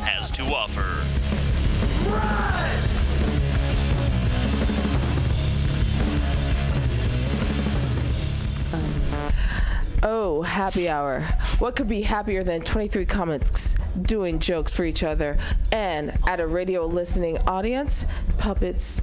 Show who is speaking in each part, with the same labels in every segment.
Speaker 1: Has to offer.
Speaker 2: Oh, happy hour. What could be happier than 23 comics doing jokes for each other and at a radio listening audience? Puppets,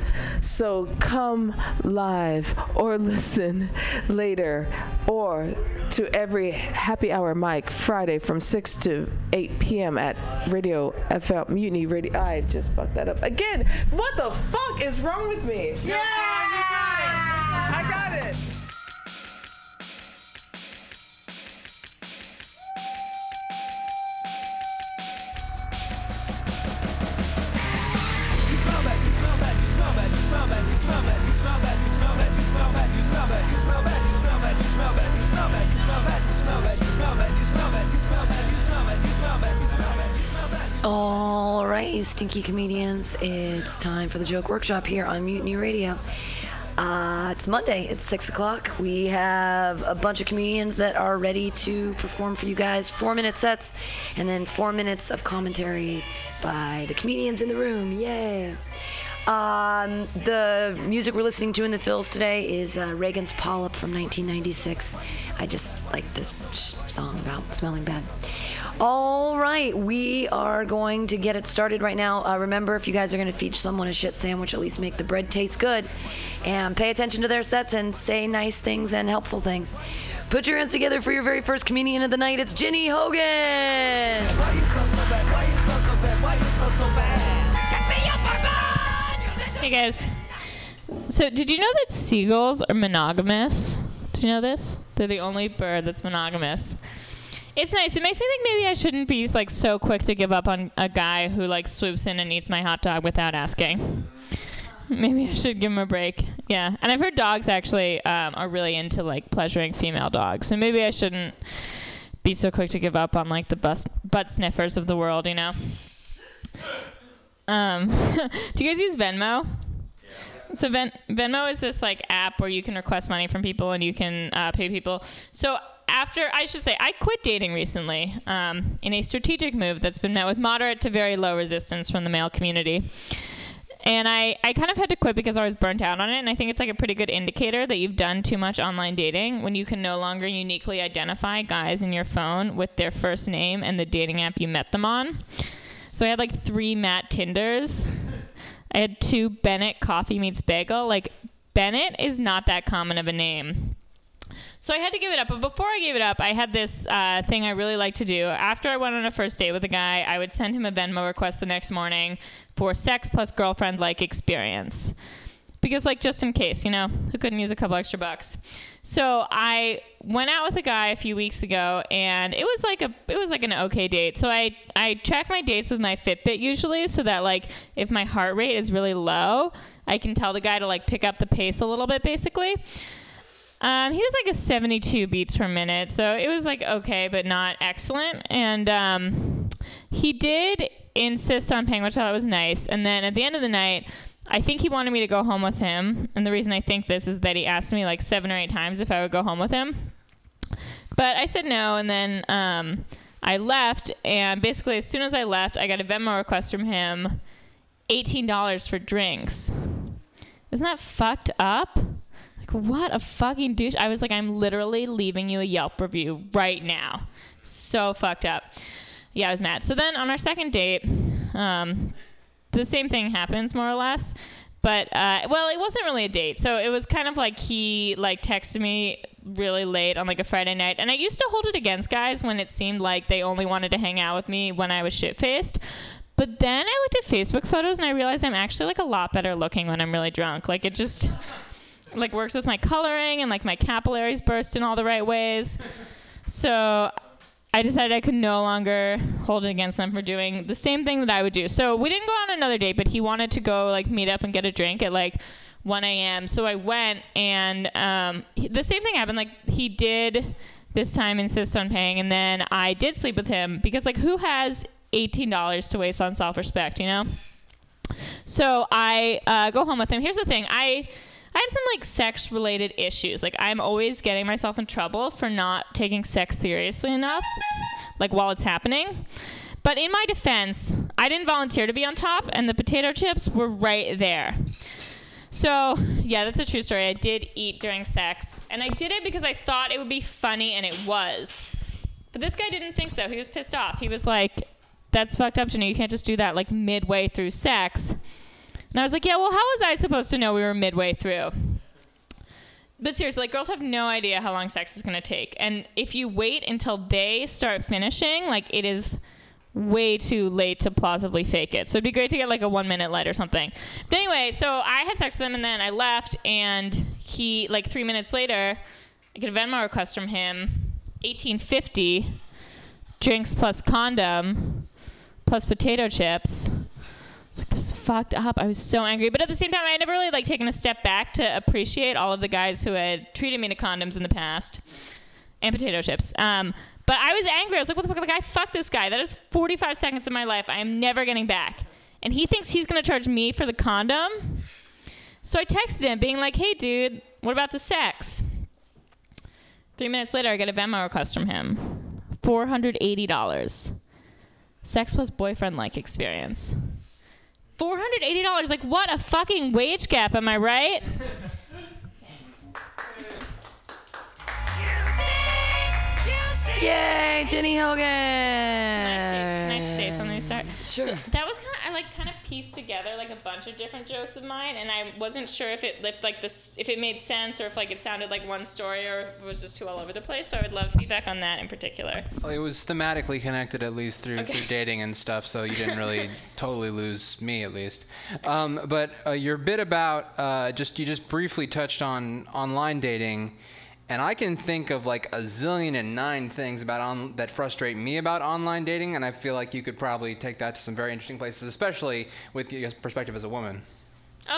Speaker 2: So come live or listen later or to every happy hour mic Friday from 6 to 8 p.m. at Radio FL Mutiny Radio. I just fucked that up again. What the fuck is wrong with me? Yeah! I got it.
Speaker 3: All right, you stinky comedians, it's time for the joke workshop here on Mutiny Radio. Uh, it's Monday. It's six o'clock. We have a bunch of comedians that are ready to perform for you guys. Four minute sets, and then four minutes of commentary by the comedians in the room. Yeah. Um, the music we're listening to in the fills today is uh, Reagan's Polyp from 1996. I just like this song about smelling bad. All right, we are going to get it started right now. Uh, remember, if you guys are going to feed someone a shit sandwich, at least make the bread taste good. And pay attention to their sets and say nice things and helpful things. Put your hands together for your very first comedian of the night. It's Ginny Hogan.
Speaker 4: Hey guys. So, did you know that seagulls are monogamous? Did you know this? They're the only bird that's monogamous. It's nice. It makes me think maybe I shouldn't be like so quick to give up on a guy who like swoops in and eats my hot dog without asking. Maybe I should give him a break. Yeah, and I've heard dogs actually um, are really into like pleasuring female dogs, so maybe I shouldn't be so quick to give up on like the bus- butt sniffers of the world, you know. Um, do you guys use Venmo? So Ven- Venmo is this like app where you can request money from people and you can uh, pay people. So after I should say I quit dating recently um, in a strategic move that's been met with moderate to very low resistance from the male community. And I, I kind of had to quit because I was burnt out on it. And I think it's like a pretty good indicator that you've done too much online dating when you can no longer uniquely identify guys in your phone with their first name and the dating app you met them on. So I had like three Matt Tinders. I had two Bennett Coffee Meets Bagel. Like, Bennett is not that common of a name. So I had to give it up. But before I gave it up, I had this uh, thing I really like to do. After I went on a first date with a guy, I would send him a Venmo request the next morning for sex plus girlfriend like experience. Because, like, just in case, you know, who couldn't use a couple extra bucks? So I went out with a guy a few weeks ago, and it was like a it was like an okay date. So I I track my dates with my Fitbit usually, so that like if my heart rate is really low, I can tell the guy to like pick up the pace a little bit, basically. Um, he was like a 72 beats per minute, so it was like okay, but not excellent. And um, he did insist on paying, which I thought was nice. And then at the end of the night, I think he wanted me to go home with him. And the reason I think this is that he asked me like seven or eight times if I would go home with him. But I said no, and then um, I left. And basically, as soon as I left, I got a Venmo request from him $18 for drinks. Isn't that fucked up? Like, what a fucking douche. I was like, I'm literally leaving you a Yelp review right now. So fucked up. Yeah, I was mad. So then on our second date, um, the same thing happens more or less. But uh, well, it wasn't really a date. So it was kind of like he like texted me really late on like a Friday night, and I used to hold it against guys when it seemed like they only wanted to hang out with me when I was shit faced. But then I looked at Facebook photos and I realized I'm actually like a lot better looking when I'm really drunk. Like it just like works with my coloring and like my capillaries burst in all the right ways. So I decided I could no longer hold it against them for doing the same thing that I would do. So we didn't go on another date, but he wanted to go like meet up and get a drink at like 1 a.m. So I went, and um, he- the same thing happened. Like he did this time insist on paying, and then I did sleep with him because like who has $18 to waste on self-respect, you know? So I uh, go home with him. Here's the thing: I I have some like sex related issues. Like I'm always getting myself in trouble for not taking sex seriously enough, like while it's happening. But in my defense, I didn't volunteer to be on top, and the potato chips were right there. So, yeah, that's a true story. I did eat during sex, and I did it because I thought it would be funny, and it was. But this guy didn't think so. He was pissed off. He was like, that's fucked up, Ginny. You can't just do that like midway through sex. And I was like, yeah, well, how was I supposed to know we were midway through? But seriously, like girls have no idea how long sex is going to take. And if you wait until they start finishing, like it is way too late to plausibly fake it. So it'd be great to get like a one minute light or something. But anyway, so I had sex with him and then I left and he like three minutes later, I get a Venmo request from him, eighteen fifty, drinks plus condom, plus potato chips. It's like this fucked up. I was so angry, but at the same time, I had never really like taken a step back to appreciate all of the guys who had treated me to condoms in the past and potato chips. Um, but I was angry. I was like, "What the fuck? Like, I fucked this guy. That is 45 seconds of my life. I am never getting back." And he thinks he's gonna charge me for the condom. So I texted him, being like, "Hey, dude, what about the sex?" Three minutes later, I get a Venmo request from him. Four hundred eighty dollars. Sex plus boyfriend like experience. Four hundred eighty dollars. Like what a fucking wage gap, am I right?
Speaker 3: Yay, Ginny Hogan!
Speaker 4: Can I say something to start?
Speaker 3: Sure.
Speaker 4: So that was kind of I like kind of pieced together like a bunch of different jokes of mine, and I wasn't sure if it lived like this, if it made sense, or if like it sounded like one story, or if it was just too all over the place. So I would love feedback on that in particular.
Speaker 1: Well, it was thematically connected at least through,
Speaker 4: Okay.
Speaker 1: through dating and stuff, so you didn't really totally lose me at least. Um, but uh, your bit about uh, just you just briefly touched on online dating, and I can think of like a zillion and nine things about on that frustrate me about online dating, and I feel like you could probably take that to some very interesting places, especially with your perspective as a woman.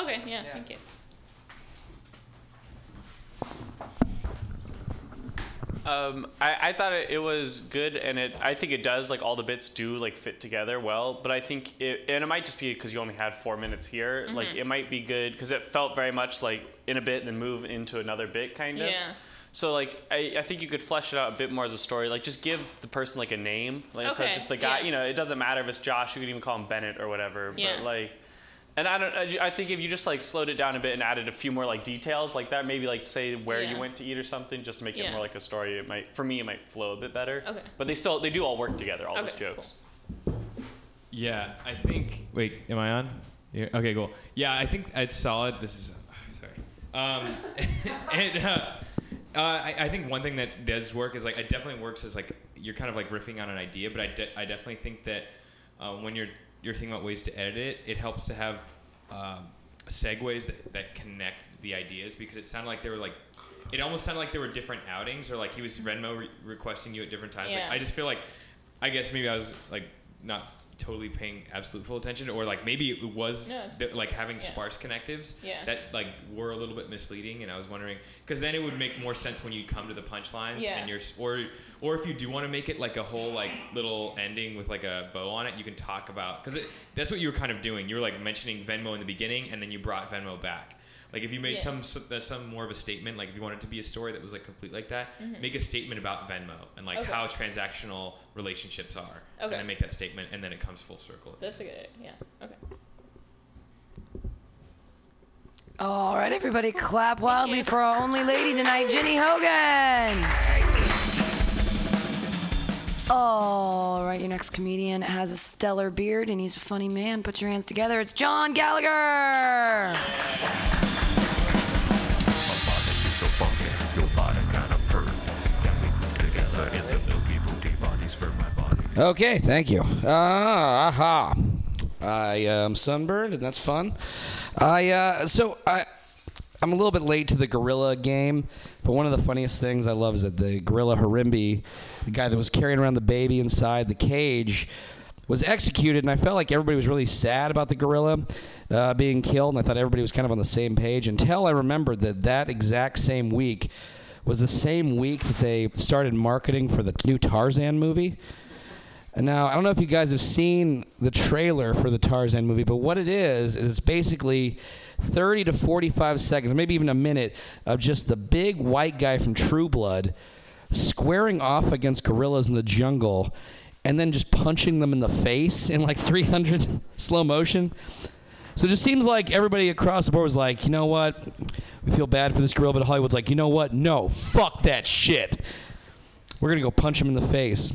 Speaker 4: Okay, yeah, thank you.
Speaker 5: Um, I, I thought it, it was good, and it I think it does like all the bits do like fit together well. But I think it, and it might just be because you only had four minutes here. Like
Speaker 4: Mm-hmm.
Speaker 5: it might be good because it felt very much like in a bit and then move into another bit kind of.
Speaker 4: Yeah.
Speaker 5: So like I, I think you could flesh it out a bit more as a story. Like just give the person like a name. Like instead of
Speaker 4: Okay,
Speaker 5: just the guy.
Speaker 4: yeah.
Speaker 5: You know, it doesn't matter if it's Josh. You could even call him Bennett or whatever.
Speaker 4: Yeah.
Speaker 5: But like. And I don't. I I think if you just like slowed it down a bit and added a few more like details like that, maybe like say where
Speaker 4: Yeah.
Speaker 5: you went to eat or something, just to make it more like a story. It might, for me, it might flow a bit better.
Speaker 4: Okay.
Speaker 5: But they still, they do all work together. All those
Speaker 4: Okay, cool.
Speaker 5: jokes.
Speaker 6: Yeah, I think. Wait, am I on? Yeah, okay, cool. Yeah, I think it's solid. This is sorry. Um, and uh, uh, I, I think one thing that does work is like it definitely works is like you're kind of like riffing on an idea, but I, de- I definitely think that uh, when you're you're thinking about ways to edit it, it helps to have um, segues that, that connect the ideas because it sounded like they were like. It almost sounded like there were different outings, or like he was Venmo re- requesting you at different times.
Speaker 4: Yeah.
Speaker 6: Like I just feel like, I guess maybe I was like not totally paying absolute full attention, or like maybe it was
Speaker 4: No,
Speaker 6: like having
Speaker 4: yeah.
Speaker 6: sparse connectives
Speaker 4: Yeah.
Speaker 6: that like were a little bit misleading, and I was wondering because then it would make more sense when you come to the punchlines
Speaker 4: Yeah.
Speaker 6: and you're or or if you do want to make it like a whole like little ending with like a bow on it, you can talk about because that's what you were kind of doing. You were like mentioning Venmo in the beginning, and then you brought Venmo back. Like if you made
Speaker 4: Yeah.
Speaker 6: some s- uh, some more of a statement, like if you wanted it to be a story that was like complete like that, make a statement about Venmo and like
Speaker 4: Mm-hmm. Okay.
Speaker 6: how transactional relationships are, and then make that statement, and then it comes full circle.
Speaker 4: That's a good idea. Yeah. Okay.
Speaker 3: All right, everybody, clap wildly for our only lady tonight, Ginny Hogan. All right, your next comedian has a stellar beard and he's a funny man. Put your hands together. It's John Gallagher.
Speaker 7: Okay, thank you. Ah, aha. I am sunburned, and that's fun. I uh, so I I'm a little bit late to the gorilla game, but one of the funniest things I love is that the gorilla Harambe, the guy that was carrying around the baby inside the cage, was executed, and I felt like everybody was really sad about the gorilla uh, being killed, and I thought everybody was kind of on the same page until I remembered that that exact same week was the same week that they started marketing for the new Tarzan movie. And now, I don't know if you guys have seen the trailer for the Tarzan movie, but what it is, is it's basically 30 to 45 seconds, maybe even a minute, of just the big white guy from True Blood squaring off against gorillas in the jungle and then just punching them in the face in like 300 slow motion. So it just seems like everybody across the board was like, you know what? We feel bad for this gorilla, but Hollywood's like, you know what? No, fuck that shit. We're going to go punch him in the face.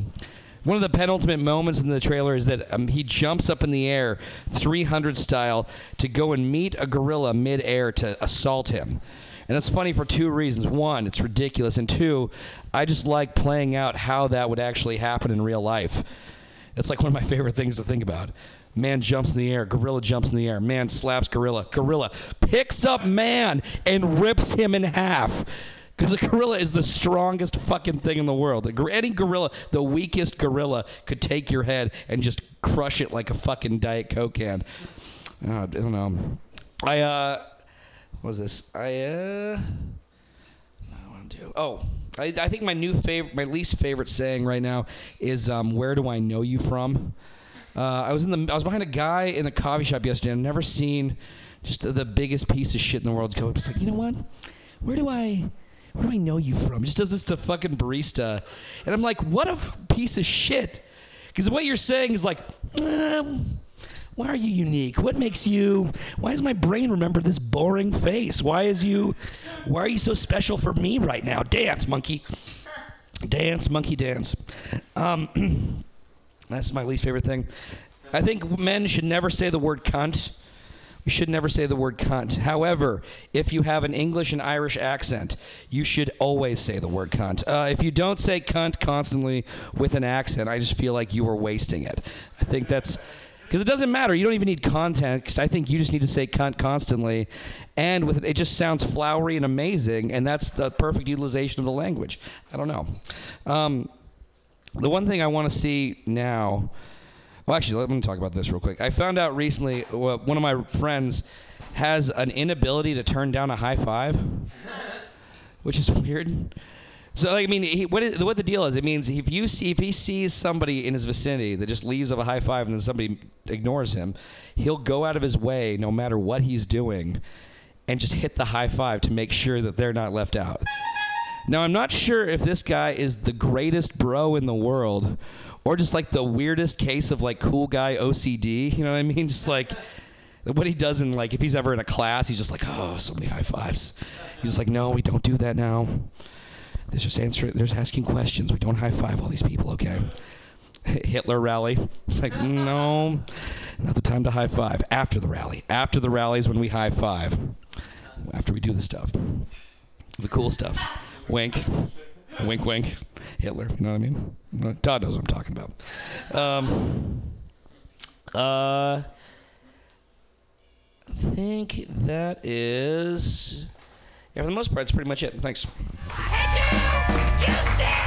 Speaker 7: One of the penultimate moments in the trailer is that um, he jumps up in the air, 300 style, to go and meet a gorilla mid-air to assault him. And that's funny for two reasons. One, it's ridiculous, and two, I just like playing out how that would actually happen in real life. It's like one of my favorite things to think about. Man jumps in the air, gorilla jumps in the air, man slaps gorilla, gorilla picks up man and rips him in half. Because a gorilla is the strongest fucking thing in the world. Any gorilla, the weakest gorilla, could take your head and just crush it like a fucking Diet Coke can. Uh, I don't know. I, uh, what was this? I, uh, I want to do. Oh, I, I think my new favorite, my least favorite saying right now is, um, "Where do I know you from?" Uh, I was in the, I was behind a guy in a coffee shop yesterday. I've never seen just the, the biggest piece of shit in the world go up. It's like, you know what? Where do I, where do I know you from? Just does this to fucking barista, and I'm like, what a f- piece of shit. Because what you're saying is like, um, why are you unique? What makes you? Why does my brain remember this boring face? Why is you? Why are you so special for me right now? Dance, monkey. Dance, monkey, dance. Um, that's my least favorite thing. I think men should never say the word cunt. We should never say the word cunt. However, if you have an English and Irish accent, you should always say the word cunt. Uh, if you don't say cunt constantly with an accent, I just feel like you are wasting it. I think that's because it doesn't matter. You don't even need context. I think you just need to say cunt constantly, and with it, it just sounds flowery and amazing, and that's the perfect utilization of the language. I don't know. Um, the one thing I want to see now. Well, actually, let me talk about this real quick. I found out recently well, one of my friends has an inability to turn down a high five, which is weird. So, I mean, he, what, is, what the deal is? It means if you see if he sees somebody in his vicinity that just leaves of a high five and then somebody ignores him, he'll go out of his way, no matter what he's doing, and just hit the high five to make sure that they're not left out. Now, I'm not sure if this guy is the greatest bro in the world or just like the weirdest case of like cool guy OCD. You know what I mean? Just like what he does in like if he's ever in a class, he's just like, oh, so many high fives. He's just like, no, we don't do that now. There's just answer. There's asking questions. We don't high five all these people, okay? Hitler rally. It's like, no, not the time to high five. After the rally. After the rally is when we high five. After we do the stuff, the cool stuff. Wink, wink, wink. Hitler. You know what I mean? Todd knows what I'm talking about. Um, uh, I think that is. Yeah, for the most part, it's pretty much it. Thanks.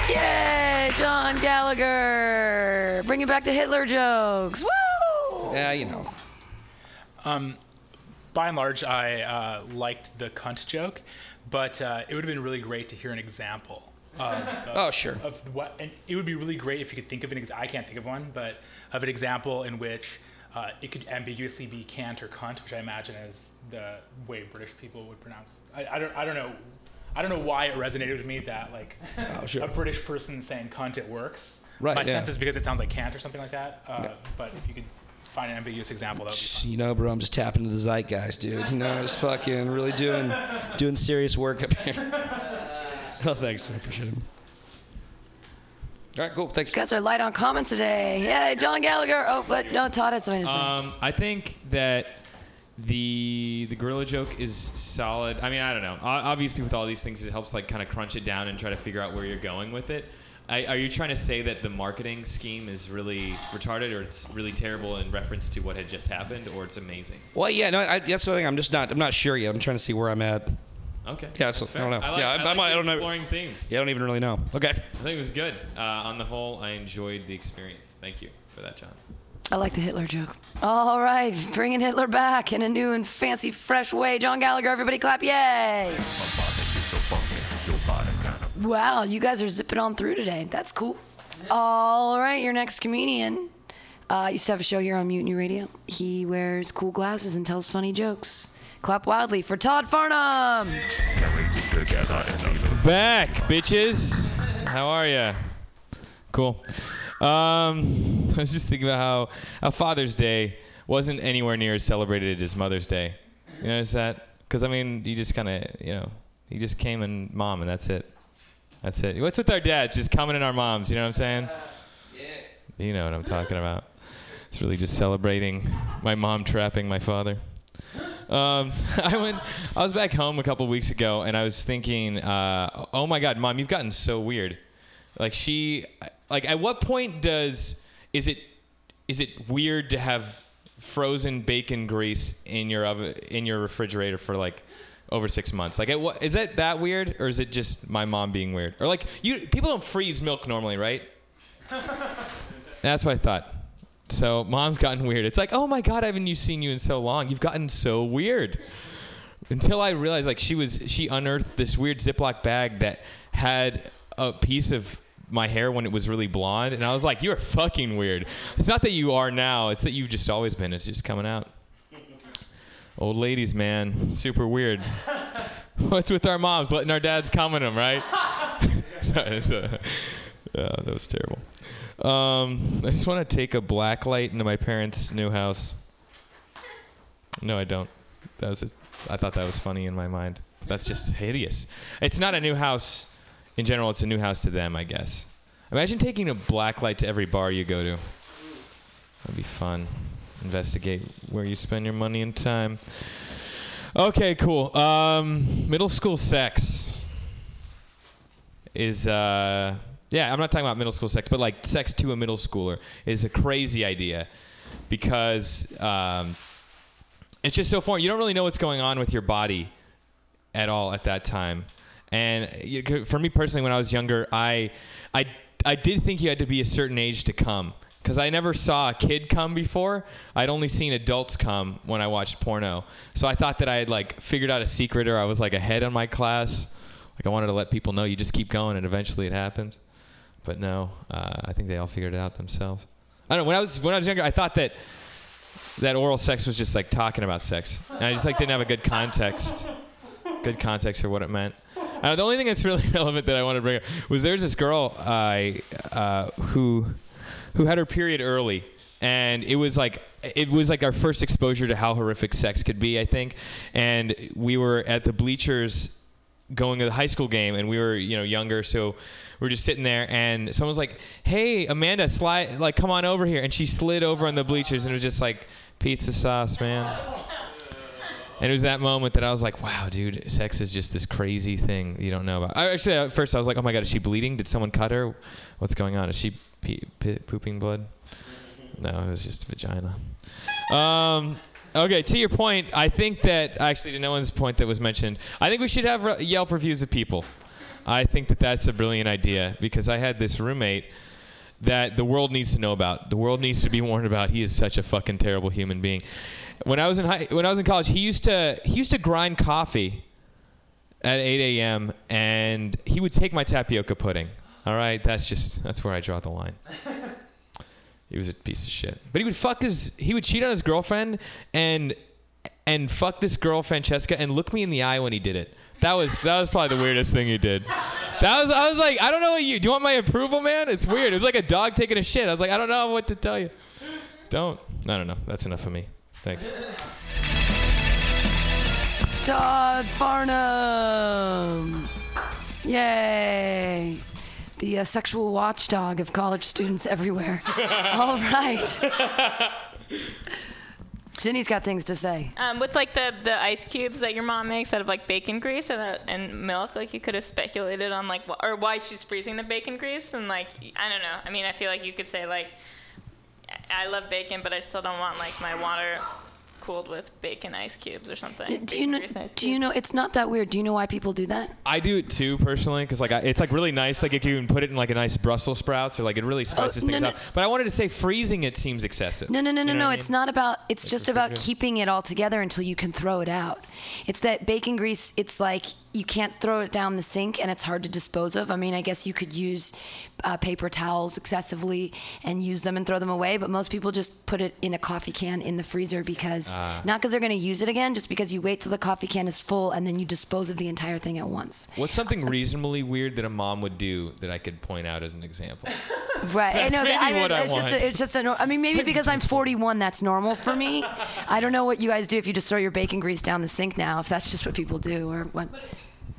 Speaker 3: Yay, John Gallagher. Bring it back to Hitler jokes. Woo!
Speaker 7: Yeah, you know.
Speaker 8: Um, by and large, I uh, liked the cunt joke, but uh, it would have been really great to hear an example. Of, of,
Speaker 7: Oh, sure.
Speaker 8: Of what, and it would be really great if you could think of an. Ex- I can't think of one, but of an example in which uh, it could ambiguously be cant or cunt, which I imagine is the way British people would pronounce. I, I don't. I don't know. I don't know why it resonated with me that like
Speaker 7: Oh, sure.
Speaker 8: a British person saying cunt it works.
Speaker 7: Right,
Speaker 8: My
Speaker 7: yeah.
Speaker 8: sense is because it sounds like cant or something like that. Uh, But if you could find an ambiguous example, that would be fun.
Speaker 7: You know, bro, I'm just tapping into the zeitgeist, dude. You know, just fucking really doing doing serious work up here. oh, thanks. I appreciate it. All right, cool. Thanks.
Speaker 3: Guys are light on comments today. Yeah, John Gallagher. Oh, but no, Todd had something to say.
Speaker 6: Um, I think that the the gorilla joke is solid. I mean, I don't know. O- Obviously, with all these things, it helps like kind of crunch it down and try to figure out where you're going with it. I, are you trying to say that the marketing scheme is really retarded, or it's really terrible in reference to what had just happened, or it's amazing?
Speaker 7: Well, yeah, no, I, that's the thing. I'm just not. I'm not sure yet. I'm trying to see where I'm at.
Speaker 6: Okay.
Speaker 7: Yeah, so I don't know.
Speaker 6: I like,
Speaker 7: Yeah,
Speaker 6: I,
Speaker 7: I'm-
Speaker 6: like
Speaker 7: I
Speaker 6: the
Speaker 7: don't know.
Speaker 6: exploring themes.
Speaker 7: Yeah, I don't even really know. Okay.
Speaker 6: I think it was good. Uh, on the whole, I enjoyed the experience. Thank you for that, John.
Speaker 3: I like the Hitler joke. All right, bringing Hitler back in a new and fancy, fresh way. John Gallagher, everybody clap, yay! Wow, you guys are zipping on through today. That's cool. All right, your next comedian uh, used to have a show here on Mutiny Radio. He wears cool glasses and tells funny jokes. Clap wildly for Todd Farnham.
Speaker 6: Back, bitches. How are ya? Cool. Um, I was just thinking about how, how Father's Day wasn't anywhere near as celebrated as Mother's Day. You notice that? Because I mean, you just kind of, you know, you just came in mom, and that's it. That's it. What's with our dads just coming in our moms? You know what I'm saying? Yeah. You know what I'm talking about. It's really just celebrating my mom trapping my father. Um, I went. I was back home a couple weeks ago, and I was thinking, uh, "Oh my God, mom, you've gotten so weird." Like she, like at what point does is it is it weird to have frozen bacon grease in your oven in your refrigerator for like over six months? Like, at what is that that weird, or is it just my mom being weird? Or like you people don't freeze milk normally, right? That's what I thought. So mom's gotten weird. It's like, oh my god, I haven't seen you in so long. You've gotten so weird. Until I realized, like, she was she unearthed this weird Ziploc bag that had a piece of my hair when it was really blonde, and I was like, you're fucking weird. It's not that you are now; it's that you've just always been. It's just coming out. Old ladies, man, super weird. What's with our moms letting our dads come in them, right? Sorry, it's, uh, that was terrible. Um, I just want to take a black light into my parents' new house. No, I don't. That was. A, I thought that was funny in my mind. That's just hideous. It's not a new house in general. It's a new house to them, I guess. Imagine taking a black light to every bar you go to. That'd be fun. Investigate where you spend your money and time. Okay, cool. Um, middle school sex is uh, yeah. I'm not talking about middle school sex, but like sex to a middle schooler is a crazy idea because um, it's just so foreign. You don't really know what's going on with your body at all at that time. And for me personally, when I was younger, I, I, I did think you had to be a certain age to come because I never saw a kid come before. I'd only seen adults come when I watched porno. So I thought that I had like figured out a secret or I was like ahead on my class. Like I wanted to let people know you just keep going and eventually it happens. But no, uh, I think they all figured it out themselves. I don't know. When I was when I was younger, I thought that that oral sex was just like talking about sex, and I just like didn't have a good context, good context for what it meant. Uh, the only thing that's really relevant that I want to bring up was there's this girl I uh, who who had her period early, and it was like it was like our first exposure to how horrific sex could be. I think, and we were at the bleachers going to the high school game, and we were you know younger, so we were just sitting there, and someone was like, "Hey, Amanda, slide like come on over here," and she slid over on the bleachers, and it was just like pizza sauce, man. And it was that moment that I was like, "Wow, dude, sex is just this crazy thing you don't know about." I, actually, at first I was like, "Oh my god, is she bleeding? Did someone cut her? What's going on? Is she pooping blood?" No, it was just vagina. Um, okay, to your point, I think that actually to no one's point that was mentioned, I think we should have re- Yelp reviews of people. I think that that's a brilliant idea because I had this roommate that the world needs to know about. The world needs to be warned about. He is such a fucking terrible human being. When I was in high, when I was in college, he used to he used to grind coffee at 8 a.m. and he would take my tapioca pudding. All right, that's just that's where I draw the line. He was a piece of shit. But he would fuck his he would cheat on his girlfriend and and fuck this girl Francesca and look me in the eye when he did it. That was that was probably the weirdest thing he did. That was I was like, I don't know what you do you want my approval, man? It's weird. It was like a dog taking a shit. I was like, I don't know what to tell you. Don't. I don't know. That's enough of me. Thanks.
Speaker 3: Todd Farnham. Yay. The uh, sexual watchdog of college students everywhere. All right. Ginny's got things to say.
Speaker 4: Um, with like the, the ice cubes that your mom makes out of like bacon grease and, uh, and milk, like you could have speculated on like wh- or why she's freezing the bacon grease and like I don't know. I mean, I feel like you could say like I love bacon, but I still don't want like my water cooled with bacon ice cubes or something.
Speaker 3: Do you know?
Speaker 4: Ice
Speaker 3: Do you know? It's not that weird. Do you know why people do that?
Speaker 6: I do it too personally because like I, it's like really nice. Like if you can put it in like a nice Brussels sprouts or like it really oh, spices
Speaker 3: Oh, no,
Speaker 6: things
Speaker 3: no.
Speaker 6: up. But I wanted to say freezing it seems excessive.
Speaker 3: No, no, no,
Speaker 6: You
Speaker 3: no,
Speaker 6: know
Speaker 3: no.
Speaker 6: what I
Speaker 3: It's not about. It's just about keeping it all together until you can throw it out. It's that bacon grease. It's like you can't throw it down the sink, and it's hard to dispose of. I mean, I guess you could use uh, paper towels excessively and use them and throw them away, but most people just put it in a coffee can in the freezer because
Speaker 6: Ah.
Speaker 3: not because they're going to use it again, just because you wait till the coffee can is full and then you dispose of the entire thing at once.
Speaker 6: What's something reasonably weird that a mom would do that I could point out as an example?
Speaker 3: Right. I
Speaker 6: That's
Speaker 3: know.
Speaker 6: maybe
Speaker 3: I mean,
Speaker 6: what I
Speaker 3: it's just.
Speaker 6: want.
Speaker 3: A, it's just a. nor- I mean, maybe because I'm 41, that's normal for me. I don't know what you guys do if you just throw your bacon grease down the sink now. If that's just what people do, or what.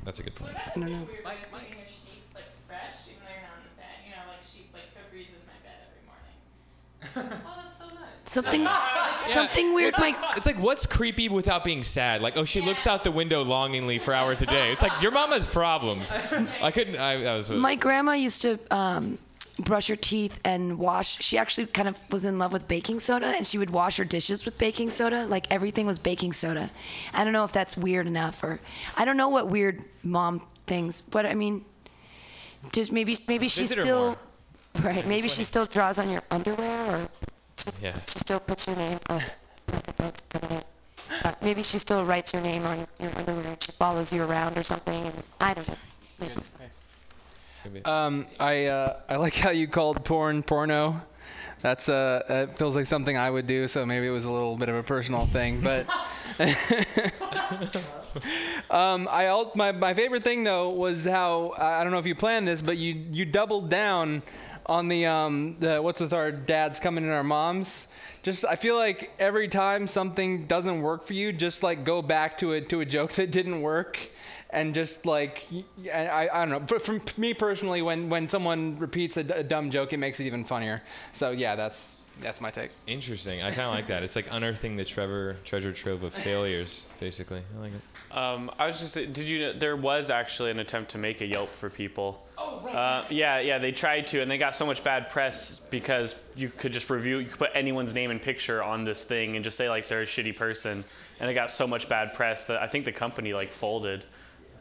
Speaker 6: That's a good point.
Speaker 3: I don't know.
Speaker 4: Like leaving your sheets like fresh, even though you're not in the bed. You know, like sheet like Febreze is my bed every morning. oh, that's so nice.
Speaker 3: Something. Something weird.
Speaker 6: It's like,
Speaker 3: Like.
Speaker 6: it's like what's creepy without being sad? Like, oh, she looks out the window longingly for hours a day. It's like your mama's problems. I couldn't. I, that was.
Speaker 3: My grandma used to. Um, brush her teeth and wash. She actually kind of was in love with baking soda and she would wash her dishes with baking soda. Like everything was baking soda. I don't know if that's weird enough or i don't know what weird mom things but i mean just maybe maybe she
Speaker 6: Visit her
Speaker 3: still
Speaker 6: more.
Speaker 3: right maybe she still draws on your underwear or
Speaker 6: yeah.
Speaker 3: she still puts your name on uh, maybe she still writes your name on your underwear and she follows you around or something and i don't know
Speaker 1: Um, I uh, I like how you called porn porno. That's uh, it feels like something I would do. So maybe it was a little bit of a personal thing, but. um, I my my favorite thing though was how I don't know if you planned this, but you you doubled down on the um the what's with our dads coming in our moms. Just I feel like every time something doesn't work for you, just like go back to a to a joke that didn't work and just like I, I don't know but for me personally when when someone repeats a, d- a dumb joke it makes it even funnier so yeah that's that's my take
Speaker 6: Interesting. I kind of like that. It's like unearthing the Trevor treasure trove of failures, basically. I like it.
Speaker 5: Um, I was just did you know there was actually an attempt to make a Yelp for people. Oh right. Uh, yeah, yeah, they tried to, and they got so much bad press because you could just review, you could put anyone's name and picture on this thing and just say like they're a shitty person, and it got so much bad press that I think the company like folded.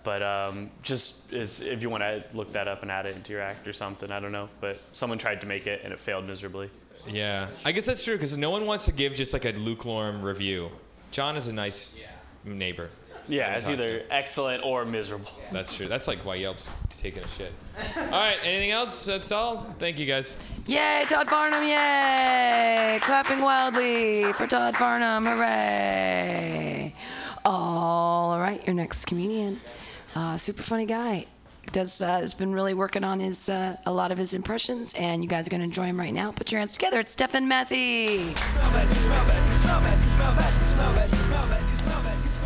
Speaker 5: But um, just is if you want to look that up and add it into your act or something, I don't know. But someone tried to make it and it failed miserably.
Speaker 6: Yeah, I guess that's true because no one wants to give just like a lukewarm review. John is a nice neighbor.
Speaker 5: Yeah, it's
Speaker 6: talk to.
Speaker 5: either excellent or miserable.
Speaker 6: That's true. That's like why Yelp's taking a shit. All right. Anything else? That's all. Thank you guys.
Speaker 3: Yay, Todd Farnham, yay! Clapping wildly for Todd Farnham, hooray! All right, your next comedian, uh, super funny guy, does uh, has been really working on his uh, a lot of his impressions, and you guys are gonna enjoy him right now. Put your hands together. It's Stefan Massey.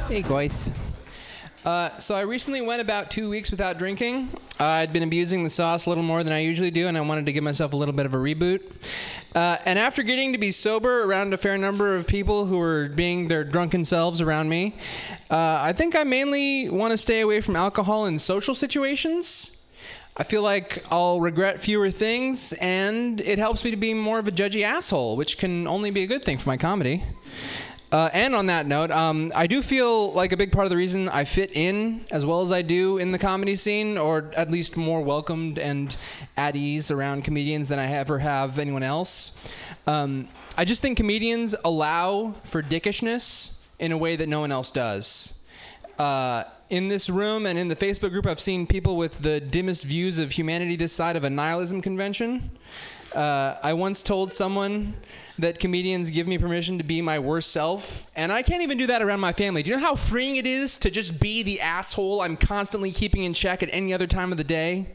Speaker 1: Hey guys. Uh, so I recently went about two weeks without drinking. Uh, I'd been abusing the sauce a little more than I usually do, and I wanted to give myself a little bit of a reboot. Uh, and after getting to be sober around a fair number of people who were being their drunken selves around me, uh, I think I mainly want to stay away from alcohol in social situations. I feel like I'll regret fewer things, and it helps me to be more of a judgy asshole, which can only be a good thing for my comedy. Uh, and on that note, um, I do feel like a big part of the reason I fit in as well as I do in the comedy scene, or at least more welcomed and at ease around comedians than I ever have anyone else. Um, I just think comedians allow for dickishness in a way that no one else does. Uh, in this room and in the Facebook group, I've seen people with the dimmest views of humanity this side of a nihilism convention. Uh, I once told someone that comedians give me permission to be my worst self, and I can't even do that around my family. Do you know how freeing it is to just be the asshole I'm constantly keeping in check at any other time of the day?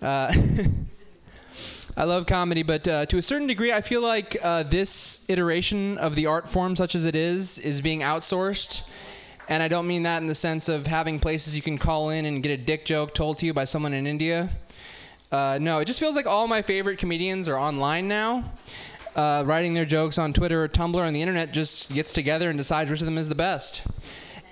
Speaker 1: Uh, I love comedy, but uh, to a certain degree, I feel like uh, this iteration of the art form, such as it is, is being outsourced. And I don't mean that in the sense of having places you can call in and get a dick joke told to you by someone in India. Uh, no, it just feels like all my favorite comedians are online now. Uh, writing their jokes on Twitter or Tumblr and the internet just gets together and decides which of them is the best.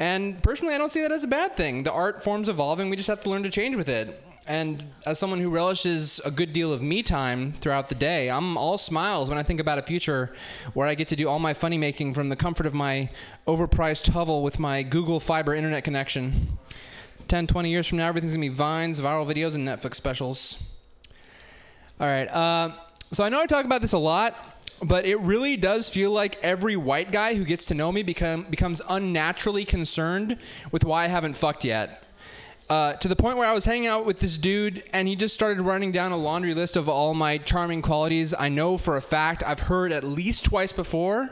Speaker 1: And personally, I don't see that as a bad thing. The art form's evolving. We just have to learn to change with it. and as someone who relishes a good deal of me time throughout the day, I'm all smiles when I think about a future where I get to do all my funny making from the comfort of my overpriced hovel with my Google Fiber internet connection. 10, 20 years from now, everything's gonna be vines, viral videos, and Netflix specials. All right. Uh, so I know I talk about this a lot, but it really does feel like every white guy who gets to know me become becomes unnaturally concerned with why I haven't fucked yet. Uh, to the point where I was hanging out with this dude, and he just started running down a laundry list of all my charming qualities. I know for a fact I've heard at least twice before.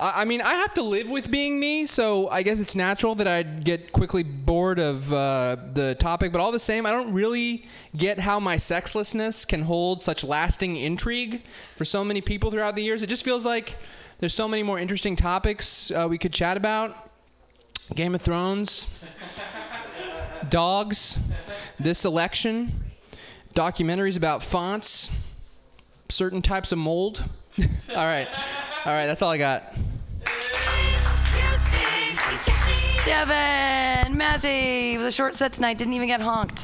Speaker 1: I mean, I have to live with being me, so I guess it's natural that I'd get quickly bored of uh, the topic. But all the same, I don't really get how my sexlessness can hold such lasting intrigue for so many people throughout the years. It just feels like there's so many more interesting topics uh, we could chat about. Game of Thrones, dogs, this election, documentaries about fonts, certain types of mold. all right, all right, that's all I got.
Speaker 3: Devin Mazzy with a short set tonight. Didn't even get honked.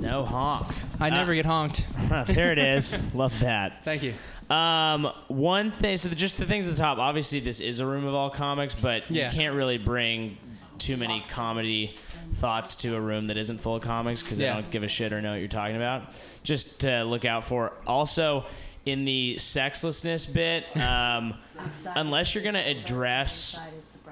Speaker 9: No honk.
Speaker 1: I never get honked.
Speaker 9: there it is. Love that.
Speaker 1: Thank you.
Speaker 9: Um, one thing. So the, just the things at the top. Obviously, this is a room of all comics, but
Speaker 1: Yeah.
Speaker 9: you can't really bring too many comedy thoughts to a room that isn't full of comics because
Speaker 1: Yeah.
Speaker 9: they don't give a shit or know what you're talking about. Just to look out for. Also, in the sexlessness bit, um, unless you're gonna address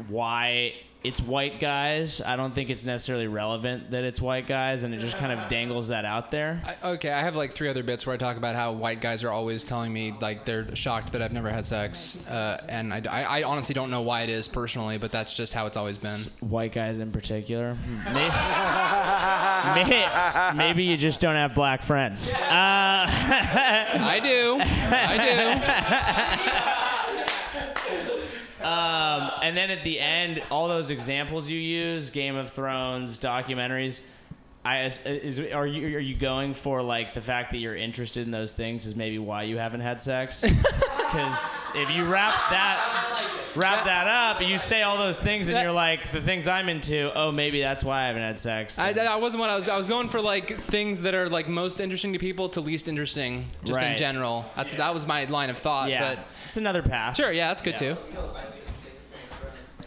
Speaker 9: why it's white guys, I don't think it's necessarily relevant that it's white guys, and it just kind of dangles that out there.
Speaker 1: I, okay, I have like three other bits where I talk about how white guys are always telling me like they're shocked that I've never had sex, uh, and I, I, I honestly don't know why it is personally, but that's just how it's always been.
Speaker 9: white guys in particular. Maybe, you just don't have black friends. Uh,
Speaker 1: I do. I do.
Speaker 9: um, and then at the end, all those examples you use, Game of Thrones, documentaries. I, is, are you are you going for like the fact that you're interested in those things is maybe why you haven't had sex? Because if you wrap that wrap that up, you say all those things, and you're like the things I'm into. Oh, maybe that's why I haven't had sex.
Speaker 1: I, that wasn't what I was. I was going for like things that are like most interesting to people to least interesting, just in general. That's that was my line of thought.
Speaker 9: yeah,
Speaker 1: But
Speaker 9: it's another path.
Speaker 1: sure, yeah, that's good too.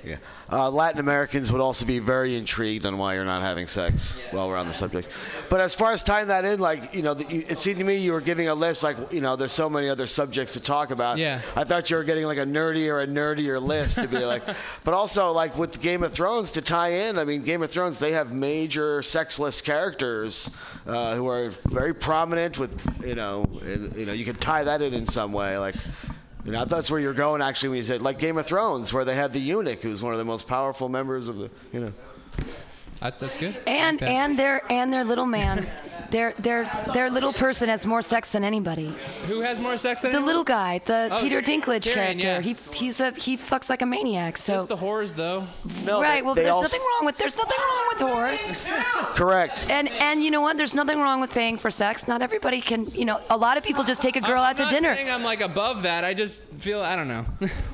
Speaker 10: Yeah. Uh, Latin Americans would also be very intrigued on why you're not having sex while we're on the subject. But as far as tying that in, like, you know, the, you, it seemed to me you were giving a list, like, you know, there's so many other subjects to talk about.
Speaker 1: Yeah.
Speaker 10: I thought you were getting like a nerdier or a nerdier list to be like, but also like with Game of Thrones to tie in, I mean, Game of Thrones, they have major sexless characters uh, who are very prominent with, you know, and, you know, you can tie that in in some way. Like, you know, that's where you're going actually when you said like Game of Thrones, where they had the eunuch, who's one of the most powerful members of the, you know.
Speaker 1: That's that's good.
Speaker 3: And
Speaker 1: Okay.
Speaker 3: and their and their little man, their their their little person has more sex than anybody.
Speaker 1: who has more sex than
Speaker 3: The
Speaker 1: anyone?
Speaker 3: little guy, the
Speaker 1: Oh,
Speaker 3: Peter Dinklage
Speaker 1: Tyrion,
Speaker 3: character,
Speaker 1: yeah.
Speaker 3: he he's a he fucks like a maniac. So
Speaker 1: Just the whores though.
Speaker 10: No,
Speaker 3: right,
Speaker 10: they-
Speaker 3: well,
Speaker 10: they
Speaker 3: there's
Speaker 10: also-
Speaker 3: nothing wrong with there's nothing wrong with horse.
Speaker 10: Correct.
Speaker 3: And and you know what? There's nothing wrong with paying for sex. Not everybody can. You know, a lot of people just take a girl
Speaker 1: I'm
Speaker 3: out to
Speaker 1: not
Speaker 3: dinner.
Speaker 1: I'm like above that. I just feel I don't know.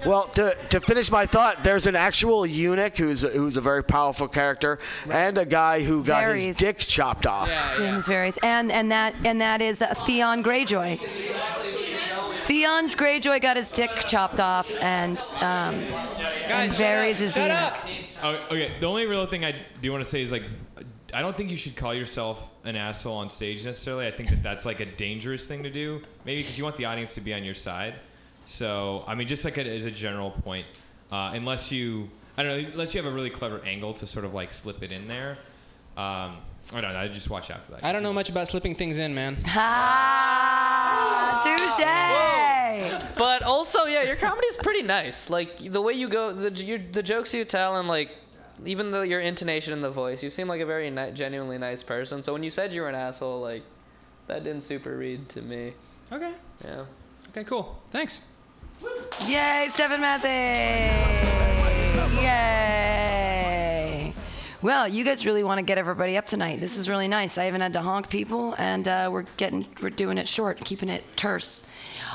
Speaker 10: Well, to, to finish my thought, there's an actual eunuch who's who's a very powerful character, and a guy who got
Speaker 3: Varys.
Speaker 10: his dick chopped off.
Speaker 3: His name is Varys, and and that and that is uh, Theon Greyjoy. Theon Greyjoy got his dick chopped off, and um, and Varys is the
Speaker 1: Shut
Speaker 3: eunuch.
Speaker 1: up.
Speaker 6: Oh, okay. The only real thing I do want to say is like, I don't think you should call yourself an asshole on stage necessarily. I think that that's like a dangerous thing to do. Maybe because you want the audience to be on your side. So I mean, just like a, as a general point, uh, unless you, I don't know, unless you have a really clever angle to sort of like slip it in there. Um, I don't know. I just watch out for that.
Speaker 1: I don't know much about slipping things in, man.
Speaker 3: Ah, touche.
Speaker 11: But also, yeah, your comedy is pretty nice. Like the way you go, the your, the jokes you tell, and like even though your intonation in the voice, you seem like a very ni- genuinely nice person. So when you said you were an asshole, like that didn't super read to me.
Speaker 1: Okay.
Speaker 11: Yeah.
Speaker 1: Okay. Cool. Thanks.
Speaker 3: Yay, Stephen Massey! Yay! Well, you guys really want to get everybody up tonight. This is really nice. I haven't had to honk people, and uh, we're getting we're doing it short, keeping it terse.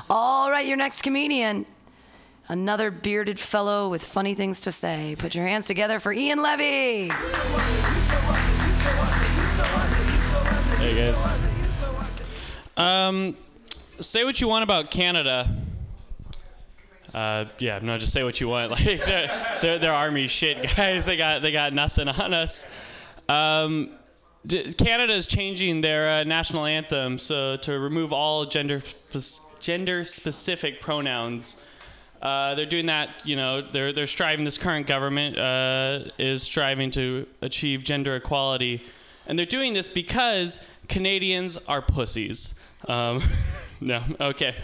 Speaker 3: All right, your next comedian, another bearded fellow with funny things to say. Put your hands together for Ian Levy.
Speaker 12: Hey anyways. Um, say what you want about Canada. Uh, yeah, no, just say what you want. Like they're, they're, they're army shit, guys. They got they got nothing on us. Um, d- Canada is changing their uh, national anthem so to remove all gender gender specific pronouns. Uh, they're doing that, you know. They're they're striving. This current government uh, is striving to achieve gender equality, and they're doing this because Canadians are pussies. Um, no, okay.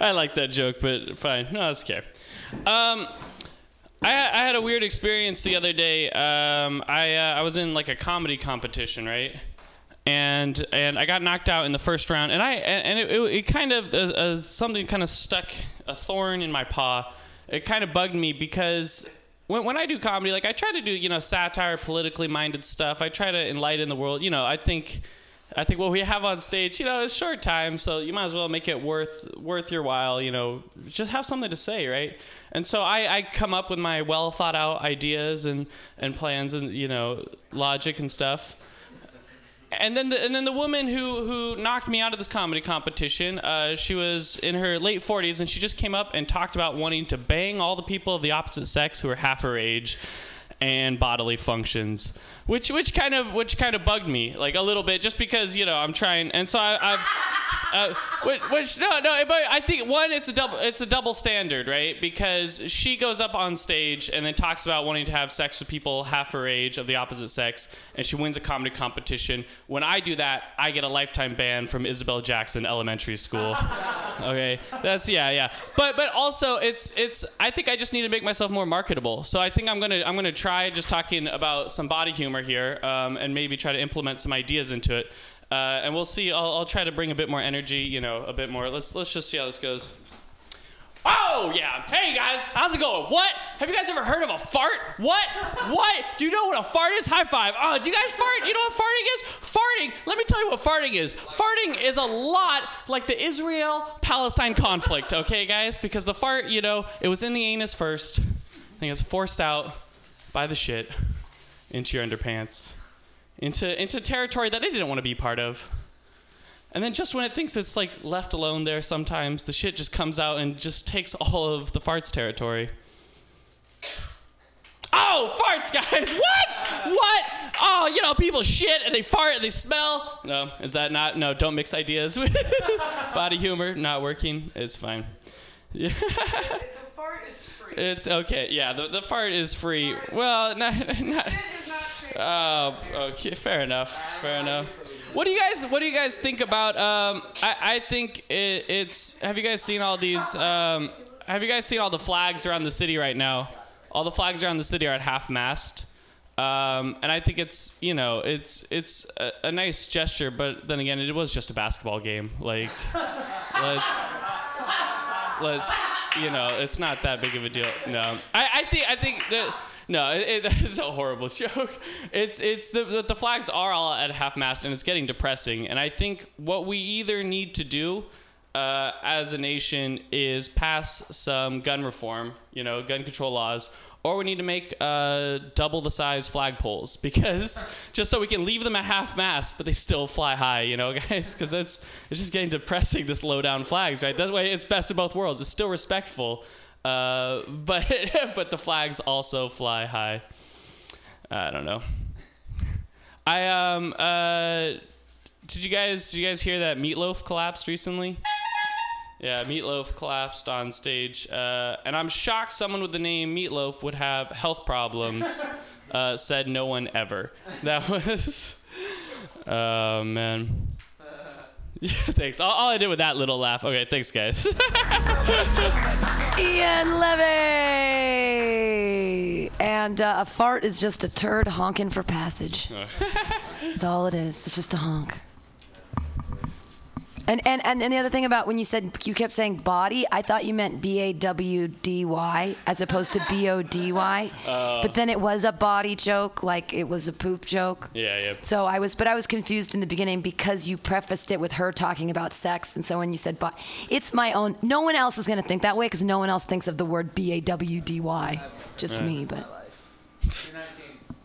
Speaker 12: I like that joke, but fine. No, that's okay. Um, I, I had a weird experience the other day. Um, I uh, I was in like a comedy competition, right? And and I got knocked out in the first round, and I and it, it, it kind of uh, uh, something kind of stuck a thorn in my paw. It kind of bugged me because when, when I do comedy, like I try to do, you know, satire, politically minded stuff. I try to enlighten the world. You know, I think, I think what we have on stage, you know, is short time, so you might as well make it worth worth your while. You know, just have something to say, right? And so I, I come up with my well thought out ideas and and plans and you know logic and stuff. And then, the, and then the woman who, who knocked me out of this comedy competition, uh, she was in her late 40s, and she just came up and talked about wanting to bang all the people of the opposite sex who are half her age and bodily functions, which which kind of which kind of bugged me like a little bit, just because you know I'm trying, and so I, I've. Uh, which, which no no but I think one it's a double it's a double standard right? Because she goes up on stage and then talks about wanting to have sex with people half her age of the opposite sex and she wins a comedy competition. When I do that I get a lifetime ban from Isabel Jackson Elementary School. Okay? That's yeah yeah. But but also it's it's I think I just need to make myself more marketable. So I think I'm gonna I'm gonna try just talking about some body humor here um, and maybe try to implement some ideas into it uh, and we'll see. I'll, I'll try to bring a bit more energy, you know, a bit more. Let's let's just see how this goes. Oh yeah. Hey guys, how's it going? What? Have you guys ever heard of a fart? What? What? Do you know what a fart is? High five. Oh, do you guys fart? You know what farting is? Farting. Let me tell you what farting is. Farting is a lot like the Israel-Palestine conflict. Okay, guys, because the fart, you know, it was in the anus first, and it was forced out by the shit into your underpants into into territory that it didn't want to be part of. And then just when it thinks it's like left alone there sometimes, the shit just comes out and just takes all of the farts territory. Oh, farts, guys! What? What? Oh, you know, people shit and they fart and they smell. No, is that not? No, don't mix ideas. Body humor not working. It's fine. Yeah.
Speaker 2: The fart is.
Speaker 12: It's okay. Yeah, the, the fart is free. Well, not, not, Oh, okay, fair enough. Fair enough. What do you guys What do you guys think about? Um, I I think it, it's. Have you guys seen all these? Um, have you guys seen all the flags around the city right now? All the flags around the city are at half mast. Um, and I think it's you know it's it's a, a nice gesture, but then again, it was just a basketball game. Like, let's let's you know, it's not that big of a deal. No, I, I think I think that no, it, it is a horrible joke. It's it's the, the flags are all at half mast and it's getting depressing. And I think what we either need to do uh, as a nation is pass some gun reform, you know, gun control laws, or we need to make uh, double the size flagpoles because just so we can leave them at half mast, but they still fly high, you know, guys, because that's it's just getting depressing. This low down flags, right? That way, it's best of both worlds. It's still respectful, uh, but but the flags also fly high. I don't know. I um uh, did you guys did you guys hear that Meatloaf collapsed recently? Yeah, Meatloaf collapsed on stage, uh, and I'm shocked someone with the name Meatloaf would have health problems. Uh, said no one ever. That was, oh man. Yeah, thanks. All, all I did with that little laugh. Okay, thanks, guys.
Speaker 3: Ian Levy. And uh, a fart is just a turd honking for passage. That's all it is. It's just a honk. And, and and and the other thing about when you said you kept saying body, I thought you meant B A W D Y as opposed to B O D Y.
Speaker 12: Oh.
Speaker 3: But then it was a body joke, like it was a poop joke.
Speaker 12: yeah, yeah.
Speaker 3: So I was, but I was confused in the beginning because you prefaced it with her talking about sex, and so when you said "but," it's my own. No one else is going to think that way because no one else thinks of the word B A W D Y. Just
Speaker 13: Yeah.
Speaker 3: me, but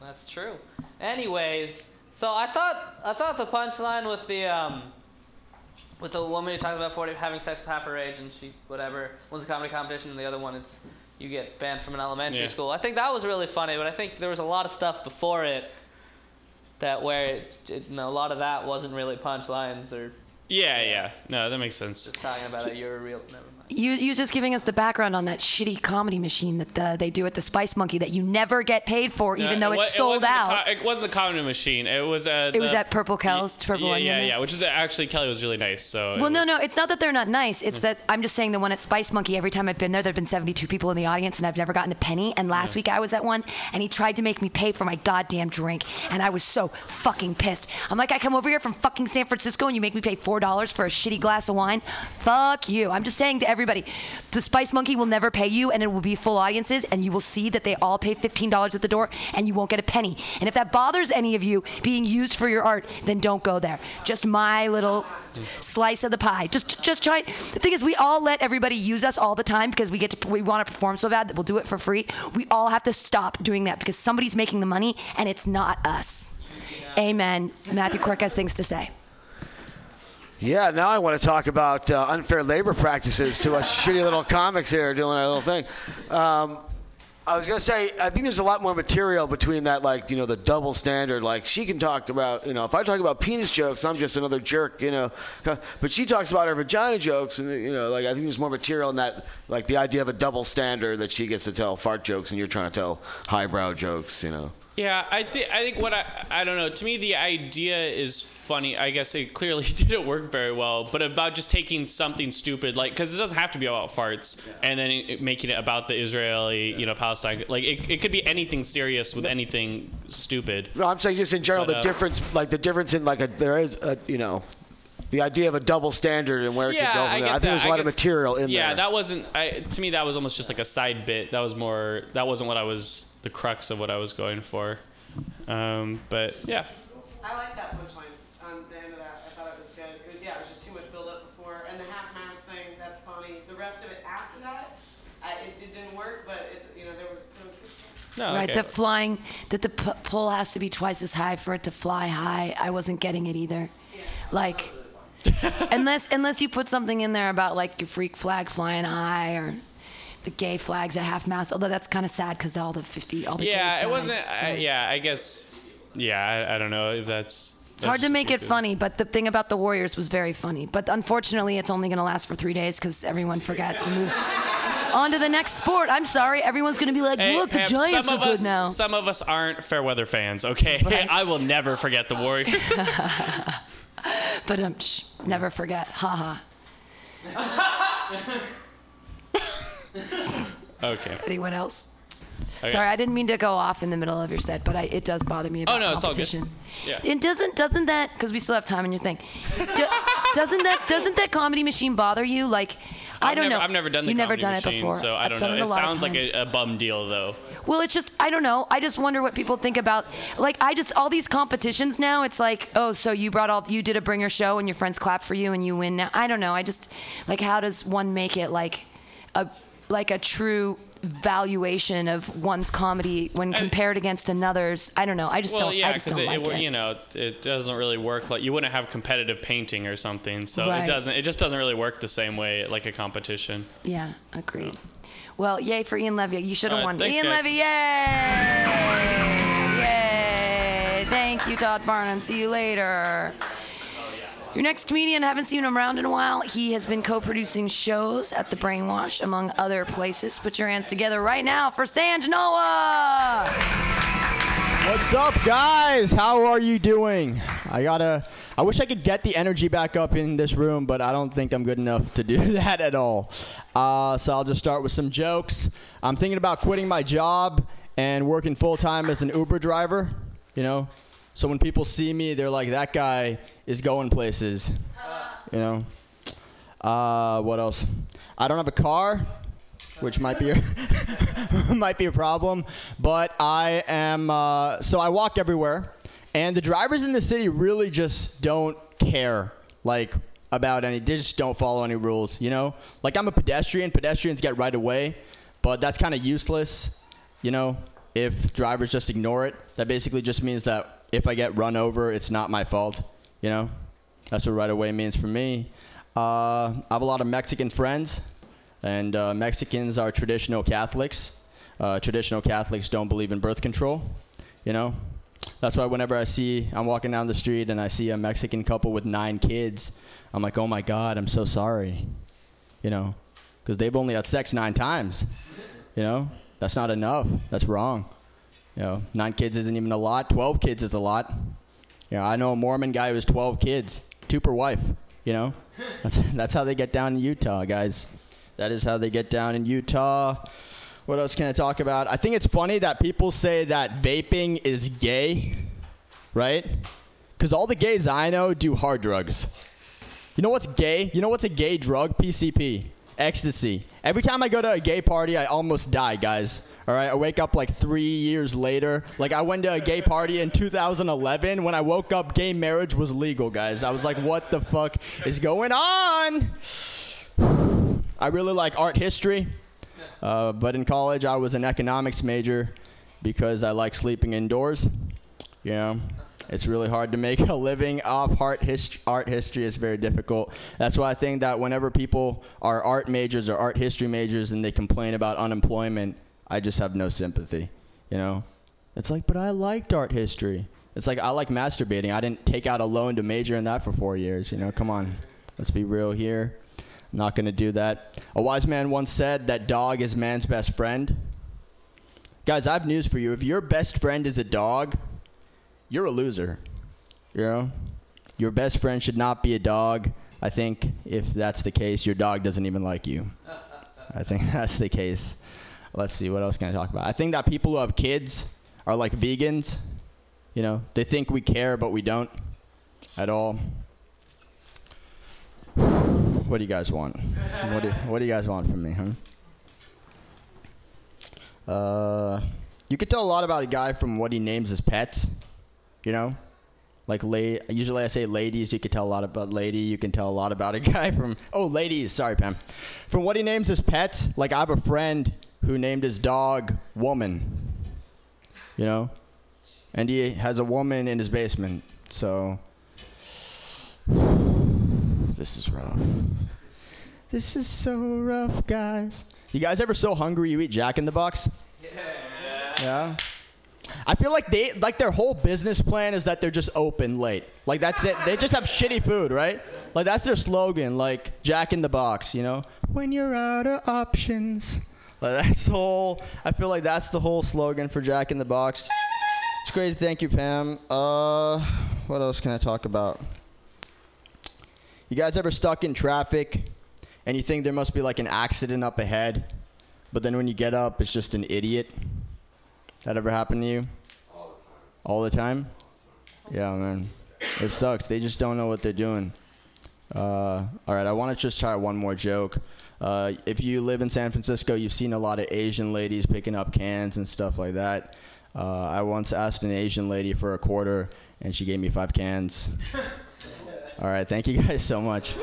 Speaker 13: That's true. Anyways, So I thought I thought the punchline with the um, with the woman who talks about 40, having sex with half her age and she whatever one's a comedy competition and the other one it's you get banned from an elementary
Speaker 12: Yeah.
Speaker 13: school. I think that was really funny, but I think there was a lot of stuff before it that where it, it you know, a lot of that wasn't really punchlines or
Speaker 12: Yeah, yeah. No, that makes sense.
Speaker 13: just talking about it. You're a real. Never mind.
Speaker 3: You you just giving us the background on that shitty comedy machine that uh, they do at the Spice Monkey that you never get paid for, even
Speaker 12: No,
Speaker 3: though
Speaker 12: wa-
Speaker 3: it's
Speaker 12: it
Speaker 3: sold
Speaker 12: wasn't the
Speaker 3: out.
Speaker 12: co- it wasn't the comedy machine. It was uh,
Speaker 3: It was
Speaker 12: the-
Speaker 3: at Purple Kel's, Purple
Speaker 12: yeah,
Speaker 3: Onion
Speaker 12: yeah, yeah. Which is actually Kelly was really nice. So it
Speaker 3: Well, no,
Speaker 12: was-
Speaker 3: no, it's not that they're not nice. It's that I'm just saying the one at Spice Monkey. Every time I've been there, there've been 72 people in the audience, and I've never gotten a penny. And last week I was at one, and he tried to make me pay for my goddamn drink, and I was so fucking pissed. I'm like, I come over here from fucking San Francisco, and you make me pay four dollars for a shitty glass of wine. Fuck you. I'm just saying to everybody, the Spice Monkey will never pay you, and it will be full audiences, and you will see that they all pay $15 at the door, and you won't get a penny. And if that bothers any of you being used for your art, then don't go there. Just my little slice of the pie. Just just try. The thing is, we all let everybody use us all the time because we get to we want to perform so bad that we'll do it for free. We all have to stop doing that because somebody's making the money and it's not us. Amen. Matthew Quirk has things to say.
Speaker 10: Yeah, now I want to talk about uh, unfair labor practices to us shitty little comics here doing our little thing. Um, I was gonna say, I think there's a lot more material between that, like you know, the double standard. Like she can talk about, you know, if I talk about penis jokes, I'm just another jerk, you know. But she talks about her vagina jokes, and you know, like I think there's more material in that, like the idea of a double standard that she gets to tell fart jokes and you're trying to tell highbrow jokes, you know.
Speaker 12: Yeah, I think I think what I I don't know. To me, the idea is funny. I guess it clearly didn't work very well. But about just taking something stupid, like because it doesn't have to be about farts, and then it, making it about the Israeli, you know, Palestine. Like it, it could be anything serious with anything stupid.
Speaker 10: No, I'm saying just in general,
Speaker 12: But,
Speaker 10: the
Speaker 12: uh,
Speaker 10: difference, like the difference in like a there is a you know, the idea of a double standard and where it
Speaker 12: yeah,
Speaker 10: could go. From
Speaker 12: I,
Speaker 10: there. I think there's a lot of material in
Speaker 12: yeah,
Speaker 10: there.
Speaker 12: Yeah, that wasn't. I, to me, that was almost just like a side bit. That was more. That wasn't what I was. The crux of what I was going for. Um, but yeah.
Speaker 11: I like that punchline on the end of that. I thought it was good. It was, yeah, it was just too much build up before. And the half mast thing, that's funny. The rest of it after that, I, it, it didn't work, but it, you know, there was, there was good stuff.
Speaker 12: No,
Speaker 3: right,
Speaker 12: okay.
Speaker 3: the flying, that the p- pole has to be twice as high for it to fly high. I wasn't getting it either. Yeah. Like, unless unless you put something in there about like your freak flag flying high or the gay flags at half mast. Although that's kind of sad because all the fifty, all the
Speaker 12: yeah,
Speaker 3: gays
Speaker 12: it wasn't.
Speaker 3: so-
Speaker 12: I, yeah, I guess. Yeah, I, I don't know if that's.
Speaker 3: It's hard to make it funny, but the thing about the Warriors was very funny. But unfortunately, it's only going to last for three days because everyone forgets and moves on to the next sport. I'm sorry, everyone's going to be like,
Speaker 12: Hey,
Speaker 3: "Look, the Giants are good
Speaker 12: us,
Speaker 3: now."
Speaker 12: Some of us aren't fair weather fans. Okay, I will never forget the Warriors.
Speaker 3: but um, shh, never forget. Ha ha.
Speaker 12: okay.
Speaker 3: Anyone else?
Speaker 12: Okay.
Speaker 3: Sorry, I didn't mean to go off in the middle of your set, but I, it does bother me oh, about
Speaker 12: Oh, no, it's all good.
Speaker 3: competitions.
Speaker 12: Yeah.
Speaker 3: And doesn't doesn't that because we still have time in your thing? Do, doesn't that doesn't that comedy machine bother you? Like, I
Speaker 12: I've
Speaker 3: don't
Speaker 12: never,
Speaker 3: know.
Speaker 12: I've never done the
Speaker 3: You've never done
Speaker 12: machine,
Speaker 3: it before.
Speaker 12: so I
Speaker 3: I've
Speaker 12: don't
Speaker 3: done
Speaker 12: know.
Speaker 3: It, a
Speaker 12: It sounds like a, a bum deal, though.
Speaker 3: Well, it's just I don't know. I just wonder what people think about like I just all these competitions now. It's like oh, so you brought all you did a bringer show and your friends clap for you and you win. Now I don't know. I just like how does one make it like a like a true valuation of one's comedy when compared against another's? I don't know. I just
Speaker 12: well,
Speaker 3: don't.
Speaker 12: yeah,
Speaker 3: I
Speaker 12: it,
Speaker 3: like
Speaker 12: it,
Speaker 3: it.
Speaker 12: you know, it doesn't really work. Like you wouldn't have competitive painting or something, so
Speaker 3: Right.
Speaker 12: it doesn't. It just doesn't really work the same way like a competition.
Speaker 3: Yeah, agreed. Well, yay for Ian Levy. You should have
Speaker 12: All
Speaker 3: won.
Speaker 12: thanks,
Speaker 3: Ian
Speaker 12: guys.
Speaker 3: Levy, yay! Yay! Thank you, Todd Barnum. See you later. Your next comedian, haven't seen him around in a while. He has been co producing shows at The Brainwash, among other places. Put your hands together right now for Sanj Noah!
Speaker 14: What's up, guys? How are you doing? I gotta. I wish I could get the energy back up in this room, but I don't think I'm good enough to do that at all. Uh, so I'll just start with some jokes. I'm thinking about quitting my job and working full time as an Uber driver. You know, so when people see me, they're like, "That guy is going places." You know. Uh, what else? I don't have a car, which might be a, might be a problem. But I am. Uh, so I walk everywhere, and the drivers in the city really just don't care, like about any. They just don't follow any rules. You know, like I'm a pedestrian. Pedestrians get right away, but that's kind of useless. You know, if drivers just ignore it, that basically just means that if I get run over, it's not my fault. You know, that's what right away means for me. Uh, I have a lot of Mexican friends, and uh, Mexicans are traditional Catholics. Uh, traditional Catholics don't believe in birth control. You know, that's why whenever I see I'm walking down the street and I see a Mexican couple with nine kids, I'm like, oh my God, I'm so sorry. You know, because they've only had sex nine times. You know, that's not enough. That's wrong. You know, nine kids isn't even a lot. Twelve kids is a lot. You know, I know a Mormon guy who has twelve kids, two per wife. You know, that's that's how they get down in Utah, guys. That is how they get down in Utah. What else can I talk about? I think it's funny that people say that vaping is gay, right? Because all the gays I know do hard drugs. You know what's gay? You know what's a gay drug? PCP, ecstasy. Every time I go to a gay party, I almost die, guys. All right, I wake up like three years later. Like I went to a gay party in 2011. When I woke up, gay marriage was legal, guys. I was like, what the fuck is going on? I really like art history, uh, but in college I was an economics major because I like sleeping indoors. You know, it's really hard to make a living off art, history. art history. is very difficult. That's why I think that whenever people are art majors or art history majors and they complain about unemployment, I just have no sympathy. You know, it's like, but I liked art history. It's like I like masturbating. I didn't take out a loan to major in that for four years. You know, come on, let's be real here. I'm not gonna do that. A wise man once said that dog is man's best friend. Guys, I have news for you. If your best friend is a dog, you're a loser. You know, your best friend should not be a dog. I think if that's the case, your dog doesn't even like you. I think that's the case. Let's see, what else can I talk about? I think that people who have kids are like vegans. You know, they think we care, but we don't at all. What do you guys want? What do, what do you guys want from me, huh? Uh, you could tell a lot about a guy from what he names his pets. You know, like la- usually I say ladies. You could tell a lot about lady. You can tell a lot about a guy from oh ladies. Sorry, Pam. From what he names his pets. Like I have a friend who named his dog Woman. You know, and he has a woman in his basement. So this is rough. This is so rough, guys. You guys ever so hungry you eat Jack in the Box? Yeah. Yeah. I feel like they like their whole business plan is that they're just open late. Like that's it. They just have shitty food, right? Like that's their slogan, like Jack in the Box, you know? When you're out of options. Like that's the whole I feel like that's the whole slogan for Jack in the Box. It's crazy. Thank you, Pam. Uh what else can I talk about? You guys ever stuck in traffic and you think there must be like an accident up ahead, but then when you get up, it's just an idiot? That ever happened to you? All the time. All the time. Yeah, man. It sucks. They just don't know what they're doing. Uh, all right, I want to just try one more joke. Uh, if you live in San Francisco, you've seen a lot of Asian ladies picking up cans and stuff like that. Uh, I once asked an Asian lady for a quarter, and she gave me five cans. All right, thank you guys so much.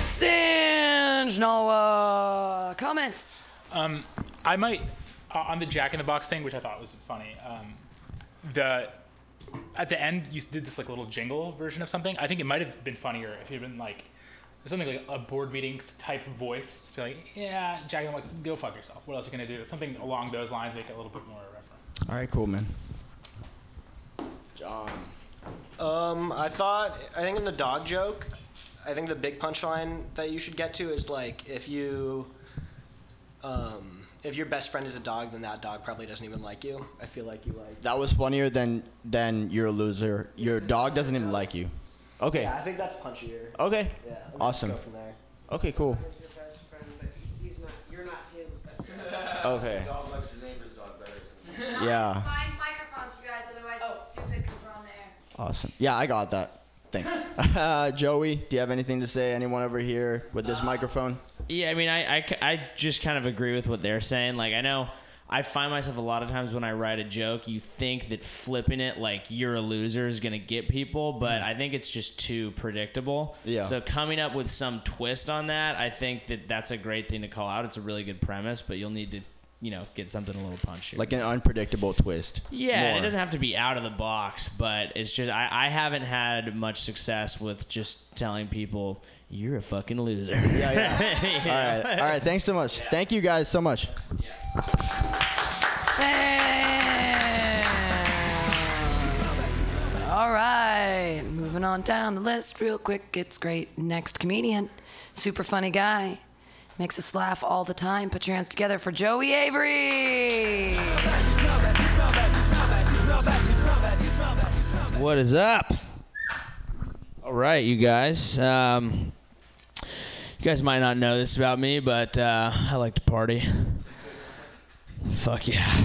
Speaker 3: Singe Noah. Comments.
Speaker 8: Um, I might uh, on the Jack in the Box thing, which I thought was funny. Um, the at the end you did this like little jingle version of something. I think it might have been funnier if you'd been like something like a board meeting type voice. Just be like, yeah, Jack, I'm like, go fuck yourself. What else are you gonna do? Something along those lines, make it a little bit more referent.
Speaker 14: All right, cool, man.
Speaker 15: John. Um, I thought I think in the dog joke, I think the big punchline that you should get to is like if you, um, if your best friend is a dog, then that dog probably doesn't even like you. I feel like you like.
Speaker 14: That was funnier than than you're a loser. Your dog doesn't even like you. Okay.
Speaker 15: Yeah, I think that's punchier.
Speaker 14: Okay.
Speaker 15: Yeah. let's
Speaker 14: Awesome.
Speaker 15: Go from there.
Speaker 14: Okay, cool.
Speaker 11: Your best friend, but he- he's not. You're not his best friend.
Speaker 14: Okay.
Speaker 10: Dog likes the neighbor's dog better.
Speaker 14: Yeah.
Speaker 3: Find microphones, you guys, otherwise it's oh. stupid because we're on the air.
Speaker 14: Awesome. Yeah, I got that. Thanks. Uh, Joey, do you have anything to say? Anyone over here with this microphone?
Speaker 16: Yeah, I mean, I, I, I just kind of agree with what they're saying. Like, I know I find myself a lot of times when I write a joke, you think that flipping it like you're a loser is going to get people, but I think it's just too predictable.
Speaker 14: Yeah.
Speaker 16: So coming up with some twist on that, I think that that's a great thing to call out. It's a really good premise, but you'll need to you know, get something a little punchier.
Speaker 14: Like an unpredictable twist.
Speaker 16: Yeah, and it doesn't have to be out of the box, but it's just I, I haven't had much success with just telling people you're a fucking loser.
Speaker 14: Yeah, yeah. All right, all right. Thanks so much. Thank you guys so much.
Speaker 3: All right, moving on down the list real quick. It's great. Next comedian, super funny guy, makes us laugh all the time. Put your hands together for Joey Avery.
Speaker 9: What is up? All right, you guys. Um, you guys might not know this about me, but uh, I like to party. Fuck yeah.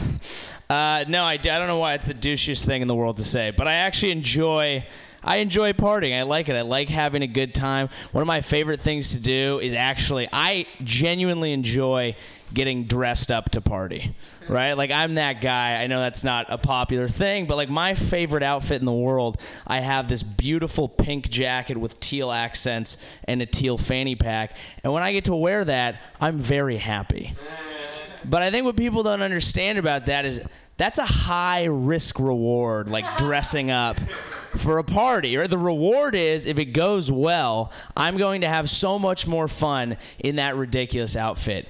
Speaker 9: Uh, no, I, I don't know why it's the douchiest thing in the world to say, but I actually enjoy. I enjoy partying. I like it. I like having a good time. One of my favorite things to do is actually, I genuinely enjoy getting dressed up to party. Right? Like, I'm that guy. I know that's not a popular thing, but like, my favorite outfit in the world, I have this beautiful pink jacket with teal accents and a teal fanny pack. And when I get to wear that, I'm very happy. But I think what people don't understand about that is that's a high risk reward, like dressing up for a party. Or the reward is if it goes well, I'm going to have so much more fun in that ridiculous outfit.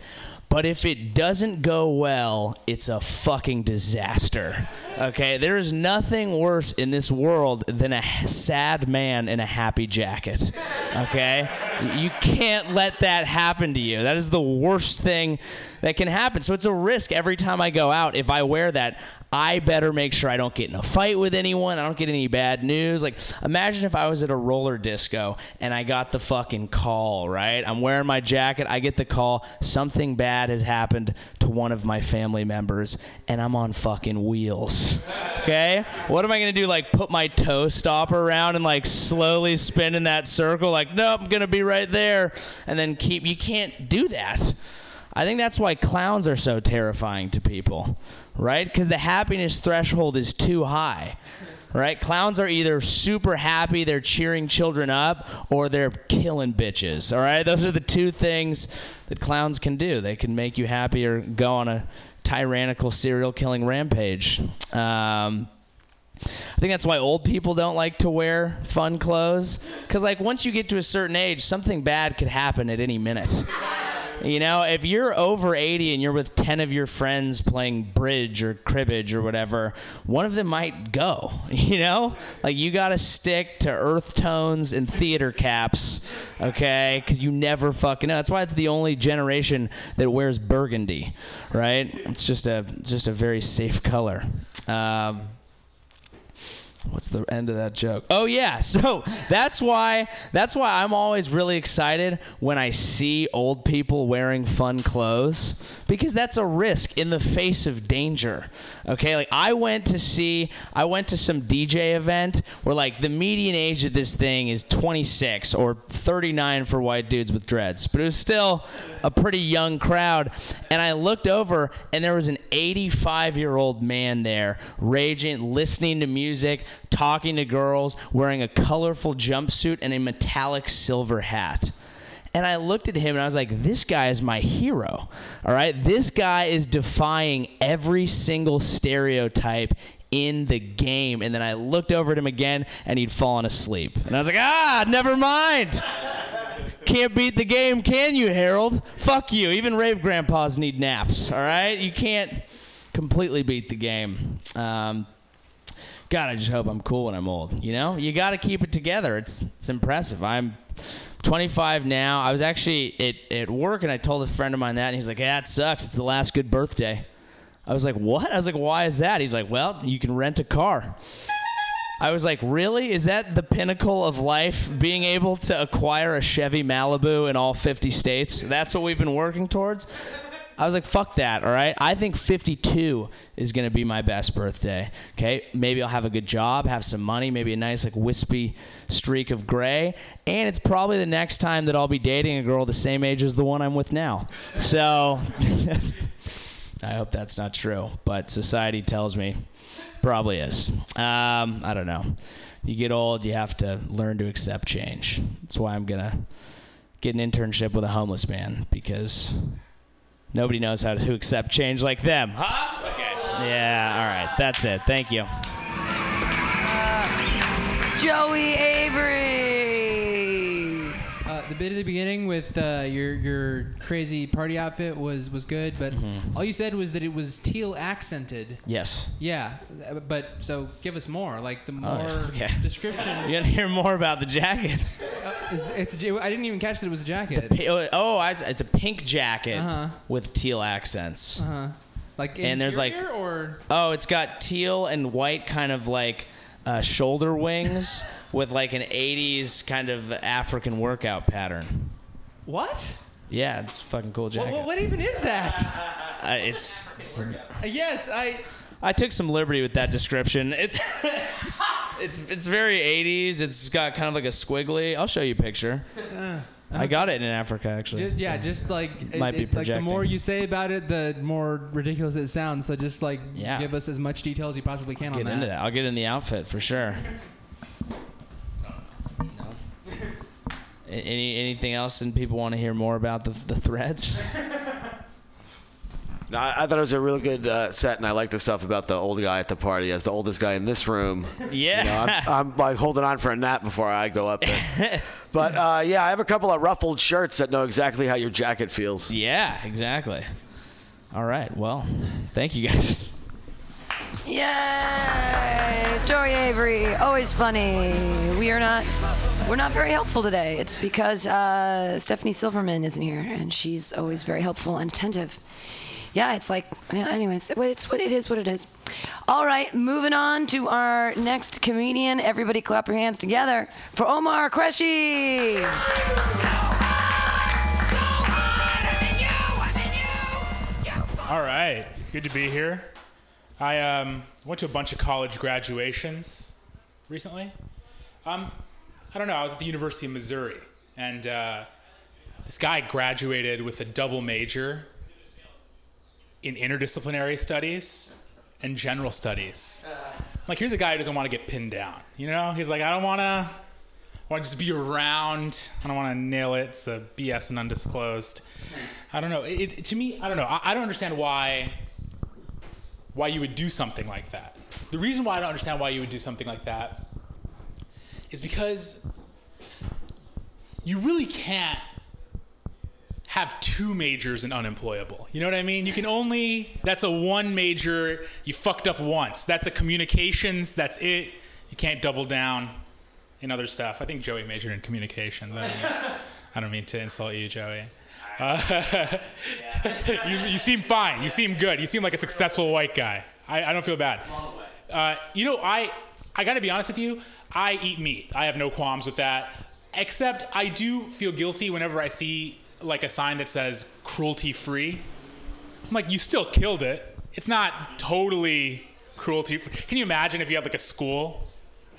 Speaker 9: But if it doesn't go well, it's a fucking disaster. Okay? There is nothing worse in this world than a sad man in a happy jacket. Okay? You can't let that happen to you. That is the worst thing that can happen. So it's a risk every time I go out. If I wear that, I better make sure I don't get in a fight with anyone. I don't get any bad news. Like, imagine if I was at a roller disco and I got the fucking call, right? I'm wearing my jacket. I get the call. Something bad has happened to one of my family members, and I'm on fucking wheels. Okay? What am I going to do? Like, put my toe stopper around and, like, slowly spin in that circle? Like, nope, I'm going to be right there. And then keep. You can't do that. I think that's why clowns are so terrifying to people, right? Because the happiness threshold is too high, right? Clowns are either super happy, they're cheering children up, or they're killing bitches, all right? Those are the two things that clowns can do. They can make you happy or go on a tyrannical serial killing rampage. Um, I think that's why old people don't like to wear fun clothes. Because, like, once you get to a certain age, something bad could happen at any minute. You know, if you're over 80 and you're with 10 of your friends playing bridge or cribbage or whatever, one of them might go. You know? Like, you got to stick to earth tones and theater caps, okay? Because you never fucking know. That's why it's the only generation that wears burgundy, right? It's just a, just a very safe color. Um, What's the end of that joke? Oh yeah, so that's why that's why I'm always really excited when I see old people wearing fun clothes because that's a risk in the face of danger. Okay? Like I went to see I went to some DJ event where like the median age of this thing is 26 or 39 for white dudes with dreads, but it was still a pretty young crowd and I looked over and there was an 85-year-old man there raging listening to music talking to girls, wearing a colorful jumpsuit and a metallic silver hat. And I looked at him and I was like, this guy is my hero. All right? This guy is defying every single stereotype in the game. And then I looked over at him again and he'd fallen asleep. And I was like, ah, never mind. Can't beat the game, can you, Harold? Fuck you. Even rave grandpas need naps, all right? You can't completely beat the game. Um, God, I just hope I'm cool when I'm old. You know, you got to keep it together. It's it's impressive. I'm 25 now. I was actually at, at work and I told a friend of mine that, and he's like, "Yeah, it sucks. It's the last good birthday." I was like, "What?" I was like, "Why is that?" He's like, "Well, you can rent a car." I was like, "Really? Is that the pinnacle of life? Being able to acquire a Chevy Malibu in all 50 states? That's what we've been working towards." I was like, fuck that, all right? I think 52 is going to be my best birthday, okay? Maybe I'll have a good job, have some money, maybe a nice, like, wispy streak of gray. And it's probably the next time that I'll be dating a girl the same age as the one I'm with now. So I hope that's not true, but society tells me probably is. Um, I don't know. You get old, you have to learn to accept change. That's why I'm going to get an internship with a homeless man because Nobody knows how to accept change like them. Huh? Okay. Yeah, all right. That's it. Thank you.
Speaker 3: Joey Avery.
Speaker 17: Bit at the beginning with uh, your your crazy party outfit was was good, but all you said was that it was teal accented.
Speaker 9: Yes.
Speaker 17: Yeah, but so give us more. Like the more
Speaker 9: Oh, yeah, okay.
Speaker 17: description.
Speaker 9: You to hear more about the jacket?
Speaker 17: Uh, it's, it's a I didn't even catch that it was a jacket.
Speaker 9: Pi- oh, oh, I- it's a pink jacket
Speaker 17: Uh-huh.
Speaker 9: with teal accents.
Speaker 17: Uh-huh. Like
Speaker 9: and there's like
Speaker 17: or
Speaker 9: oh, it's got teal and white kind of like uh, shoulder wings with like an '80s kind of African workout pattern.
Speaker 17: what?
Speaker 9: Yeah, it's fucking cool jacket.
Speaker 17: what, what even is that?
Speaker 9: Uh, it's, it's
Speaker 17: Uh, yes, I.
Speaker 9: I took some liberty with that description. It's it's it's very 80s. It's got kind of like a squiggly. I'll show you a picture.
Speaker 17: Uh,
Speaker 9: I got it in Africa actually.
Speaker 17: Just, yeah, just like it-
Speaker 9: be
Speaker 17: it- like the
Speaker 9: projecting.
Speaker 17: more you say about it, the more ridiculous it sounds. So just like
Speaker 9: Yeah.
Speaker 17: give us as much detail as you possibly can on
Speaker 9: get
Speaker 17: that.
Speaker 9: into that. I'll get in the outfit for sure. A- Any anything else, and people want to hear more about the the threads?
Speaker 10: No, I, I thought it was a really good uh, set, and I like the stuff about the old guy at the party as the oldest guy in this room.
Speaker 9: Yeah.
Speaker 10: You know, I'm, I'm like holding on for a nap before I go up there. but uh, yeah, I have a couple of ruffled shirts that know exactly how your jacket feels.
Speaker 9: Yeah, exactly. All right. Well, thank you guys.
Speaker 3: Yay! Joey Avery, always funny. We are not, we're not very helpful today. It's because uh, Stephanie Silverman isn't here, and she's always very helpful and attentive. Yeah, it's like, anyways, it's what it is. What it is. All right, moving on to our next comedian. Everybody, clap your hands together for Omar Qureshi.
Speaker 8: All right, good to be here. I um, went to a bunch of college graduations recently. Um, I don't know. I was at the University of Missouri, and uh, this guy graduated with a double major in interdisciplinary studies and general studies. Like, here's a guy who doesn't want to get pinned down. You know, he's like, I don't want to. I want to just be around. I don't want to nail it. It's a BS and undisclosed. I don't know. It, it- to me, I don't know. I, I don't understand why why you would do something like that. The reason why I don't understand why you would do something like that is because you really can't have two majors and unemployable. You know what I mean? You can only that's a one major you fucked up once. That's a communications, that's it. You can't double down in other stuff. I think Joey majored in communications. I don't mean, I don't mean to insult you, Joey. Uh, you, you seem fine. You seem good. You seem like a successful white guy. I, I don't feel bad. Uh, you know, I I got to be honest with you. I eat meat. I have no qualms with that. Except I do feel guilty whenever I see like a sign that says cruelty free. I'm like, you still killed it. It's not totally cruelty free. Can you imagine if you had like a school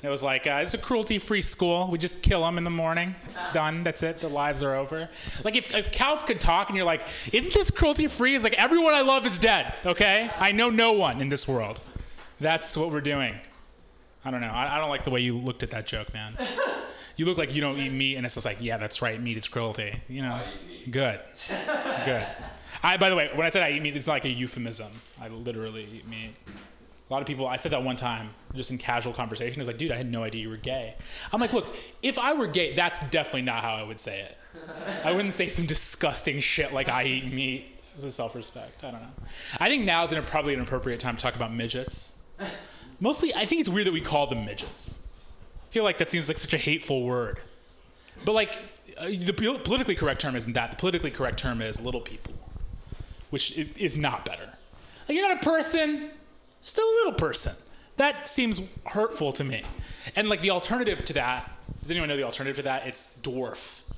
Speaker 8: and it was like, uh, it's a cruelty free school. We just kill them in the morning. It's done. That's it. The lives are over. Like, if, if cows could talk and you're like, isn't this cruelty free? It's like, everyone I love is dead, okay? I know no one in this world. That's what we're doing. I don't know. I, I don't like the way you looked at that joke, man. You look like you don't eat meat, and it's just like, yeah, that's right. Meat is cruelty. You know, good, good. I, by the way, when I said I eat meat, it's not like a euphemism. I literally eat meat. A lot of people, I said that one time, just in casual conversation. I was like, dude, I had no idea you were gay. I'm like, look, if I were gay, that's definitely not how I would say it. I wouldn't say some disgusting shit like I eat meat. It's a self-respect. I don't know. I think now is an, probably an appropriate time to talk about midgets. Mostly, I think it's weird that we call them midgets. Feel like that seems like such a hateful word. But like, uh, the politically correct term isn't that. The politically correct term is little people, which is not better. Like you're not a person, still a little person. That seems hurtful to me. And like the alternative to that, does anyone know the alternative to that? It's dwarf.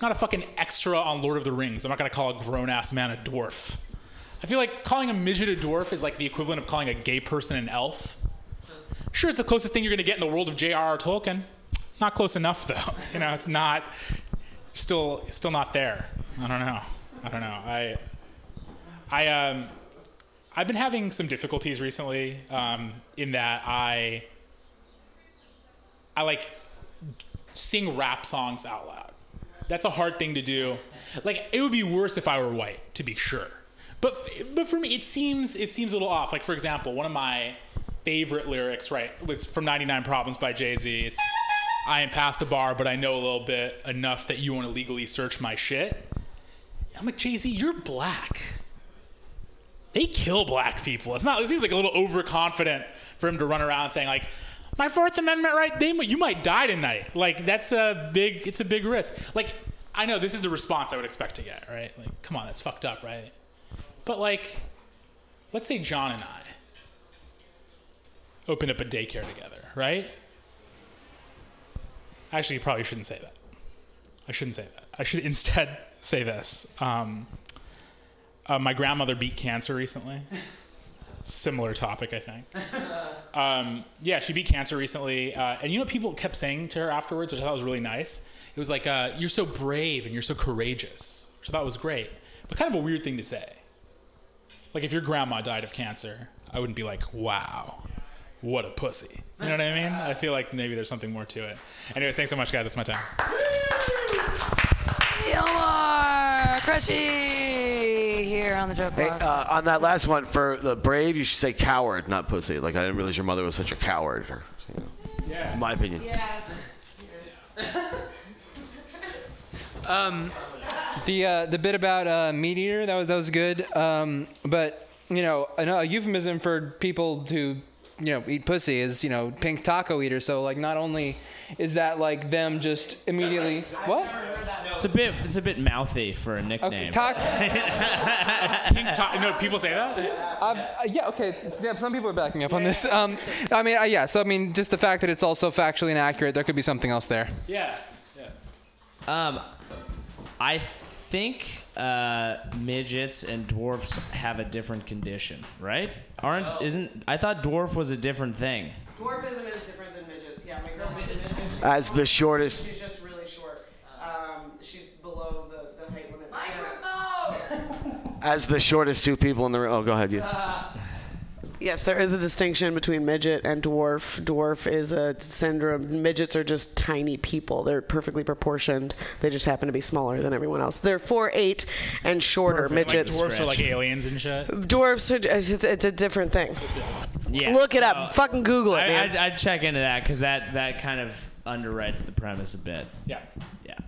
Speaker 8: Not a fucking extra on Lord of the Rings. I'm not gonna call a grown ass man a dwarf. I feel like calling a midget a dwarf is like the equivalent of calling a gay person an elf. Sure, it's the closest thing you're gonna get in the world of J.R.R. Tolkien. Not close enough though. You know, it's not still still not there. I don't know. I don't know. I I um I've been having some difficulties recently um, in that I I like sing rap songs out loud. That's a hard thing to do. Like it would be worse if I were white, to be sure. But but for me, it seems it seems a little off. Like for example, one of my favorite lyrics, right, It's from 99 Problems by Jay Z. It's I ain't past the bar, but I know a little bit enough that you want to legally search my shit. I'm like Jay Z, you're black. They kill black people. It's not. It seems like a little overconfident for him to run around saying like, "My Fourth Amendment right." They, you might die tonight. Like that's a big. It's a big risk. Like I know this is the response I would expect to get. Right? Like, come on, that's fucked up, right? But like, let's say John and I opened up a daycare together, right? Actually, you probably shouldn't say that. I shouldn't say that. I should instead say this. Um, uh, my grandmother beat cancer recently. Similar topic, I think. Um, yeah, she beat cancer recently. Uh, and you know what people kept saying to her afterwards, which I thought was really nice? It was like, uh, you're so brave and you're so courageous, which I thought was great. But kind of a weird thing to say. Like, if your grandma died of cancer, I wouldn't be like, wow, what a pussy. You know what I mean? I feel like maybe there's something more to it. Anyways, thanks so much, guys. That's my time.
Speaker 3: Omar Qureshi here on the joke
Speaker 10: Hey,
Speaker 3: block.
Speaker 10: uh, on that last one, for the brave, you should say coward, not pussy. Like I didn't realize your mother was such a coward. Or, you know,
Speaker 8: Yeah.
Speaker 10: In my opinion.
Speaker 1: Um, the uh, the bit about uh, meat eater that was that was good. Um, but you know, an- a euphemism for people who you know eat pussy is you know pink taco eater. So like, not only is that like them just immediately what?
Speaker 9: It's a bit it's a bit mouthy for a nickname.
Speaker 1: Talk.
Speaker 8: Pink ta- no, people say that.
Speaker 1: Uh, yeah, okay. Yeah, some people are backing me up on this. Um, I mean, uh, yeah. So I mean, just the fact that it's also factually inaccurate, there could be something else there.
Speaker 8: yeah Yeah.
Speaker 9: Um, I think uh, midgets and dwarfs have a different condition, right? Aren't isn't I thought dwarf was a different thing.
Speaker 18: Dwarfism is different than midgets. Yeah, my girlfriend's a midget.
Speaker 10: As the shortest-
Speaker 18: She's just really short. Um, she's below the, the height limit. Microphone!
Speaker 10: As the shortest two people in the room. Oh, go ahead. You.
Speaker 18: Yes, there is a distinction between midget and dwarf. Dwarf is a syndrome. Midgets are just tiny people. They're perfectly proportioned. They just happen to be smaller than everyone else. They're four eight and shorter.
Speaker 8: Like
Speaker 18: Midgets.
Speaker 8: dwarfs are like aliens and shit.
Speaker 18: Dwarfs are it's, it's, it's a different thing.
Speaker 9: Yeah.
Speaker 18: Look it up. Fucking Google it,
Speaker 9: I,
Speaker 18: man.
Speaker 9: I'd, I'd check into that because that that kind of underwrites the premise a bit.
Speaker 8: Yeah.
Speaker 9: Yeah.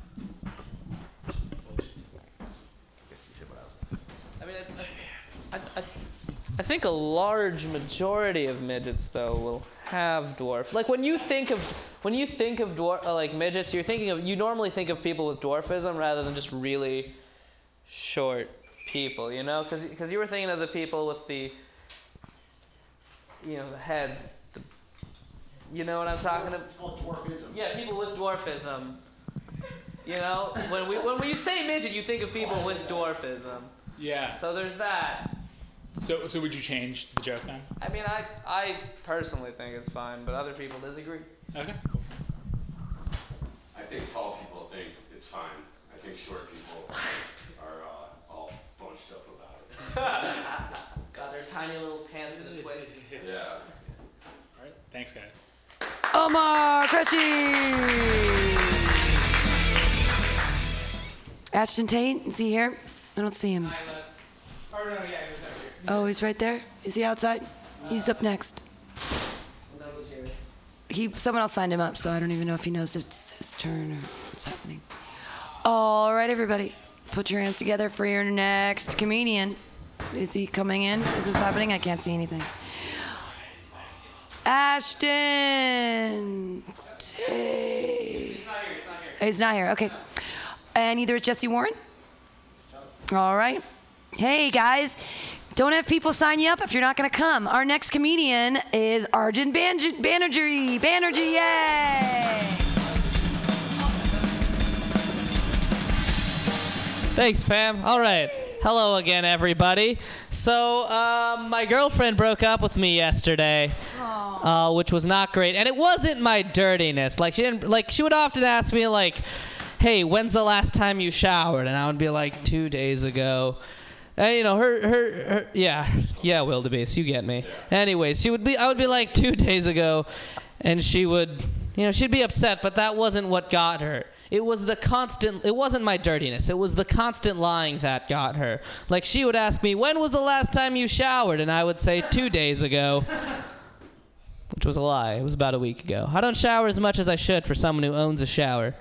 Speaker 11: I mean, I, I, I, I think a large majority of midgets though will have dwarf. Like when you think of when you think of dwarf uh, like midgets, you're thinking of you normally think of people with dwarfism rather than just really short people. You know, because cuz you were thinking of the people with the you know the heads. The, you know what I'm talking about? It's
Speaker 10: called dwarfism.
Speaker 11: Yeah, people with dwarfism. You know, when we when you say midget, you think of people with dwarfism.
Speaker 8: Yeah.
Speaker 11: So there's that.
Speaker 8: So, so would you change the joke then?
Speaker 11: I mean, I I personally think it's fine, but other people disagree.
Speaker 8: Okay.
Speaker 19: I think tall people think it's fine. I think short people are uh, all bunched up about it.
Speaker 11: Got their tiny little pants in a twist.
Speaker 19: Yeah.
Speaker 8: All right. Thanks, guys.
Speaker 3: Omar Qureshi. Ashton Tate, is he here? I don't see him. Oh, he's right there. Is he outside? He's up next. He someone else signed him up, so I don't even know if he knows it's his turn or what's happening. All right, everybody, put your hands together for your next comedian. Is he coming in? Is this happening? I can't see anything. Ashton Tate. He's not here. Okay. And either it's Jesse Warren. All right. Hey guys, don't have people sign you up if you're not going to come. Our next comedian is Arjun Banj- Banerjee. Banerjee, yay!
Speaker 11: Thanks, Pam. All right. Hello again, everybody. So, um, my girlfriend broke up with me yesterday, uh, which was not great, and it wasn't my dirtiness. Like she didn't. Like she would often ask me, like, "Hey, when's the last time you showered?" And I would be like, two days ago." And you know, her, her, her, yeah, yeah, wildebeest, you get me. Anyways, she would be, I would be like two days ago, and she would, you know, she'd be upset, but that wasn't what got her.
Speaker 13: It was the constant. It wasn't my dirtiness. It was the constant lying that got her. Like she would ask me, "When was the last time you showered?" and I would say, two days ago," which was a lie. It was about a week ago. I don't shower as much as I should for someone who owns a shower.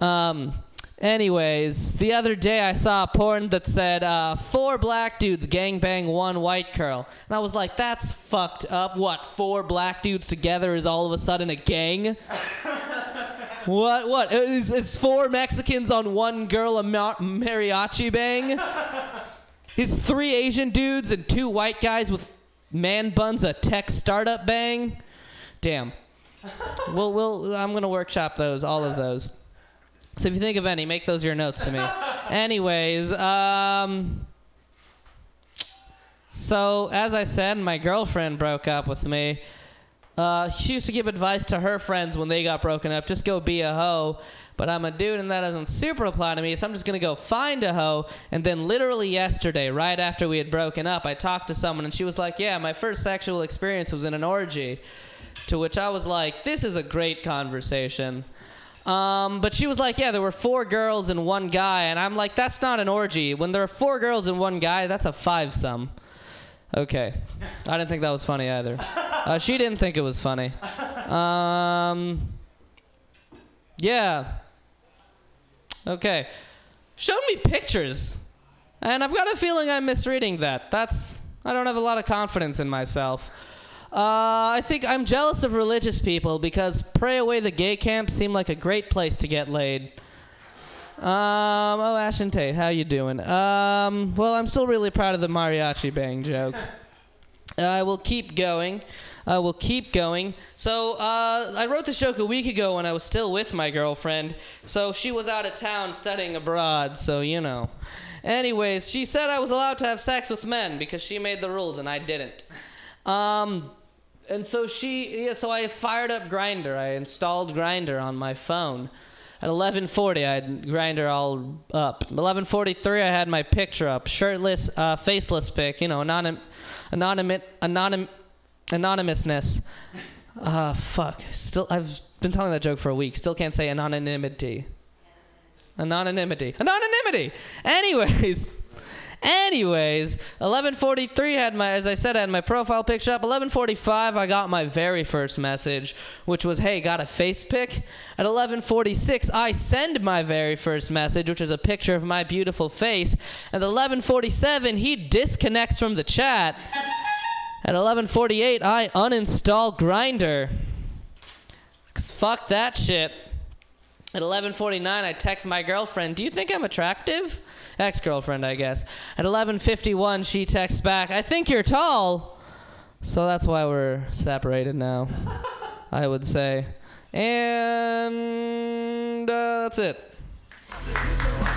Speaker 13: Um. Anyways, the other day I saw a porn that said uh, four black dudes gangbang one white girl, and I was like, "That's fucked up." What? Four black dudes together is all of a sudden a gang? What? What? Is, is four Mexicans on one girl a ma- mariachi bang? Is three Asian dudes and two white guys with man buns a tech startup bang? Damn. We'll, we'll, I'm gonna workshop those, all of those. So if you think of any, make those your notes to me. Anyways, um. So as I said, my girlfriend broke up with me. Uh, she used to give advice to her friends when they got broken up. Just go be a hoe. But I'm a dude, and that doesn't super apply to me. So I'm just gonna go find a hoe. And then literally yesterday, right after we had broken up, I talked to someone, and she was like, "Yeah, my first sexual experience was in an orgy." To which I was like, "This is a great conversation." Um, but she was like, "Yeah, there were four girls and one guy," and I'm like, "That's not an orgy. When there are four girls and one guy, that's a five sum." Okay, I didn't think that was funny either. Uh, she didn't think it was funny. Um, yeah. Okay. Show me pictures, and I've got a feeling I'm misreading that. That's I don't have a lot of confidence in myself. Uh, I think I'm jealous of religious people because pray away the gay camp seemed like a great place to get laid. Um, oh, Ashton Tate, how you doing? Um, well, I'm still really proud of the mariachi bang joke. I will keep going. I will keep going. So, uh, I wrote this joke a week ago when I was still with my girlfriend. So, she was out of town studying abroad, so you know. Anyways, she said I was allowed to have sex with men because she made the rules and I didn't. Um, and so she, yeah, so I fired up Grindr. I installed Grindr on my phone. At 11:40, I had Grindr all up. 11:43, I had my picture up, shirtless, uh, faceless pic. You know, anonym, anonym, anonym, anonymousness. Uh, fuck. Still, I've been telling that joke for a week. Still can't say anonymity. Anonymity. Anonymity. Anyways. Anyways, 11:43 had my, as I said, I had my profile picture up. 11:45, I got my very first message, which was, "Hey, got a face pic." At 11:46, I send my very first message, which is a picture of my beautiful face. At 11:47, he disconnects from the chat. At 11:48, I uninstall Grindr. Cause fuck that shit. At 11:49, I text my girlfriend, "Do you think I'm attractive?" Ex-girlfriend, I guess. At 11:51, she texts back, "I think you're tall." So that's why we're separated now. I would say. And uh, that's it.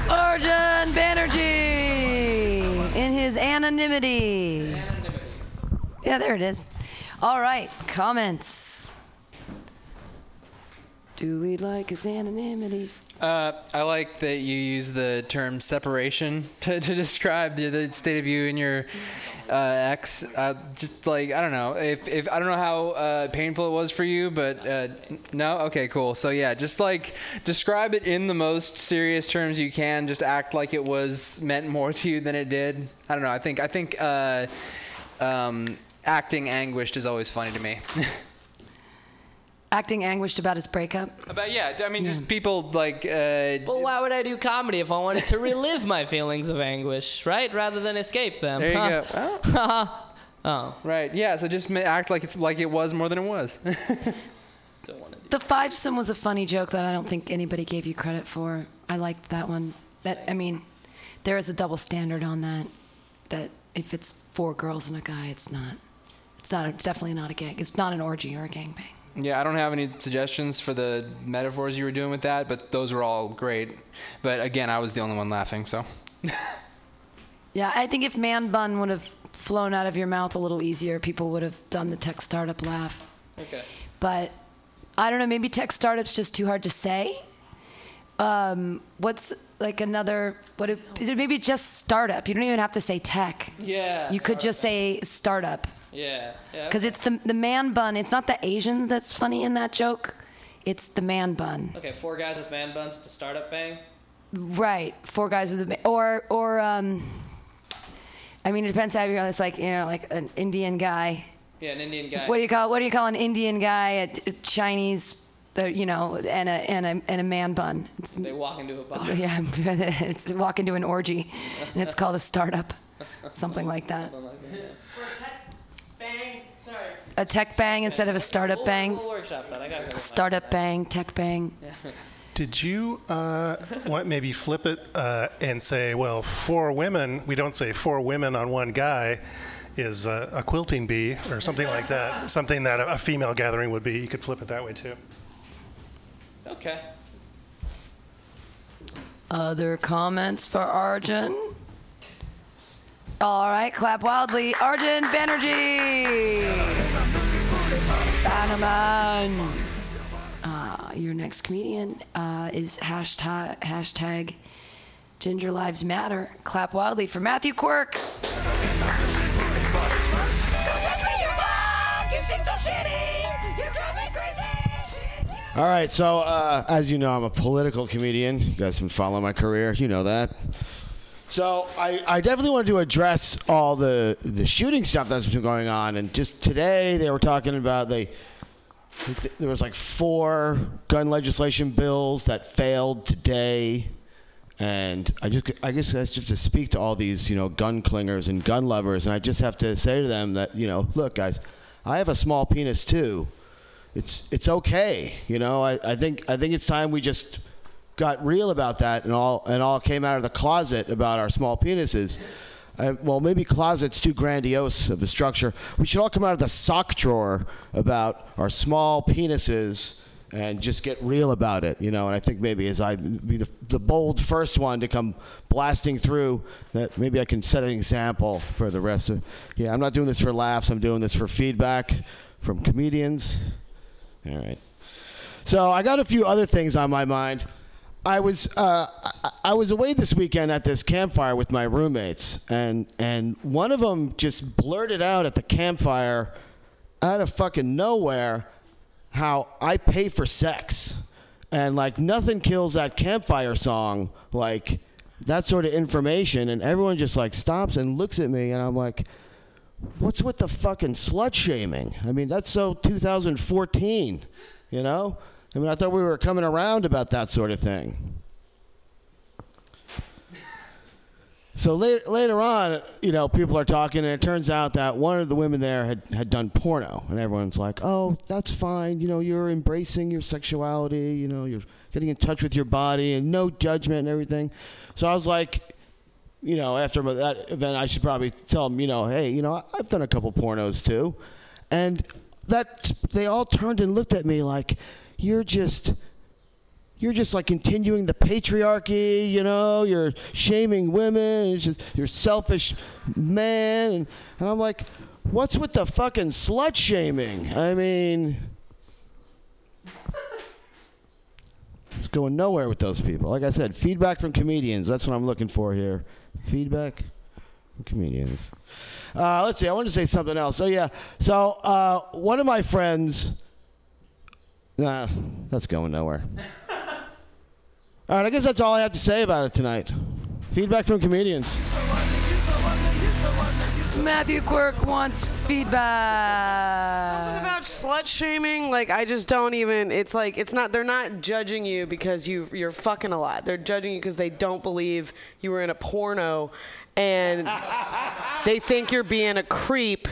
Speaker 3: Arjun Banerjee in his anonymity. Yeah, there it is. All right, comments. Do we like his anonymity?
Speaker 1: Uh, I like that you use the term separation to, to describe the, the state of you and your uh, ex. Uh, just like I don't know if, if I don't know how uh, painful it was for you, but uh, no. Okay, cool. So yeah, just like describe it in the most serious terms you can. Just act like it was meant more to you than it did. I don't know. I think I think uh, um, acting anguished is always funny to me.
Speaker 3: Acting anguished about his breakup.
Speaker 1: But yeah, I mean, just people like. Uh,
Speaker 13: Well, why would I do comedy if I wanted to relive my feelings of anguish, right? Rather than escape them.
Speaker 1: There you
Speaker 13: Huh.
Speaker 1: go.
Speaker 13: oh.
Speaker 1: Right. Yeah. So just act like it's like it was more than it was.
Speaker 3: The five some was a funny joke that I don't think anybody gave you credit for. I liked that one. That I mean, there is a double standard on that. That if it's four girls and a guy, it's not. It's not. It's definitely not a gang. It's not an orgy or a gangbang.
Speaker 1: Yeah, I don't have any suggestions for the metaphors you were doing with that, but those were all great. But again, I was the only one laughing, so.
Speaker 3: Yeah, I think if man bun would have flown out of your mouth a little easier, people would have done the tech startup laugh.
Speaker 13: Okay.
Speaker 3: But I don't know. Maybe tech startup's just too hard to say. Um, what's like another? What? It, maybe just startup. You don't even have to say tech.
Speaker 13: Yeah.
Speaker 3: You could just say startup.
Speaker 13: Yeah. yeah.
Speaker 3: Because it's the the man bun. It's not the Asian that's funny in that joke. It's the man bun.
Speaker 11: Okay, four guys with man buns to startup bang.
Speaker 3: Right, four guys with a man, or or um. I mean, it depends how you're. It's like you know, like an Indian guy.
Speaker 11: Yeah, an Indian guy.
Speaker 3: What do you call What do you call an Indian guy? A, a Chinese, uh, you know, and a and a and a man bun. It's,
Speaker 11: They walk into a bar.
Speaker 3: yeah, it's walk into an orgy, and it's called a startup, something like that.
Speaker 18: Bang. Sorry.
Speaker 3: A tech bang instead of a startup
Speaker 11: We'll-
Speaker 3: bang.
Speaker 11: We'll workshop that. I got it.
Speaker 3: Startup bang, tech bang.
Speaker 20: Did you uh, want maybe flip it uh, and say, well, four women, we don't say four women on one guy is uh, a quilting bee or something like that. Something that a, a female gathering would be. You could flip it that way too.
Speaker 11: Okay.
Speaker 3: Other comments for Arjun? All right, clap wildly. Arjun Banerjee. Bannerman. Uh, your next comedian uh, is hashtag, hashtag Ginger Lives Matter. Clap wildly for Matthew Quirk.
Speaker 10: All right, so uh, as you know, I'm a political comedian. You guys been following my career, you know that. So I, I definitely wanted to address all the the shooting stuff that's been going on, and just today they were talking about they there was like four gun legislation bills that failed today, and I just I guess that's just to speak to all these you know gun clingers and gun lovers, and I just have to say to them that you know look guys, I have a small penis too. It's it's okay. You know, I, I think I think it's time we just got real about that and all and all came out of the closet about our small penises. Uh, well, maybe closet's too grandiose of a structure. We should all come out of the sock drawer about our small penises and just get real about it, you know. And I think maybe as I be the, the bold first one to come blasting through, that maybe I can set an example for the rest of. Yeah, I'm not doing this for laughs. I'm doing this for feedback from comedians. All right. So I got a few other things on my mind. I was uh, I, was away this weekend at this campfire with my roommates, and and one of them just blurted out at the campfire, out of fucking nowhere, how I pay for sex, and like nothing kills that campfire song like that sort of information, and everyone just like stops and looks at me, and I'm like what's with the fucking slut shaming? I mean, that's so 2014, you know? I mean, I thought we were coming around about that sort of thing. So later, later on, you know, people are talking, and it turns out that one of the women there had, had done porno, and everyone's like, "Oh, that's fine. You know, you're embracing your sexuality. You know, you're getting in touch with your body, and no judgment and everything." So I was like, you know, after that event, I should probably tell them, you know, hey, you know, I've done a couple pornos too, and that they all turned and looked at me like, you're just, you're just like continuing the patriarchy, you know, you're shaming women, it's just, you're selfish man, and, and I'm like, what's with the fucking slut shaming? I mean. It's going nowhere with those people. Like I said, feedback from comedians. That's what I'm looking for here. Feedback from comedians. Uh, let's see. I wanted to say something else. So yeah. So uh, one of my friends. Nah, that's going nowhere. All right. I guess that's all I have to say about it tonight. Feedback from comedians.
Speaker 3: Matthew Quirk wants feedback.
Speaker 18: Something about slut shaming, like I just don't even. It's like it's not. They're not judging you because you you're fucking a lot. They're judging you because they don't believe you were in a porno, and they think you're being a creep.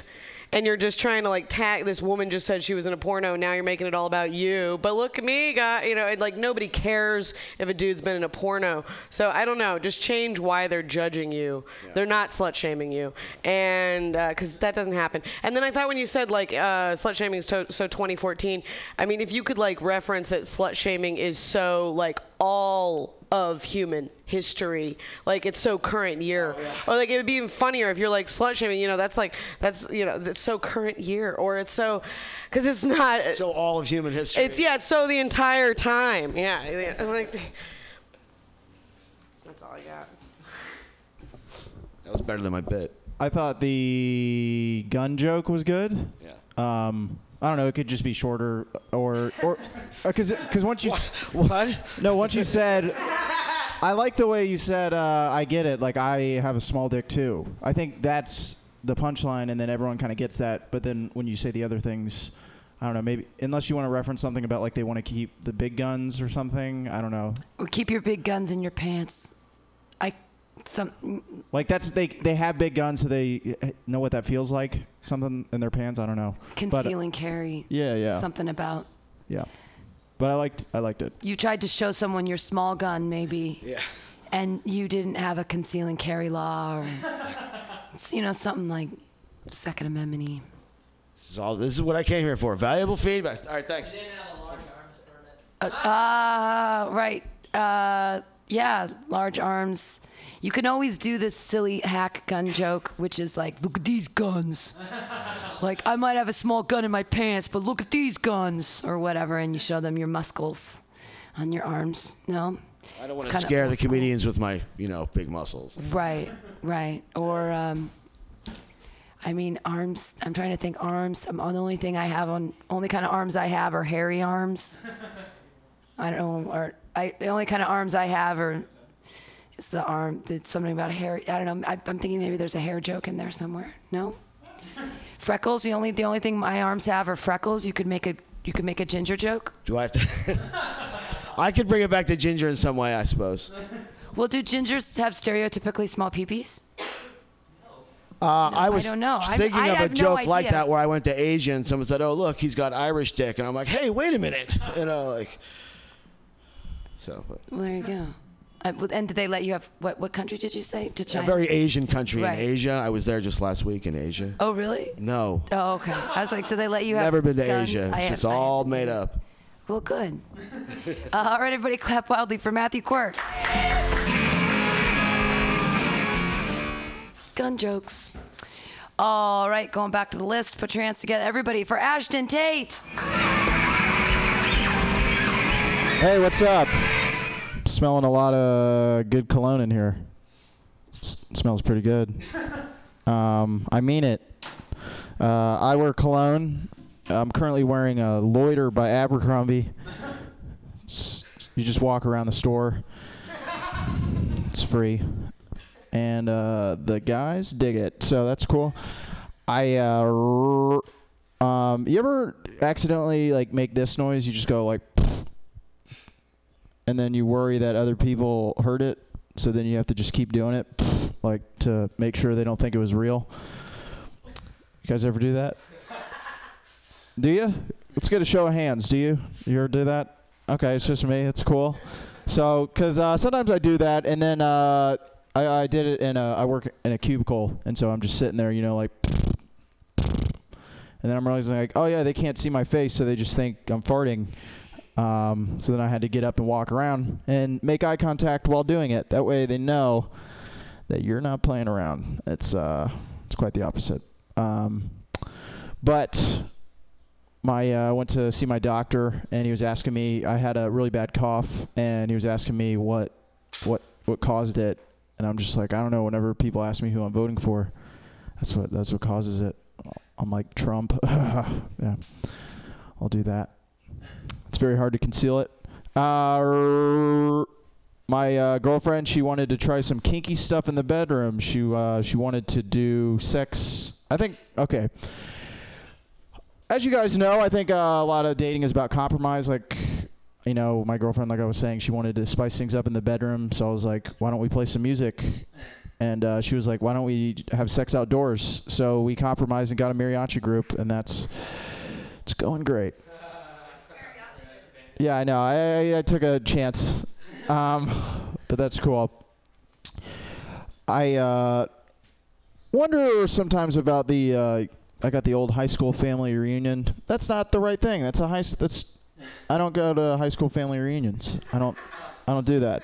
Speaker 18: And you're just trying to like tag this woman just said she was in a porno. Now you're making it all about you. But look at me, guy. You know, and like nobody cares if a dude's been in a porno. So I don't know. Just change why they're judging you. They're not slut shaming you, and because that doesn't happen. And then I thought when you said like uh, slut shaming is to- so 2014. I mean, if you could like reference that slut shaming is so like all of human history. Like it's so current year. Or like it would be even funnier if you're like slut shaming. You know, that's like that's you know that's so current year. Or it's so because it's not
Speaker 10: so all of human history.
Speaker 18: It's yeah, it's so the entire time. Yeah, yeah, like that's all I got.
Speaker 10: That was better than my bit.
Speaker 14: I thought the gun joke was good.
Speaker 10: Yeah.
Speaker 14: Um, I don't know. It could just be shorter, or or because because once you
Speaker 10: what?
Speaker 14: No, once you said. I like the way you said. Uh, I get it. Like I have a small dick too. I think that's the punchline, and then everyone kind of gets that. But then when you say the other things, I don't know. Maybe unless you want to reference something about like they want to keep the big guns or something. I don't know.
Speaker 3: Or keep your big guns in your pants. I some
Speaker 14: Like that's they they have big guns, so they uh, know what that feels like. Something in their pants. I don't know. But,
Speaker 3: conceal and carry.
Speaker 14: Yeah, yeah.
Speaker 3: Something about
Speaker 14: yeah. But I liked I liked it.
Speaker 3: you tried to show someone your small gun, maybe.
Speaker 10: Yeah.
Speaker 3: And you didn't have a conceal and carry law, or you know something like Second Amendment.
Speaker 10: This is all. This is what I came here for. Valuable feedback. All right, thanks.
Speaker 3: Didn't have a large arms Uh, uh, right. Uh, yeah, large arms. You can always do this silly hack gun joke, which is like, look at these guns. like, I might have a small gun in my pants, but look at these guns, or whatever, and you show them your muscles on your arms. No?
Speaker 10: I don't want to scare the comedians with my, you know, big muscles.
Speaker 3: Right, right. Or, um, I mean, arms. I'm trying to think arms. Um, the only thing I have on, only kind of arms I have are hairy arms. I don't know, or I, the only kind of arms I have are, is the arm, did something about a hair. I don't know. I, I'm thinking maybe there's a hair joke in there somewhere. No? Freckles. The only, the only thing my arms have are freckles. You could make a, you could make a ginger joke.
Speaker 10: Do I have to? I could bring it back to ginger in some way, I suppose.
Speaker 3: Well, do gingers have stereotypically small peepees?
Speaker 10: Uh, I
Speaker 3: I
Speaker 10: was
Speaker 3: don't know. I'm-
Speaker 10: thinking
Speaker 3: I
Speaker 10: of a
Speaker 3: have no
Speaker 10: joke like that where I went to Asia and someone said, "Oh, look, he's got Irish dick," and I'm like, "Hey, wait a minute," you know, like. So, but
Speaker 3: Well, there you go. Uh, and did they let you have what? What country did you say? To
Speaker 10: a very Asian country
Speaker 3: Right.
Speaker 10: in Asia. I was there just last week in Asia.
Speaker 3: Oh, really?
Speaker 10: No,
Speaker 3: Oh, okay. I was like, did they let you have?
Speaker 10: never been to
Speaker 3: guns?
Speaker 10: Asia. It's just all made up.
Speaker 3: Well, good. uh, all right, everybody, clap wildly for Matthew Quirk. Gun jokes. All right, going back to the list. Put your hands together, everybody, for Ashton Tate.
Speaker 14: Hey, what's up? Smelling a lot of good cologne in here. S- smells pretty good. Um, I mean it. Uh, I wear cologne. I'm currently wearing a Loiter by Abercrombie. It's, you just walk around the store. It's free, and uh, the guys dig it. So that's cool. I uh, r- um, you ever accidentally like make this noise? You just go like and then you worry that other people heard it, so then you have to just keep doing it, like to make sure they don't think it was real. You guys ever do that? Do you? Let's get a show of hands. Do you? You ever do that? Okay, it's just me. It's cool. So, because uh, sometimes I do that, and then uh, I, I did it in a. I work in a cubicle, and so I'm just sitting there, you know, like. And then I'm realizing, like, oh yeah, they can't see my face, so they just think I'm farting. Um, so then I had to get up and walk around and make eye contact while doing it. That way they know that you're not playing around. It's uh, it's quite the opposite. Um, but my uh, I went to see my doctor and he was asking me. I had a really bad cough and he was asking me what what what caused it. And I'm just like I don't know. Whenever people ask me who I'm voting for, that's what that's what causes it. I'm like Trump. yeah, I'll do that. It's very hard to conceal it. Uh, my uh, girlfriend, she wanted to try some kinky stuff in the bedroom. She uh, she wanted to do sex. I think okay. As you guys know, I think uh, a lot of dating is about compromise. Like, you know, my girlfriend, like I was saying, she wanted to spice things up in the bedroom. So I was like, why don't we play some music? And uh, she was like, why don't we have sex outdoors? So we compromised and got a mariachi group, and that's it's going great. Yeah, I know. I, I, took a chance, um, but that's cool. I uh, wonder sometimes about the. Uh, I got the old high school family reunion. That's not the right thing. That's a high. That's. I don't go to high school family reunions. I don't. I don't do that.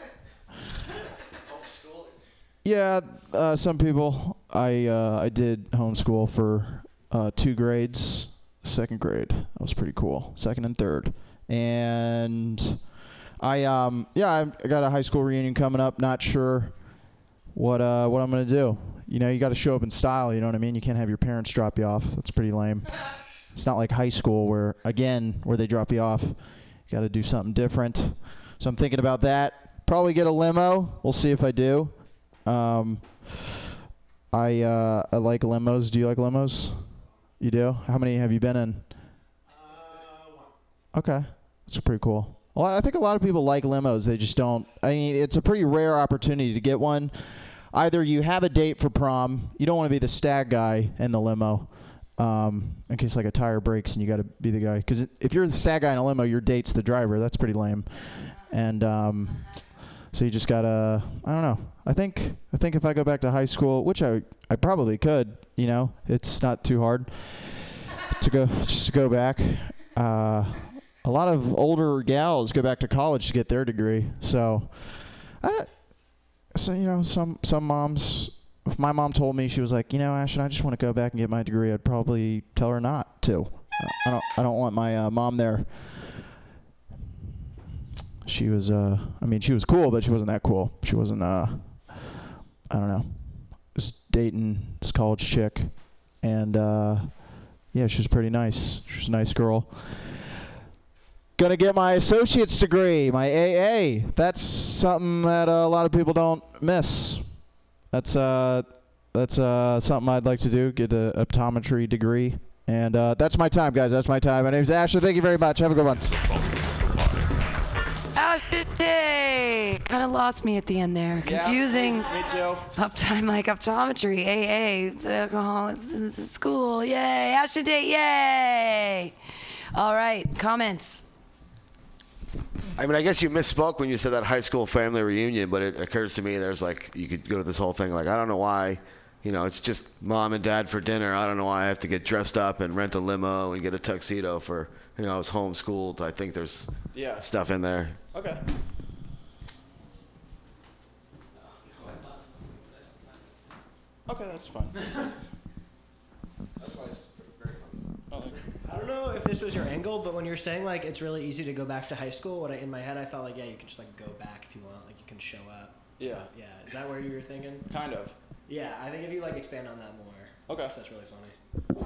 Speaker 14: Yeah, uh, some people. I uh, I did homeschool for uh, two grades. Second grade, that was pretty cool. Second and third, and I um yeah I got a high school reunion coming up. Not sure what uh what I'm gonna do. You know, you got to show up in style. You know what I mean? You can't have your parents drop you off. That's pretty lame. It's not like high school where again where they drop you off. You got to do something different. So I'm thinking about that. Probably get a limo. We'll see if I do. Um, I uh, I like limos. Do you like limos? You do. How many have you been in? Okay, that's pretty cool. Well, I think a lot of people like limos. They just don't. I mean, it's a pretty rare opportunity to get one. Either you have a date for prom. You don't want to be the stag guy in the limo, um, in case like a tire breaks and you got to be the guy. Because if you're the stag guy in a limo, your date's the driver. That's pretty lame. And um, so you just gotta. I don't know. I think I think if I go back to high school, which I I probably could. You know, it's not too hard to go just to go back. Uh, a lot of older gals go back to college to get their degree. So, I don't, so you know, some some moms. If my mom told me she was like, you know, Ashton, I just want to go back and get my degree, I'd probably tell her not to. I don't I don't want my uh, mom there. She was uh, I mean, she was cool, but she wasn't that cool. She wasn't uh, I don't know, just dating this college chick, and uh, yeah, she was pretty nice. She was a nice girl. Gonna get my associate's degree, my AA. That's something that uh, a lot of people don't miss. That's uh, that's uh, something I'd like to do. Get an optometry degree, and uh, that's my time, guys. That's my time. My name's Ashley. Thank you very much. Have a good one.
Speaker 3: Ashton kind of lost me at the end there.
Speaker 14: Yeah,
Speaker 3: Confusing.
Speaker 14: me too.
Speaker 3: Uptime like optometry, AA, it's alcohol, it's, it's school, yay! Ashton Tate, yay! All right, comments.
Speaker 10: I mean, I guess you misspoke when you said that high school family reunion, but it occurs to me there's like you could go to this whole thing like I don't know why, you know, it's just mom and dad for dinner. I don't know why I have to get dressed up and rent a limo and get a tuxedo for you know I was homeschooled. I think there's
Speaker 14: Yeah.
Speaker 10: stuff in there.
Speaker 14: Okay. Okay, that's fine.
Speaker 15: I don't know if this was your angle, but when you're saying like it's really easy to go back to high school, what I in my head I thought like yeah you can just like go back if you want, like you can show up.
Speaker 14: Yeah.
Speaker 15: Yeah. Is that where you were thinking?
Speaker 14: Kind of.
Speaker 15: Yeah, I think if you like expand on that more.
Speaker 14: Okay.
Speaker 15: That's really funny.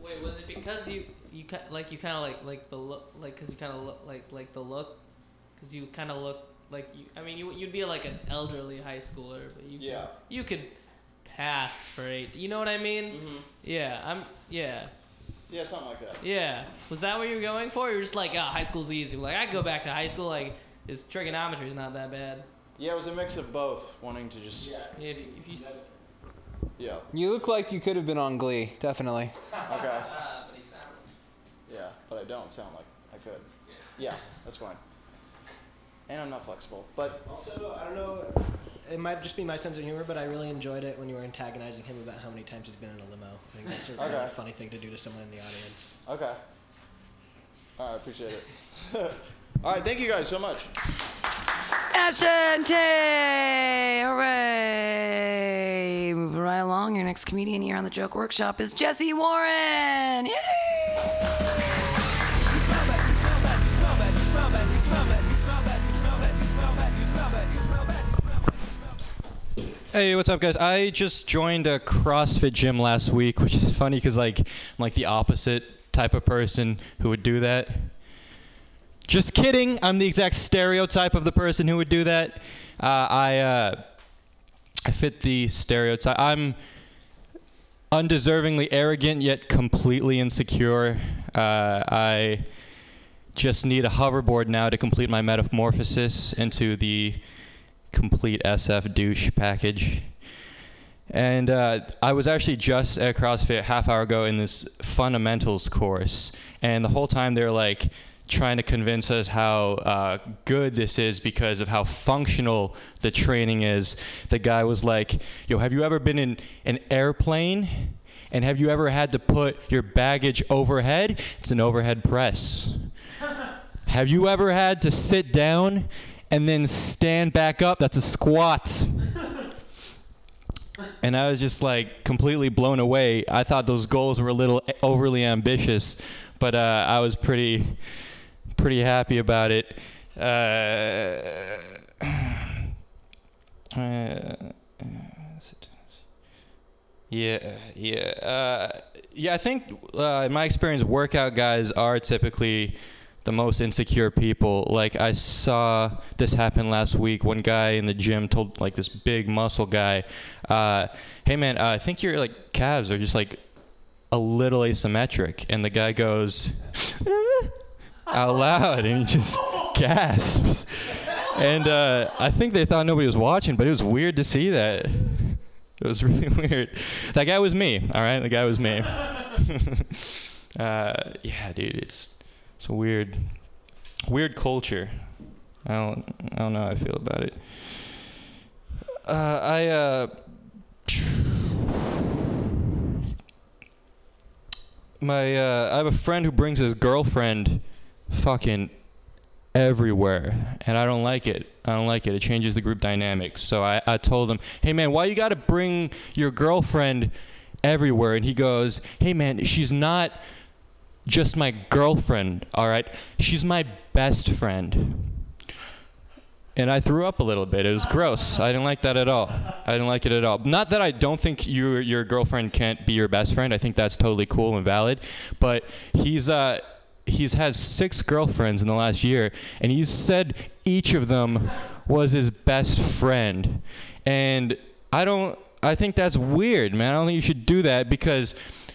Speaker 11: Wait, was it because you you ki- like you kind of like like the look like because you kind of look like like the look because you kind of look like you I mean you you'd be like an elderly high schooler but you
Speaker 14: Yeah.
Speaker 11: could, you could pass for eight you know what I mean mm-hmm. yeah I'm yeah
Speaker 14: Yeah, something like that.
Speaker 11: yeah was that what you were going for you were just like oh high school's easy like I go back to high school like is trigonometry is not that bad
Speaker 14: Yeah, it was a mix of both, wanting to just.
Speaker 11: yeah if, if you
Speaker 14: Yeah.
Speaker 1: You look like you could have been on Glee, definitely.
Speaker 14: Okay. Yeah, but I don't sound like I could. Yeah, that's fine. And I'm not flexible, but
Speaker 15: Also, I don't know. It might just be my sense of humor, but I really enjoyed it when you were antagonizing him about how many times he's been in a limo. I think that's a really
Speaker 14: Okay.
Speaker 15: funny thing to do to someone in the audience.
Speaker 14: okay. All right, I appreciate it. All right, thank you guys so much.
Speaker 3: Ashton Tate! Hooray! Moving right along, your next comedian here on the Joke Workshop is Jesse Warren! Yay!
Speaker 6: Hey, what's up, guys? I just joined a CrossFit gym last week, which is funny because like I'm like the opposite type of person who would do that. Just kidding. I'm the exact stereotype of the person who would do that. Uh, I uh, I fit the stereotype. I'm undeservingly arrogant yet completely insecure. Uh, I just need a hoverboard now to complete my metamorphosis into the complete SF douche package. And uh, I was actually just at CrossFit half hour ago in this fundamentals course, and the whole time they're like trying to convince us how uh, good this is because of how functional the training is. The guy was like, "Yo, have you ever been in an airplane?" And have you ever had to put your baggage overhead? It's an overhead press. Have you ever had to sit down and then stand back up? That's a squat. And I was just like completely blown away. I thought those goals were a little overly ambitious, but uh, I was pretty, pretty happy about it. Uh, uh, yeah, yeah. Uh, Yeah, I think uh, in my experience, workout guys are typically the most insecure people. Like I saw this happen last week. One guy in the gym told like this big muscle guy, uh, "Hey man, uh, I think your like calves are just like a little asymmetric." And the guy goes out loud, and he just gasps. And uh, I think they thought nobody was watching, but it was weird to see that. It was really weird. That guy was me. All right, the guy was me. uh, yeah, dude, it's it's a weird, weird culture. I don't, I don't know how I feel about it. Uh, I uh, my uh, I have a friend who brings his girlfriend, fucking everywhere, and I don't like it. I don't like it. It changes the group dynamic. So I, I told him, hey man, why you got to bring your girlfriend everywhere? And he goes, hey man, she's not just my girlfriend, all right? She's my best friend. And I threw up a little bit. It was gross. I didn't like that at all. I didn't like it at all. Not that I don't think your your girlfriend can't be your best friend. I think that's totally cool and valid. But he's uh he's had six girlfriends in the last year, and he said each of them was his best friend. And I don't. I think that's weird, man. I don't think you should do that because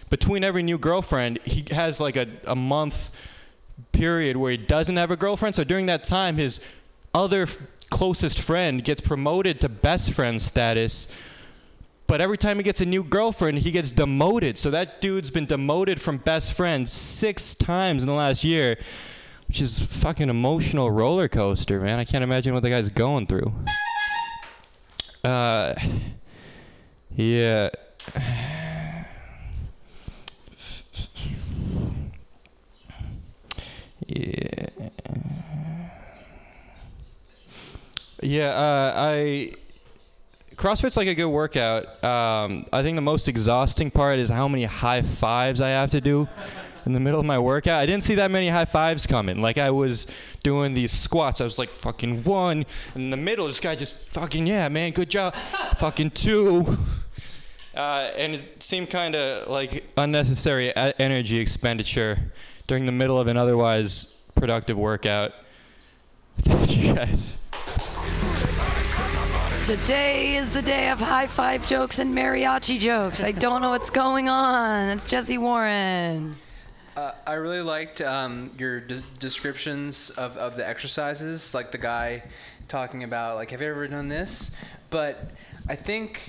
Speaker 6: between every new girlfriend, he has like a, a month period where he doesn't have a girlfriend. So during that time, his other f- closest friend gets promoted to best friend status. But every time he gets a new girlfriend, he gets demoted. So that dude's been demoted from best friend six times in the last year, which is fucking emotional roller coaster, man. I can't imagine what the guy's going through. Uh, yeah. Yeah. Yeah, uh, I CrossFit's like a good workout. Um, I think the most exhausting part is how many high fives I have to do in the middle of my workout. I didn't see that many high fives coming. Like I was doing these squats, I was like fucking one, and in the middle, this guy just fucking yeah, man, good job, fucking two. Uh, and it seemed kind of like unnecessary energy expenditure during the middle of an otherwise productive workout. Thank you guys.
Speaker 3: Today is the day of high five jokes and mariachi jokes. I don't know what's going on. It's Jesse Warren.
Speaker 1: Uh, I really liked um, your de- descriptions of, of the exercises, like the guy talking about, like, have you ever done this? But I think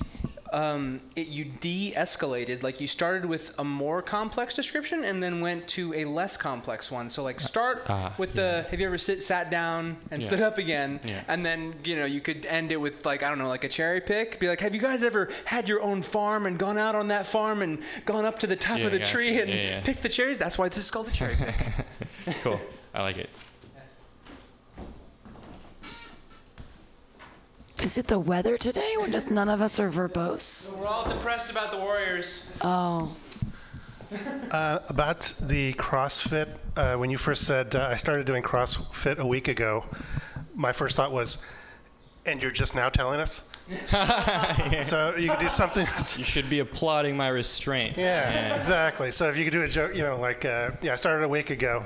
Speaker 1: um, it, you de-escalated. Like, you started with a more complex description and then went to a less complex one. So, like, start
Speaker 6: Ah,
Speaker 1: with the, have you ever sit, sat down and
Speaker 6: Yeah.
Speaker 1: stood up again?
Speaker 6: Yeah.
Speaker 1: And then, you know, you could end it with, like, I don't know, like a cherry pick. Be like, have you guys ever had your own farm and gone out on that farm and gone up to the top
Speaker 6: Yeah,
Speaker 1: of the tree and
Speaker 6: Yeah, yeah.
Speaker 1: picked the cherries? That's why this is called a cherry pick.
Speaker 6: cool. I like it.
Speaker 3: Is it the weather today or just none of us are verbose?
Speaker 1: We're all depressed about the Warriors.
Speaker 3: Oh.
Speaker 20: Uh, about the CrossFit, uh, when you first said uh, I started doing CrossFit a week ago, my first thought was, and you're just now telling us? So you could do something.
Speaker 6: You should be applauding my restraint.
Speaker 20: Yeah, exactly. So if you could do a joke, you know, like, uh, yeah, I started a week ago.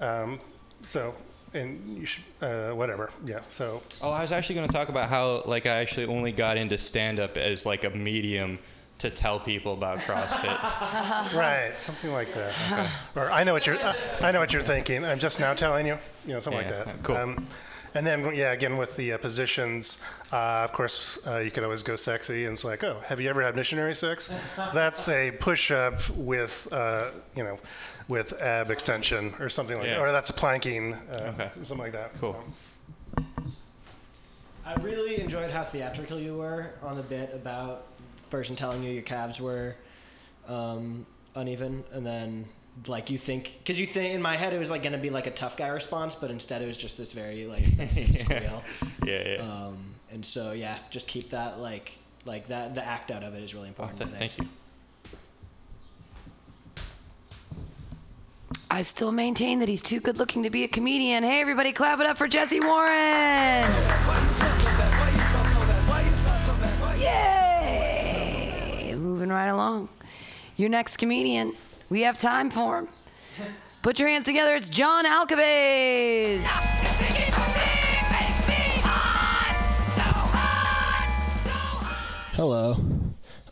Speaker 20: Um, so, and you should, uh, whatever. Yeah, so.
Speaker 6: Oh, I was actually going to talk about how like I actually only got into stand up as like a medium to tell people about CrossFit.
Speaker 20: right, something like that. Or I know what you're. Uh, I know what you're thinking. I'm just now telling you. You know, something
Speaker 6: Yeah,
Speaker 20: like that.
Speaker 6: cool.
Speaker 20: Um, and then yeah, again with the uh, positions, uh, of course, uh, you could always go sexy, and it's like, oh, have you ever had missionary sex? That's a push-up with, uh, you know, with ab extension or something like
Speaker 6: Yeah.
Speaker 20: that, or that's a planking, uh,
Speaker 6: Okay.
Speaker 20: something like that.
Speaker 6: Cool.
Speaker 15: I really enjoyed how theatrical you were on the bit about the person telling you your calves were um, uneven, and then like you think because you think in my head it was like gonna be like a tough guy response, but instead it was just this very like sensitive squeal.
Speaker 6: Yeah, yeah.
Speaker 15: Um, and so yeah, just keep that like like that the act out of it is really important.
Speaker 6: Th-
Speaker 15: I
Speaker 6: thank you.
Speaker 3: I still maintain that he's too good looking to be a comedian. Hey, everybody, clap it up for Jesse Warren! Yay! Moving right along. your next comedian. We have time for him. Put your hands together. It's John Alcabez.
Speaker 15: Hello.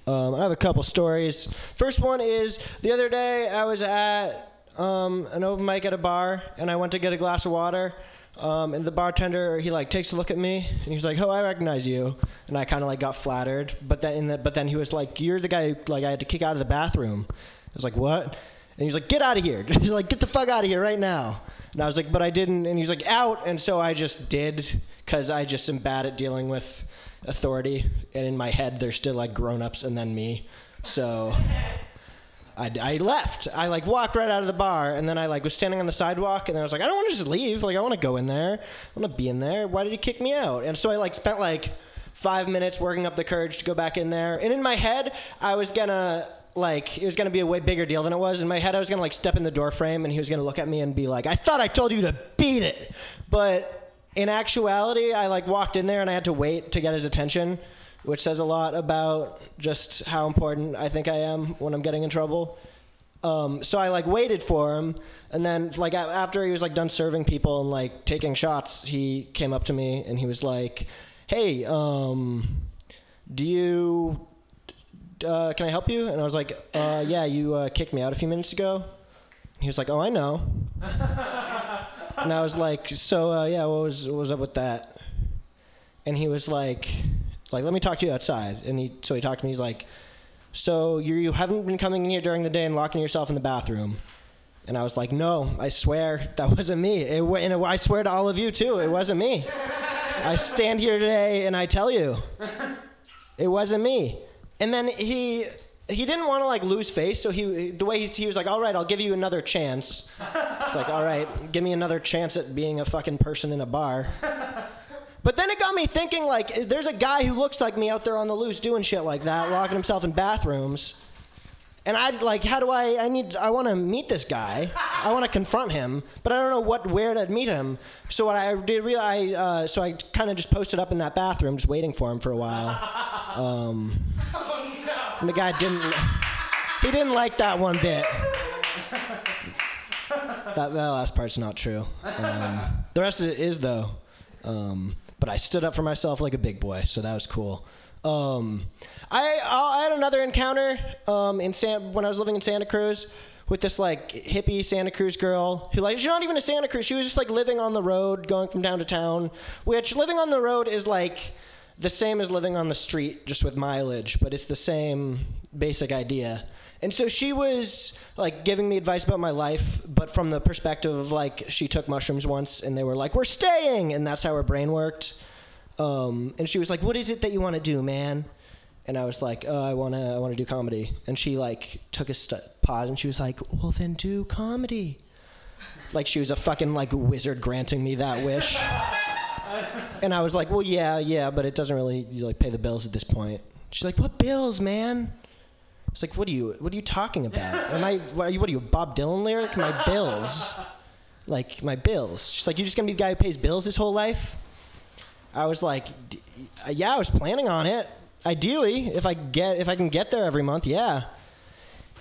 Speaker 15: Um, I have a couple stories. First one is the other day I was at um, an open mic at a bar and I went to get a glass of water. Um, and the bartender, he like takes a look at me and he's like, "Oh, I recognize you." And I kind of like got flattered, but then the, but then he was like, "You're the guy like I had to kick out of the bathroom." I was like, "What?" And he's like, "Get out of here!" He's like, "Get the fuck out of here right now!" And I was like, "But I didn't." And he's like, "Out!" And so I just did because I just am bad at dealing with authority, and in my head, there's still like grown-ups and then me. So I, I left. I like walked right out of the bar, and then I like was standing on the sidewalk, and then I was like, I don't want to just leave. Like I want to go in there. I want to be in there. Why did he kick me out? And so I like spent like five minutes working up the courage to go back in there. And in my head, I was gonna like it was gonna be a way bigger deal than it was. In my head, I was gonna like step in the door frame, and he was gonna look at me and be like, I thought I told you to beat it, but in actuality, I like walked in there and I had to wait to get his attention, which says a lot about just how important I think I am when I'm getting in trouble. Um, so I like waited for him, and then like after he was like done serving people and like taking shots, he came up to me and he was like, "Hey, um, do you uh, can I help you?" And I was like, uh, "Yeah, you uh, kicked me out a few minutes ago." And he was like, "Oh, I know." and I was like, "So uh, yeah, what was what was up with that?" And he was like, "Like, let me talk to you outside." And he so he talked to me. He's like, "So you you haven't been coming in here during the day and locking yourself in the bathroom?" And I was like, "No, I swear that wasn't me. It, and I swear to all of you too, it wasn't me. I stand here today and I tell you, it wasn't me." And then he he didn't want to like lose face, so he the way he's, he was like, "All right, I'll give you another chance." It's like, "All right, give me another chance at being a fucking person in a bar." But then it got me thinking like there's a guy who looks like me out there on the loose doing shit like that, locking himself in bathrooms. And I like how do I I need I want to meet this guy. I want to confront him, but I don't know what where to meet him. So what I did real I uh, so I kind of just posted up in that bathroom just waiting for him for a while. Um, and the guy didn't he didn't like that one bit. That, that last part's not true. Um, the rest of it is though. Um, but I stood up for myself like a big boy, so that was cool. Um, I I had another encounter um, in San, when I was living in Santa Cruz with this like hippie Santa Cruz girl who like she's not even a Santa Cruz. She was just like living on the road, going from town to town. Which living on the road is like the same as living on the street, just with mileage, but it's the same basic idea. And so she was like giving me advice about my life, but from the perspective of like she took mushrooms once and they were like, "We're staying," and that's how her brain worked. Um, and she was like, "What is it that you want to do, man?" And I was like, "Oh, I wanna, I wanna do comedy." And she like took a st- pause and she was like, "Well, then do comedy." Like she was a fucking like wizard granting me that wish. And I was like, "Well, yeah, yeah, but it doesn't really like pay the bills at this point." She's like, "What bills, man?" It's like, "What are you, what are you talking about? Am I, what are you, what are you, Bob Dylan lyric? My bills, like my bills." She's like, you're just gonna be the guy who pays bills his whole life?" I was like, "D- "Yeah, I was planning on it. Ideally, if I get, if I can get there every month, yeah."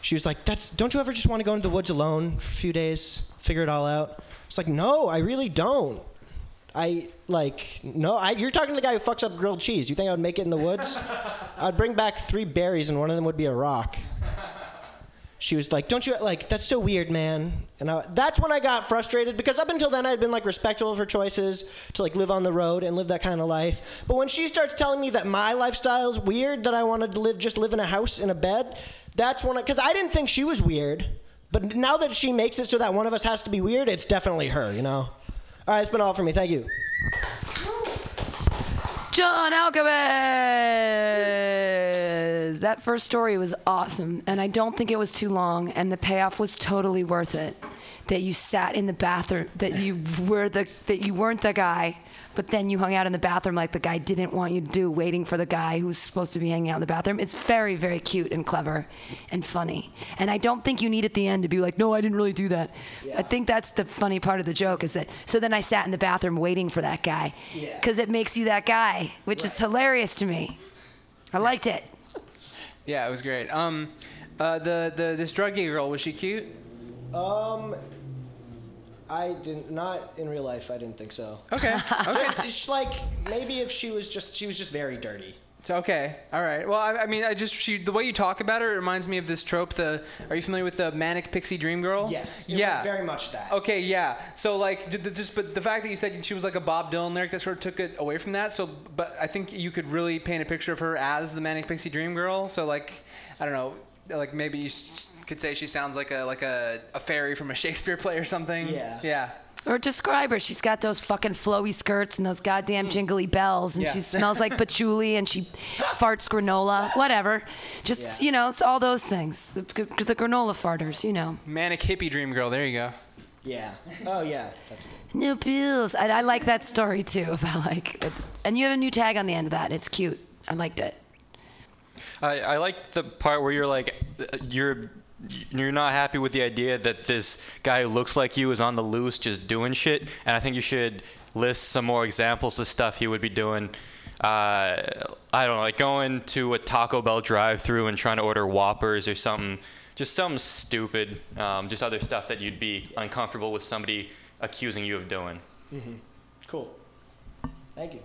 Speaker 15: She was like, "That's don't you ever just want to go into the woods alone for a few days, figure it all out?" It's like, "No, I really don't. I like no. I, you're talking to the guy who fucks up grilled cheese. You think I would make it in the woods? I'd bring back three berries, and one of them would be a rock." She was like, "Don't you like that's so weird, man?" And I, that's when I got frustrated because up until then I had been like respectful of her choices to like live on the road and live that kind of life. But when she starts telling me that my lifestyle is weird, that I wanted to live just live in a house in a bed, that's when because I didn't think she was weird. But now that she makes it so that one of us has to be weird, it's definitely her, you know. All right, it's been all for me. Thank you.
Speaker 3: John Alcabez. That first story was awesome, and I don't think it was too long, and the payoff was totally worth it. That you sat in the bathroom, that you were the, that you weren't the guy, but then you hung out in the bathroom like the guy didn't want you to do, waiting for the guy who's supposed to be hanging out in the bathroom. It's very, very cute and clever and funny. And I don't think you need at the end to be like, no, I didn't really do that. I think that's the funny part of the joke is that. So then I sat in the bathroom waiting for that guy, because it makes you that guy, which is hilarious to me. I liked it.
Speaker 1: Yeah, it was great. Um, Uh, the the this druggy girl was she cute?
Speaker 15: Um, I didn't. Not in real life. I didn't think so.
Speaker 1: Okay. Okay.
Speaker 15: Just, like maybe if she was just she was just very dirty.
Speaker 1: Okay, all right. Well, I, I mean, I just she, the way you talk about her it reminds me of this trope. The are you familiar with the manic pixie dream girl?
Speaker 15: Yes.
Speaker 1: Yeah.
Speaker 15: Very much that.
Speaker 1: Okay, yeah. So like, d- d- just but the fact that you said she was like a Bob Dylan lyric that sort of took it away from that. So, but I think you could really paint a picture of her as the manic pixie dream girl. So like, I don't know, like maybe you could say she sounds like a like a, a fairy from a Shakespeare play or something.
Speaker 15: Yeah.
Speaker 1: Yeah.
Speaker 3: Or describe her. She's got those fucking flowy skirts and those goddamn jingly bells, and
Speaker 1: Yeah.
Speaker 3: she smells like patchouli, and she farts granola. Whatever. Just
Speaker 1: Yeah.
Speaker 3: you know, it's all those things. The, the granola farters, you know.
Speaker 1: Manic hippie dream girl. There you go.
Speaker 15: Yeah. Oh yeah. That's good.
Speaker 3: No pills. I, I like that story too about like, and you have a new tag on the end of that. It's cute. I liked it.
Speaker 21: I, I like the part where you're like, uh, you're you're not happy with the idea that this guy who looks like you is on the loose just doing shit, and I think you should list some more examples of stuff he would be doing. Uh, I don't know, like going to a Taco Bell drive-through and trying to order Whoppers or something, just something stupid, um, just other stuff that you'd be uncomfortable with somebody accusing you of doing.
Speaker 15: Mm-hmm. Cool. Thank you.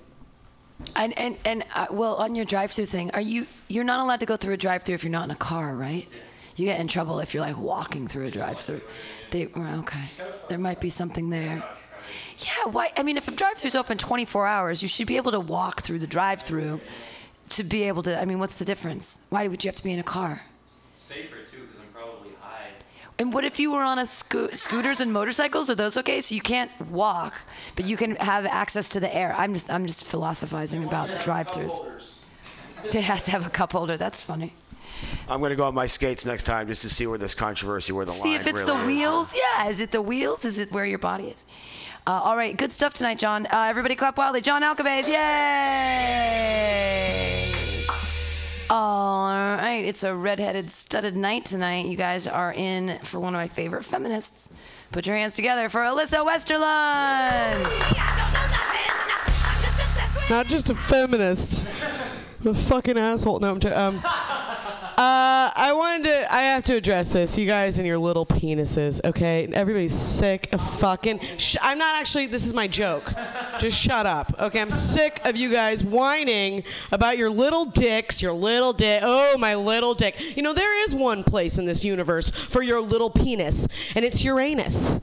Speaker 3: And and and uh, well, on your drive-through thing, are you you're not allowed to go through a drive-through if you're not in a car, right? You get in trouble if you're like walking through a drive-through. They well, okay. There might be something there. Yeah, why? I mean, if a drive-through's open 24 hours, you should be able to walk through the drive-through to be able to. I mean, what's the difference? Why would you have to be in a car?
Speaker 21: Safer too, because I'm probably high.
Speaker 3: And what if you were on a sco- scooters and motorcycles? Are those okay? So you can't walk, but you can have access to the air. I'm just I'm just philosophizing about drive-throughs. They have to have a cup holder. That's funny.
Speaker 10: I'm gonna go on my skates next time just to see where this controversy, where the
Speaker 3: See
Speaker 10: line See
Speaker 3: if it's
Speaker 10: really
Speaker 3: the
Speaker 10: is.
Speaker 3: wheels. Yeah, is it the wheels? Is it where your body is? Uh, all right, good stuff tonight, John. Uh, everybody clap wildly. John Alcabez, yay! All right, it's a redheaded, studded night tonight. You guys are in for one of my favorite feminists. Put your hands together for Alyssa Westerlund.
Speaker 18: Not just a feminist. I'm a fucking asshole. No, I'm joking. Um, uh, I wanted to. I have to address this. You guys and your little penises. Okay, everybody's sick of fucking. Sh- I'm not actually. This is my joke. Just shut up. Okay, I'm sick of you guys whining about your little dicks. Your little dick. Oh, my little dick. You know there is one place in this universe for your little penis, and it's Uranus.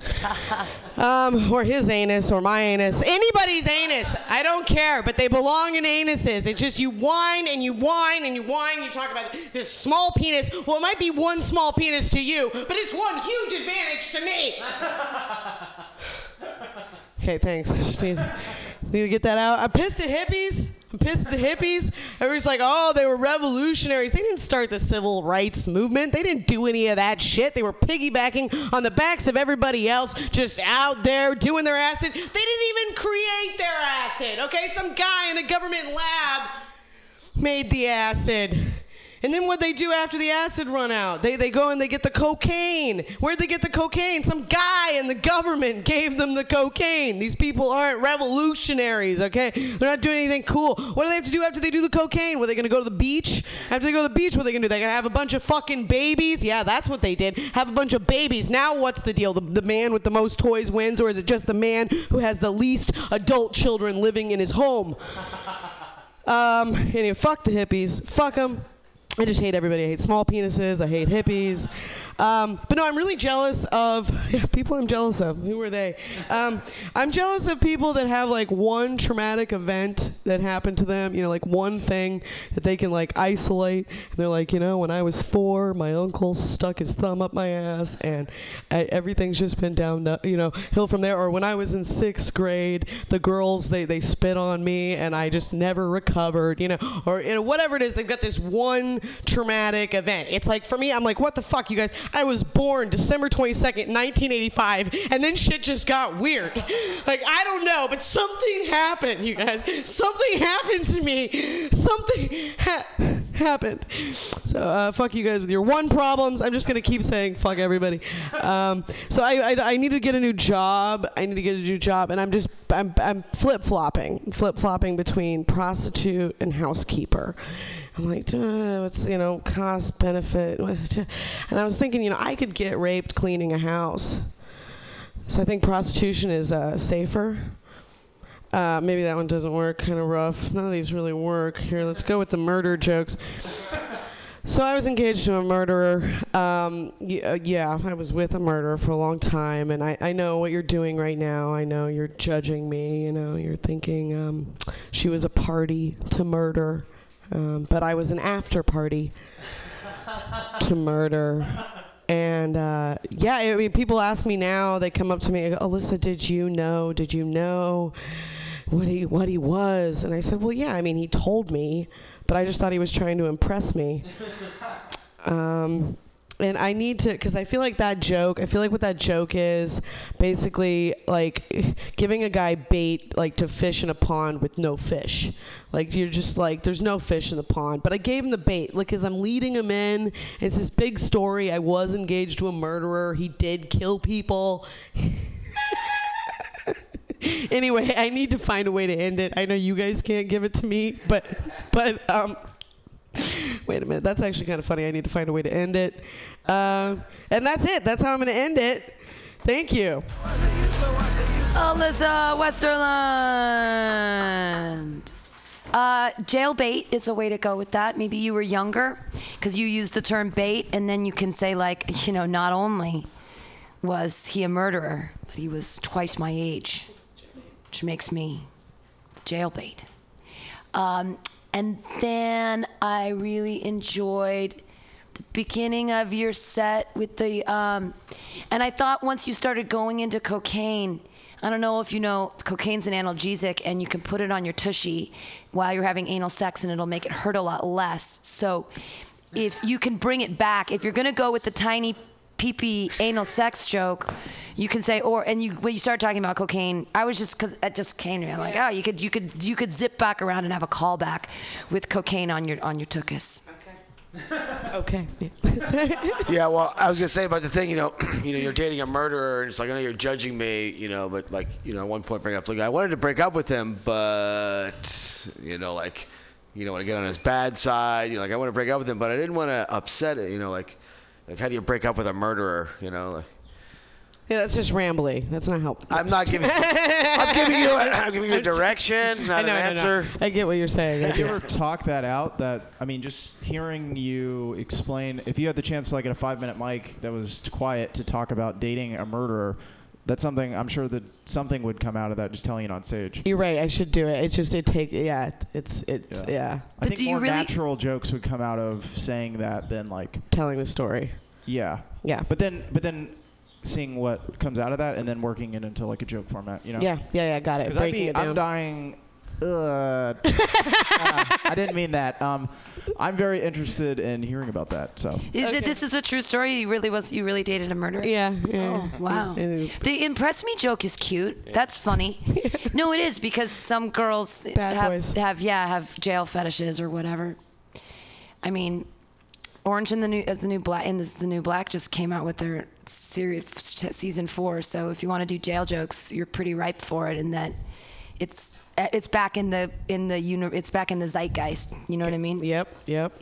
Speaker 18: Um, or his anus, or my anus, anybody's anus. I don't care, but they belong in anuses. It's just you whine and you whine and you whine. You talk about this small penis. Well, it might be one small penis to you, but it's one huge advantage to me. Okay, thanks. I just need, need to get that out. I'm pissed at hippies. I'm pissed at the hippies. Everybody's like, oh, they were revolutionaries. They didn't start the civil rights movement. They didn't do any of that shit. They were piggybacking on the backs of everybody else, just out there doing their acid. They didn't even create their acid, okay? Some guy in a government lab made the acid. And then what they do after the acid run out? They, they go and they get the cocaine. Where'd they get the cocaine? Some guy in the government gave them the cocaine. These people aren't revolutionaries, okay? They're not doing anything cool. What do they have to do after they do the cocaine? Were they gonna go to the beach? After they go to the beach, what are they gonna do? They gonna have a bunch of fucking babies? Yeah, that's what they did. Have a bunch of babies. Now what's the deal? The, the man with the most toys wins, or is it just the man who has the least adult children living in his home? Um, anyway, fuck the hippies. Fuck them. I just hate everybody. I hate small penises. I hate hippies. Um, but no, I'm really jealous of yeah, people I'm jealous of. Who are they? Um, I'm jealous of people that have like one traumatic event that happened to them, you know, like one thing that they can like isolate. And they're like, you know, when I was four, my uncle stuck his thumb up my ass and I, everything's just been down, you know, hill from there. Or when I was in sixth grade, the girls, they, they spit on me and I just never recovered, you know, or you know, whatever it is, they've got this one traumatic event. It's like, for me, I'm like, what the fuck, you guys? I was born December 22nd, 1985, and then shit just got weird. Like, I don't know, but something happened, you guys. Something happened to me. Something ha- happened. So uh, fuck you guys with your one problems. I'm just gonna keep saying fuck everybody. Um, so I, I I need to get a new job. I need to get a new job, and I'm just I'm I'm flip flopping, flip flopping between prostitute and housekeeper. I'm like, "Duh, what's you know cost benefit? And I was thinking, you know, I could get raped cleaning a house. So I think prostitution is uh, safer. Uh, maybe that one doesn't work. Kind of rough. None of these really work. Here, let's go with the murder jokes. So I was engaged to a murderer. Um, uh, yeah, I was with a murderer for a long time, and I, I know what you're doing right now. I know you're judging me. You know, you're thinking um, she was a party to murder, um, but I was an after party to murder. And uh, yeah, I mean, people ask me now. They come up to me, Alyssa, did you know? Did you know what he what he was? And I said, well, yeah. I mean, he told me, but I just thought he was trying to impress me. Um, and I need to, because I feel like that joke. I feel like what that joke is, basically like giving a guy bait, like to fish in a pond with no fish. Like you're just like, there's no fish in the pond. But I gave him the bait, like, cause I'm leading him in. It's this big story. I was engaged to a murderer. He did kill people. anyway, I need to find a way to end it. I know you guys can't give it to me, but but um wait a minute, that's actually kind of funny. I need to find a way to end it. Um and that's it. That's how I'm going to end it. Thank you.
Speaker 3: Alyssa Westerland. Uh, jailbait is a way to go with that. Maybe you were younger because you used the term bait, and then you can say, like, you know, not only was he a murderer, but he was twice my age, which makes me jailbait. Um, and then I really enjoyed beginning of your set with the, um, and I thought once you started going into cocaine, I don't know if you know, cocaine's an analgesic, and you can put it on your tushy while you're having anal sex, and it'll make it hurt a lot less. So, if you can bring it back, if you're gonna go with the tiny pee anal sex joke, you can say, or and you when you start talking about cocaine, I was just because it just came to me. I'm like, oh, you could you could you could zip back around and have a callback with cocaine on your on your tuchus.
Speaker 18: Okay.
Speaker 10: yeah, yeah. well, I was gonna say about the thing, you know, you know, you're dating a murderer, and it's like I know you're judging me, you know, but like, you know, at one point bring up, like, I wanted to break up with him, but you know, like, you know, want to get on his bad side, you know, like I want to break up with him, but I didn't want to upset it, you know, like, like how do you break up with a murderer, you know? Like,
Speaker 18: Yeah, that's just rambly. That's not helpful.
Speaker 10: I'm not giving. I'm giving you. I'm giving you a direction, not
Speaker 18: I know,
Speaker 10: an
Speaker 18: I know,
Speaker 10: answer.
Speaker 18: no. I get what you're saying. I
Speaker 14: Have you
Speaker 18: do.
Speaker 14: ever talk that out? That I mean, just hearing you explain. If you had the chance to like at a five-minute mic that was quiet to talk about dating a murderer, that's something I'm sure that something would come out of that. Just telling it on stage.
Speaker 18: You're right. I should do it. It's just it take. Yeah, it's it's yeah.
Speaker 14: I think more natural jokes would come out of saying that than like
Speaker 18: telling the story.
Speaker 14: Yeah.
Speaker 18: Yeah.
Speaker 14: But then, but then, seeing what comes out of that, and then working it into like a joke format. You know.
Speaker 18: Yeah, yeah, yeah. Got it.
Speaker 14: Because i'd be
Speaker 18: it
Speaker 14: i'm dying. Uh, I didn't mean that. Um, I'm very interested in hearing about that. So.
Speaker 3: Is it, this is a true story. You really was. You really dated a murderer.
Speaker 18: Yeah. yeah.
Speaker 3: Oh, wow. The impress me joke is cute. That's funny. no, it is because some girls have, have yeah have jail fetishes or whatever. I mean, Orange and the new as the new black and this, the new black just came out with their series season four. So if you want to do jail jokes, you're pretty ripe for it. In that it's it's back in the in the uni- it's back in the zeitgeist. You know what I mean?
Speaker 18: Yep. Yep.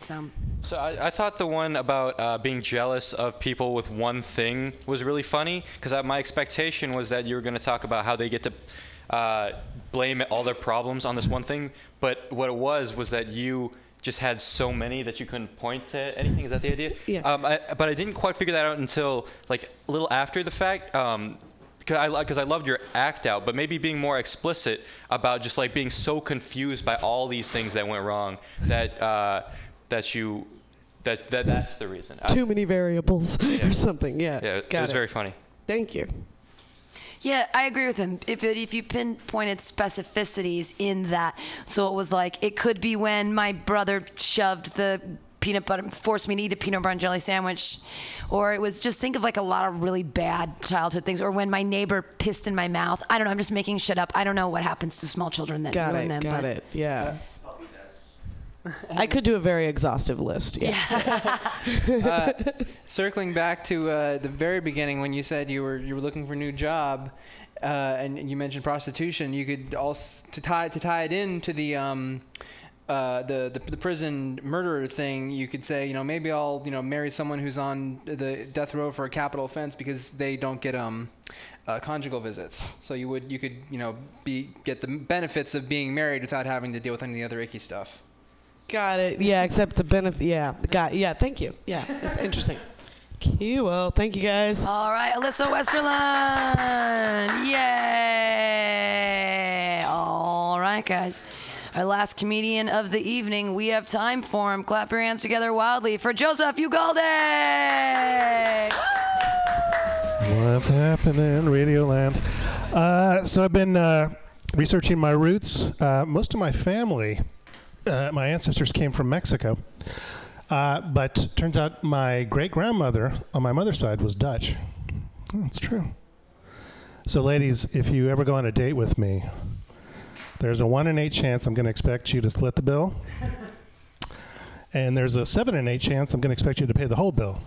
Speaker 3: So.
Speaker 21: So I, I thought the one about uh, being jealous of people with one thing was really funny because my expectation was that you were going to talk about how they get to uh, blame all their problems on this one thing, but what it was was that you just had so many that you couldn't point to anything. Is that the idea?
Speaker 18: Yeah.
Speaker 21: Um, I, but I didn't quite figure that out until like a little after the fact. Um, because I, cause I loved your act out, but maybe being more explicit about just like being so confused by all these things that went wrong that uh, that you that, that that's the reason. I-
Speaker 18: Too many variables or something. Yeah.
Speaker 21: yeah, it
Speaker 18: Got
Speaker 21: was very funny.
Speaker 18: Thank you.
Speaker 3: Yeah, I agree with him. If it, if you pinpointed specificities in that, so it was like it could be when my brother shoved the peanut butter, forced me to eat a peanut butter and jelly sandwich, or it was just think of like a lot of really bad childhood things, or when my neighbor pissed in my mouth. I don't know. I'm just making shit up. I don't know what happens to small children that
Speaker 18: Got
Speaker 3: ruin
Speaker 18: it.
Speaker 3: them.
Speaker 18: Got
Speaker 3: but
Speaker 18: it. Yeah. I could do a very exhaustive list. Yeah.
Speaker 1: uh, circling back to uh, the very beginning when you said you were you were looking for a new job, uh, and you mentioned prostitution, you could also to tie to tie it into the. Um, uh, the, the the prison murderer thing, you could say, you know, maybe I'll you know marry someone who's on the death row for a capital offense because they don't get um uh, conjugal visits. So you would you could you know be get the benefits of being married without having to deal with any of the other icky stuff.
Speaker 18: Got it. Yeah, except the benefit. Yeah, got. Yeah, thank you. Yeah, it's interesting. Cute. Well, thank you guys.
Speaker 3: All right, Alyssa Westerland. Yay! All right, guys. Our last comedian of the evening. We have time for him. Clap your hands together wildly for Joseph Ugalde.
Speaker 20: What's happening, Radioland? Uh, so I've been uh, researching my roots. Uh, most of my family, uh, my ancestors came from Mexico. Uh, but turns out my great grandmother on my mother's side was Dutch. Oh, That's true. So, ladies, if you ever go on a date with me, there's a one in eight chance I'm going to expect you to split the bill. and there's a seven in eight chance I'm going to expect you to pay the whole bill.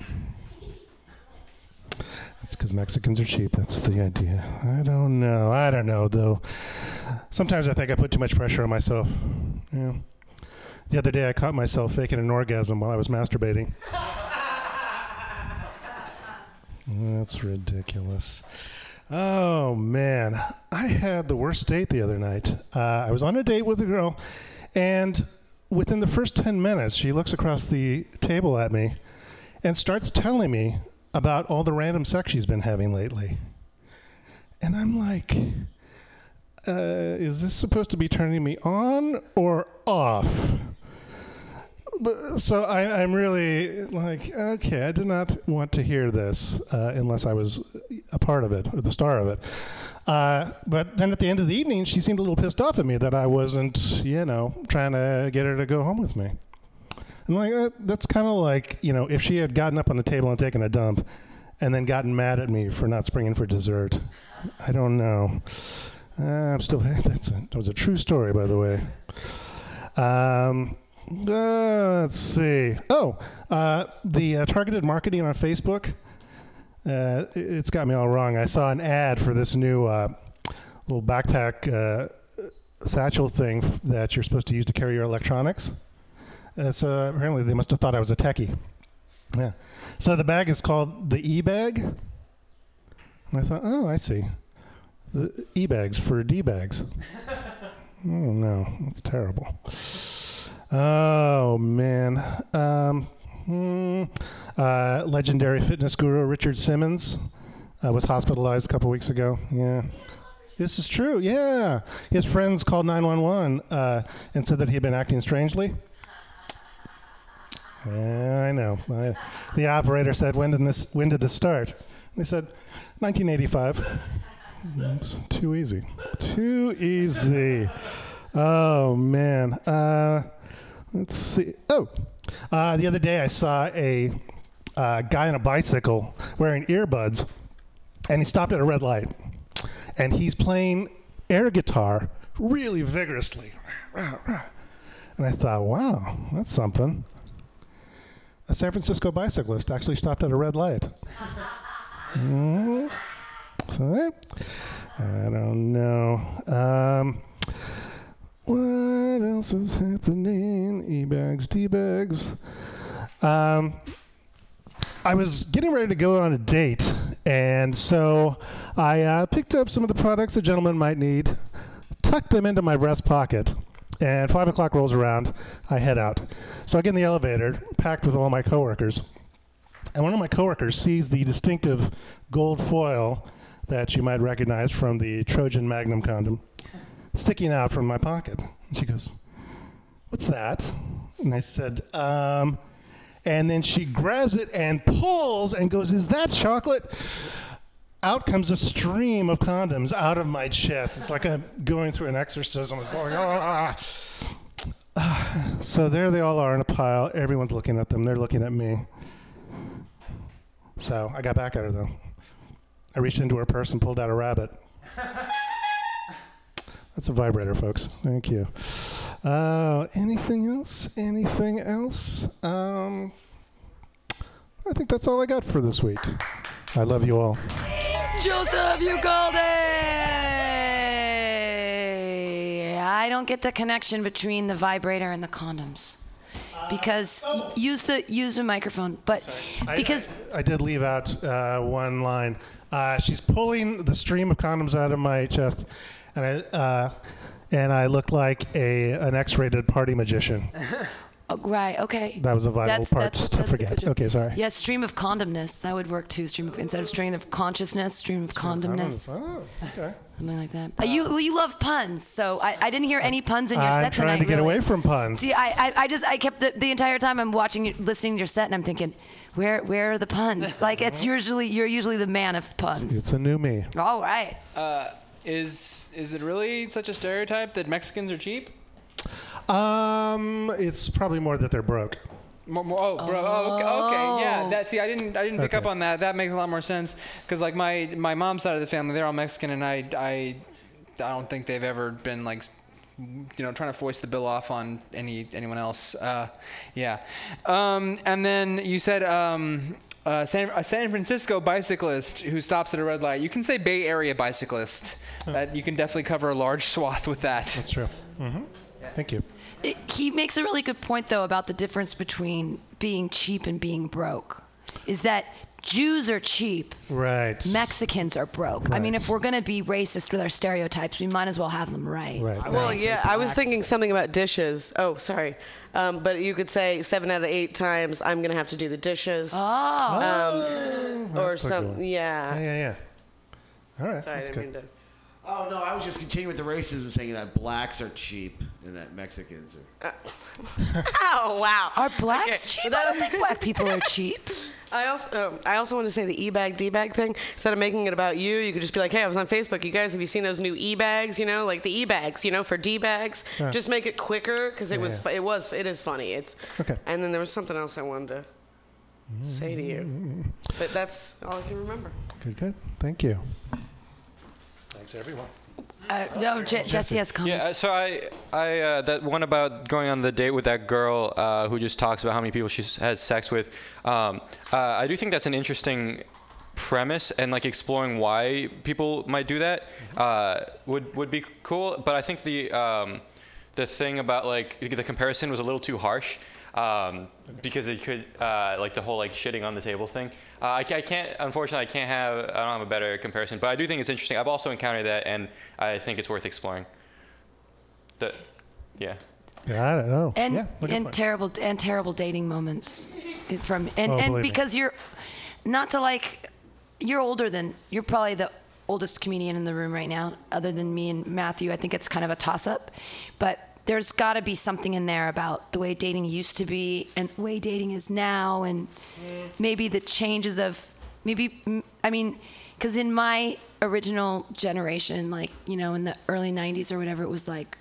Speaker 20: That's because Mexicans are cheap. That's the idea. I don't know. I don't know, though. Sometimes I think I put too much pressure on myself. Yeah. The other day I caught myself faking an orgasm while I was masturbating. That's ridiculous. Oh man, I had the worst date the other night. Uh, I was on a date with a girl, and within the first 10 minutes, she looks across the table at me and starts telling me about all the random sex she's been having lately. And I'm like, uh, is this supposed to be turning me on or off? So I, I'm really like, okay, I did not want to hear this uh, unless I was a part of it or the star of it. Uh, but then at the end of the evening, she seemed a little pissed off at me that I wasn't, you know, trying to get her to go home with me. I'm like, uh, that's kind of like, you know, if she had gotten up on the table and taken a dump and then gotten mad at me for not springing for dessert. I don't know. Uh, I'm still, that's a, that was a true story, by the way. Um, uh, let's see. Oh, uh, the uh, targeted marketing on Facebook. Uh, it- it's got me all wrong. I saw an ad for this new uh, little backpack uh, satchel thing that you're supposed to use to carry your electronics. So apparently they must have thought I was a techie. Yeah. So the bag is called the e-bag. And I thought, oh, I see. The e-bags for d-bags. oh no, that's terrible. Oh man. Um, hmm, uh, legendary fitness guru Richard Simmons uh, was hospitalized a couple weeks ago. Yeah. This is true. Yeah. His friends called 911 uh, and said that he had been acting strangely. Yeah, I know. I, the operator said, "When did this? When did this start?" They said, "1985." It's too easy. Too easy. Oh man. Uh, let's see. Oh, uh, the other day I saw a uh, guy on a bicycle wearing earbuds, and he stopped at a red light, and he's playing air guitar really vigorously. And I thought, wow, that's something. A San Francisco bicyclist actually stopped at a red light. Mm. So, I don't know. Um, what else is happening? E bags, D bags. Um, I was getting ready to go on a date, and so I uh, picked up some of the products a gentleman might need, tucked them into my breast pocket, and five o'clock rolls around. I head out. So I get in the elevator, packed with all my coworkers, and one of my coworkers sees the distinctive gold foil that you might recognize from the Trojan Magnum condom sticking out from my pocket. And she goes, What's that? And I said, um, and then she grabs it and pulls and goes, Is that chocolate? Out comes a stream of condoms out of my chest. It's like I'm going through an exorcism. It's going, "Ah." So there they all are in a pile. Everyone's looking at them. They're looking at me. So I got back at her though. I reached into her purse and pulled out a rabbit. That's a vibrator, folks. Thank you. Uh, anything else? Anything else? Um, I think that's all I got for this week. I love you all.
Speaker 3: Joseph, you called it. I don't get the connection between the vibrator and the condoms. Because y- use the use a microphone, but
Speaker 20: I-
Speaker 3: because
Speaker 20: I, I did leave out uh, one line. Uh, she's pulling the stream of condoms out of my chest, and I uh, and I look like a an X-rated party magician.
Speaker 3: oh, right, okay.
Speaker 20: That was a vital
Speaker 3: That's-
Speaker 20: part
Speaker 3: that's-
Speaker 20: to
Speaker 3: that's
Speaker 20: forget. Okay, sorry.
Speaker 3: Yeah, stream of condomness that would work too. Stream of instead of stream of consciousness, stream of condomness,
Speaker 20: Oh, okay.
Speaker 3: something like that. Uh, you you love puns, so I, I didn't hear any puns in your
Speaker 20: I'm
Speaker 3: set
Speaker 20: trying
Speaker 3: tonight.
Speaker 20: to get
Speaker 3: really.
Speaker 20: away from puns.
Speaker 3: See, I, I, I just I kept the, the entire time I'm watching you, listening to your set, and I'm thinking, where where are the puns? Like it's usually you're usually the man of puns.
Speaker 20: It's a new me.
Speaker 3: All right.
Speaker 1: Uh, is is it really such a stereotype that Mexicans are cheap?
Speaker 20: Um, it's probably more that they're broke.
Speaker 1: More, more, oh, bro. Oh, okay, okay. Yeah. That. See, I didn't. I didn't pick up on that. That makes a lot more sense. Because like my my mom's side of the family, they're all Mexican, and I I I don't think they've ever been like. You know, trying to foist the bill off on any anyone else. Uh, yeah. Um, and then you said um, uh, San, a San Francisco bicyclist who stops at a red light. You can say Bay Area bicyclist. That you can definitely cover a large swath with that.
Speaker 20: That's true. Mm-hmm. Thank you.
Speaker 3: It, he makes a really good point though about the difference between being cheap and being broke. Is that Jews are cheap,
Speaker 20: Right.
Speaker 3: Mexicans are broke. I mean, if we're gonna be racist with our stereotypes, we might as well have them right.
Speaker 20: Right.
Speaker 11: Well, yeah, I was thinking something about dishes. Oh, sorry. Um, but you could say seven out of eight times I'm gonna have to do the dishes.
Speaker 3: Oh.
Speaker 11: Um, or
Speaker 10: That's a good
Speaker 11: some, yeah.
Speaker 20: Yeah, yeah, yeah. All right.
Speaker 11: Sorry, I didn't
Speaker 20: good.
Speaker 11: mean to.
Speaker 10: Oh no, I was just continuing with the racism, saying that blacks are cheap and that Mexicans are.
Speaker 11: Uh, oh wow.
Speaker 3: Are blacks cheap? I don't think black people are cheap.
Speaker 11: I also, oh, I also want to say the e-bag d-bag thing. Instead of making it about you, you could just be like, "Hey, I was on Facebook. You guys, have you seen those new e-bags? You know, like the e-bags, you know, for d-bags.
Speaker 20: Yeah.
Speaker 11: Just make it quicker because it
Speaker 20: Yeah,
Speaker 11: was,
Speaker 20: yeah.
Speaker 11: fu- it was, it is funny. It's
Speaker 20: Okay.
Speaker 11: And then there was something else I wanted to say to you, mm-hmm. but that's all I can remember.
Speaker 20: Good, good. Thank you. Thanks, everyone.
Speaker 3: Uh, no, Je- Jesse has comments.
Speaker 21: Yeah, uh, so I, I uh, that one about going on the date with that girl uh, who just talks about how many people she had sex with. Um, uh, I do think that's an interesting premise, and like exploring why people might do that uh, would would be cool. But I think the um, the thing about like the comparison was a little too harsh. Um, because it could uh, like the whole like shitting on the table thing. Uh, I, I can't unfortunately I can't have I don't have a better comparison, but I do think it's interesting. I've also encountered that, and I think it's worth exploring. The, yeah.
Speaker 20: Got it. Oh,
Speaker 3: and
Speaker 20: yeah. look
Speaker 3: and
Speaker 20: mine.
Speaker 3: terrible and terrible dating moments from and,
Speaker 20: Oh,
Speaker 3: and
Speaker 20: believe me.
Speaker 3: because you're not to like you're older than you're probably the oldest comedian in the room right now other than me and Matthew I think it's kind of a toss up but there's got to be something in there about the way dating used to be and the way dating is now and maybe the changes of maybe I mean cuz in my original generation like you know in the early 90s or whatever it was like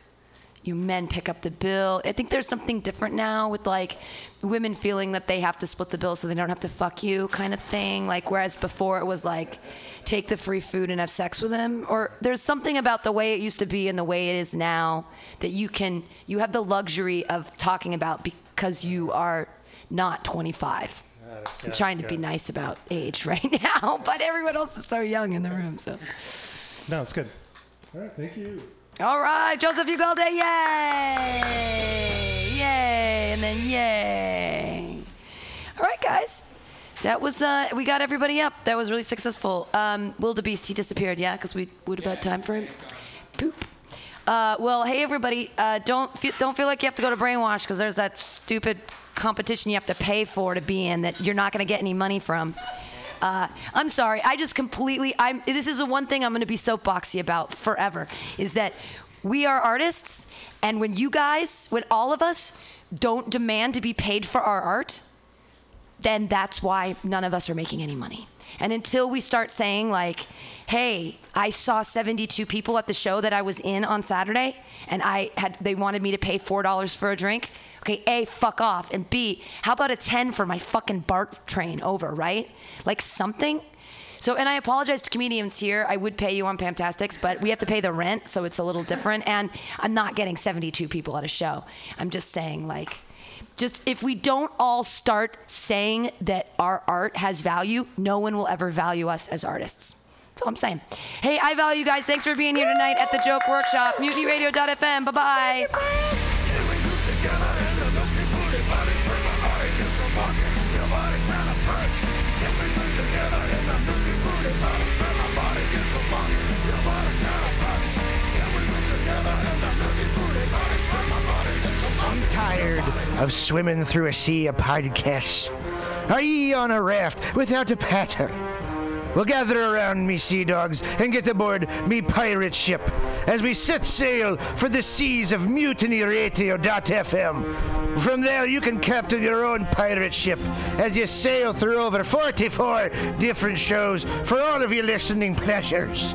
Speaker 3: you men pick up the bill. I think there's something different now with like women feeling that they have to split the bill so they don't have to fuck you kind of thing. Like whereas before it was like take the free food and have sex with him. Or there's something about the way it used to be and the way it is now that you can you have the luxury of talking about because you are not 25. I'm trying to be nice about age right now, but everyone else is so young in the room. So,
Speaker 20: No, it's good. All right. Thank you.
Speaker 3: All right, Joseph Ugalde, yay, yay, and then yay. All right, guys, that was uh, we got everybody up. That was really successful. Um, Wildebeest, he disappeared, yeah, because we would have had time for him. Poop. Uh, well, hey everybody, uh, don't feel, don't feel like you have to go to Brainwash because there's that stupid competition you have to pay for to be in that you're not going to get any money from. Uh, I'm sorry. I just completely. I'm. This is the one thing I'm going to be soapboxy about forever. Is that we are artists, and when you guys, when all of us don't demand to be paid for our art, then that's why none of us are making any money. And until we start saying like, "Hey, I saw 72 people at the show that I was in on Saturday, and I had they wanted me to pay four dollars for a drink." Okay, A, fuck off, and B, how about a 10 for my fucking BART train over, right? Like something. So, and I apologize to comedians here. I would pay you on Pamtastics, but we have to pay the rent, so it's a little different. And I'm not getting 72 people at a show. I'm just saying, like, just if we don't all start saying that our art has value, no one will ever value us as artists. That's all I'm saying. Hey, I value you guys. Thanks for being here tonight at the Joke Workshop. MutinyRadio.fm. Bye bye.
Speaker 22: I'm tired of swimming through a sea of podcasts. Are ye on a raft without a paddle? Well, gather around me, sea dogs, and get aboard me pirate ship as we set sail for the seas of mutinyradio.fm. From there, you can captain your own pirate ship as you sail through over 44 different shows for all of your listening pleasures.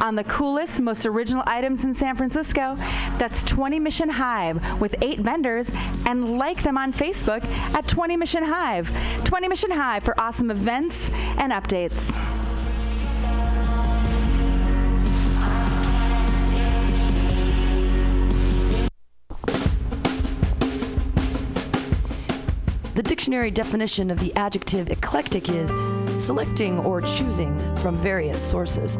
Speaker 23: on the coolest, most original items in San Francisco. That's 20 Mission Hive with eight vendors and like them on Facebook at 20 Mission Hive. 20 Mission Hive for awesome events and updates.
Speaker 3: The dictionary definition of the adjective eclectic is selecting or choosing from various sources.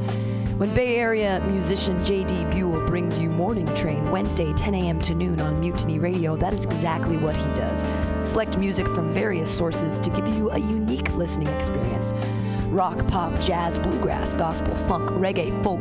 Speaker 3: When Bay Area musician J.D. Buell brings you Morning Train Wednesday 10 a.m. to noon on Mutiny Radio, that is exactly what he does. Select music from various sources to give you a unique listening experience. Rock, pop, jazz, bluegrass, gospel, funk, reggae, folk,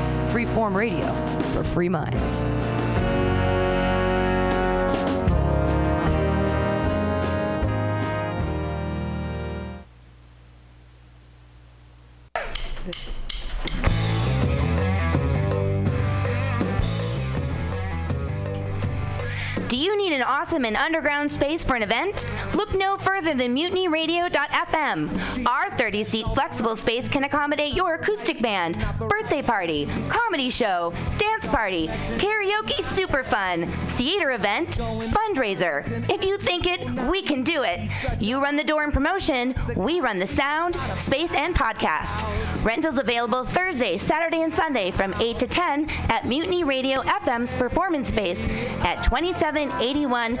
Speaker 3: Freeform radio for free minds.
Speaker 24: Awesome and underground space for an event? Look no further than mutinyradio.fm. Our 30 seat flexible space can accommodate your acoustic band, birthday party, comedy show, dance party, karaoke super fun, theater event, fundraiser. If you think it, we can do it. You run the door and promotion, we run the sound, space, and podcast. Rentals available Thursday, Saturday, and Sunday from 8 to 10 at Mutiny Radio FM's performance space at 2781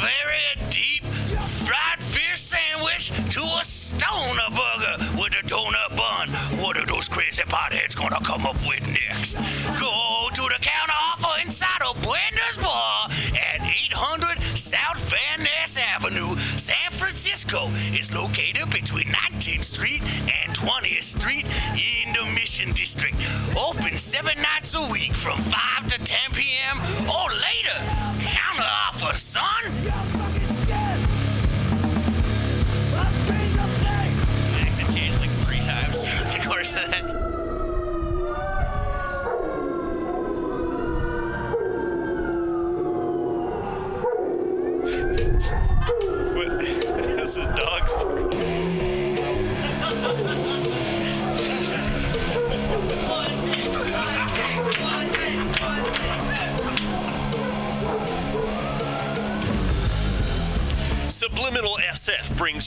Speaker 25: very deep fried fish sandwich to a stoner burger with a donut bun. What are those crazy potheads gonna come up with next? Go to the counter offer inside of Bender's Bar at 800 South Van Ness Avenue, San Francisco. It's located between 19th Street and 20th Street in the Mission District. Open seven nights a week from 5 to 10 p.m. or later. Counter offer, son. Accent changed like three times the course of that.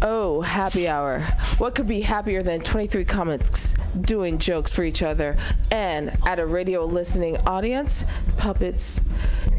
Speaker 2: Oh, happy hour. What could be happier than 23 comics doing jokes for each other and at a radio listening audience? Puppets,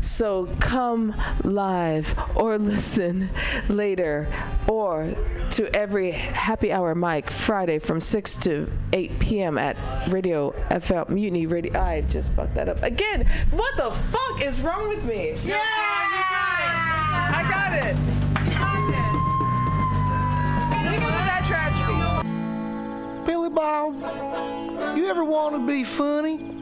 Speaker 2: So come live or listen later or to every happy hour mic Friday from 6 to 8 p.m. at Radio FL Mutiny Radio. I just fucked that up again. What the fuck is wrong with me? Yeah! I got it. It with that tragedy.
Speaker 26: Billy Bob, you ever want to be funny?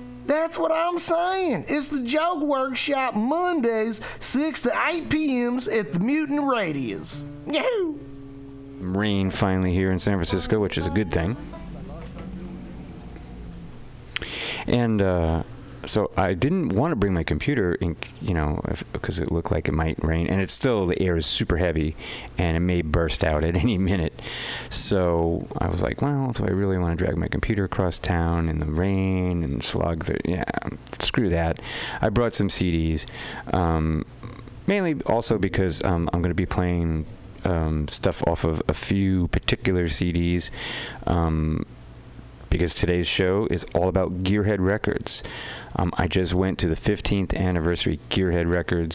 Speaker 22: That's what I'm saying. It's the Joke Workshop Mondays, 6 to 8 p.m.s at the Mutant Radius. Yahoo!
Speaker 27: Rain finally here in San Francisco, which is a good thing. And uh, so I didn't want to bring my computer, in, you know, because it looked like it might rain, and it's still the air is super heavy, and it may burst out at any minute. So I was like, well, do I really want to drag my computer across town in the rain and slugs? Yeah, screw that. I brought some CDs, um, mainly also because um, I'm going to be playing um, stuff off of a few particular CDs. Um, because today's show is all about Gearhead Records. Um, I just went to the 15th anniversary Gearhead Records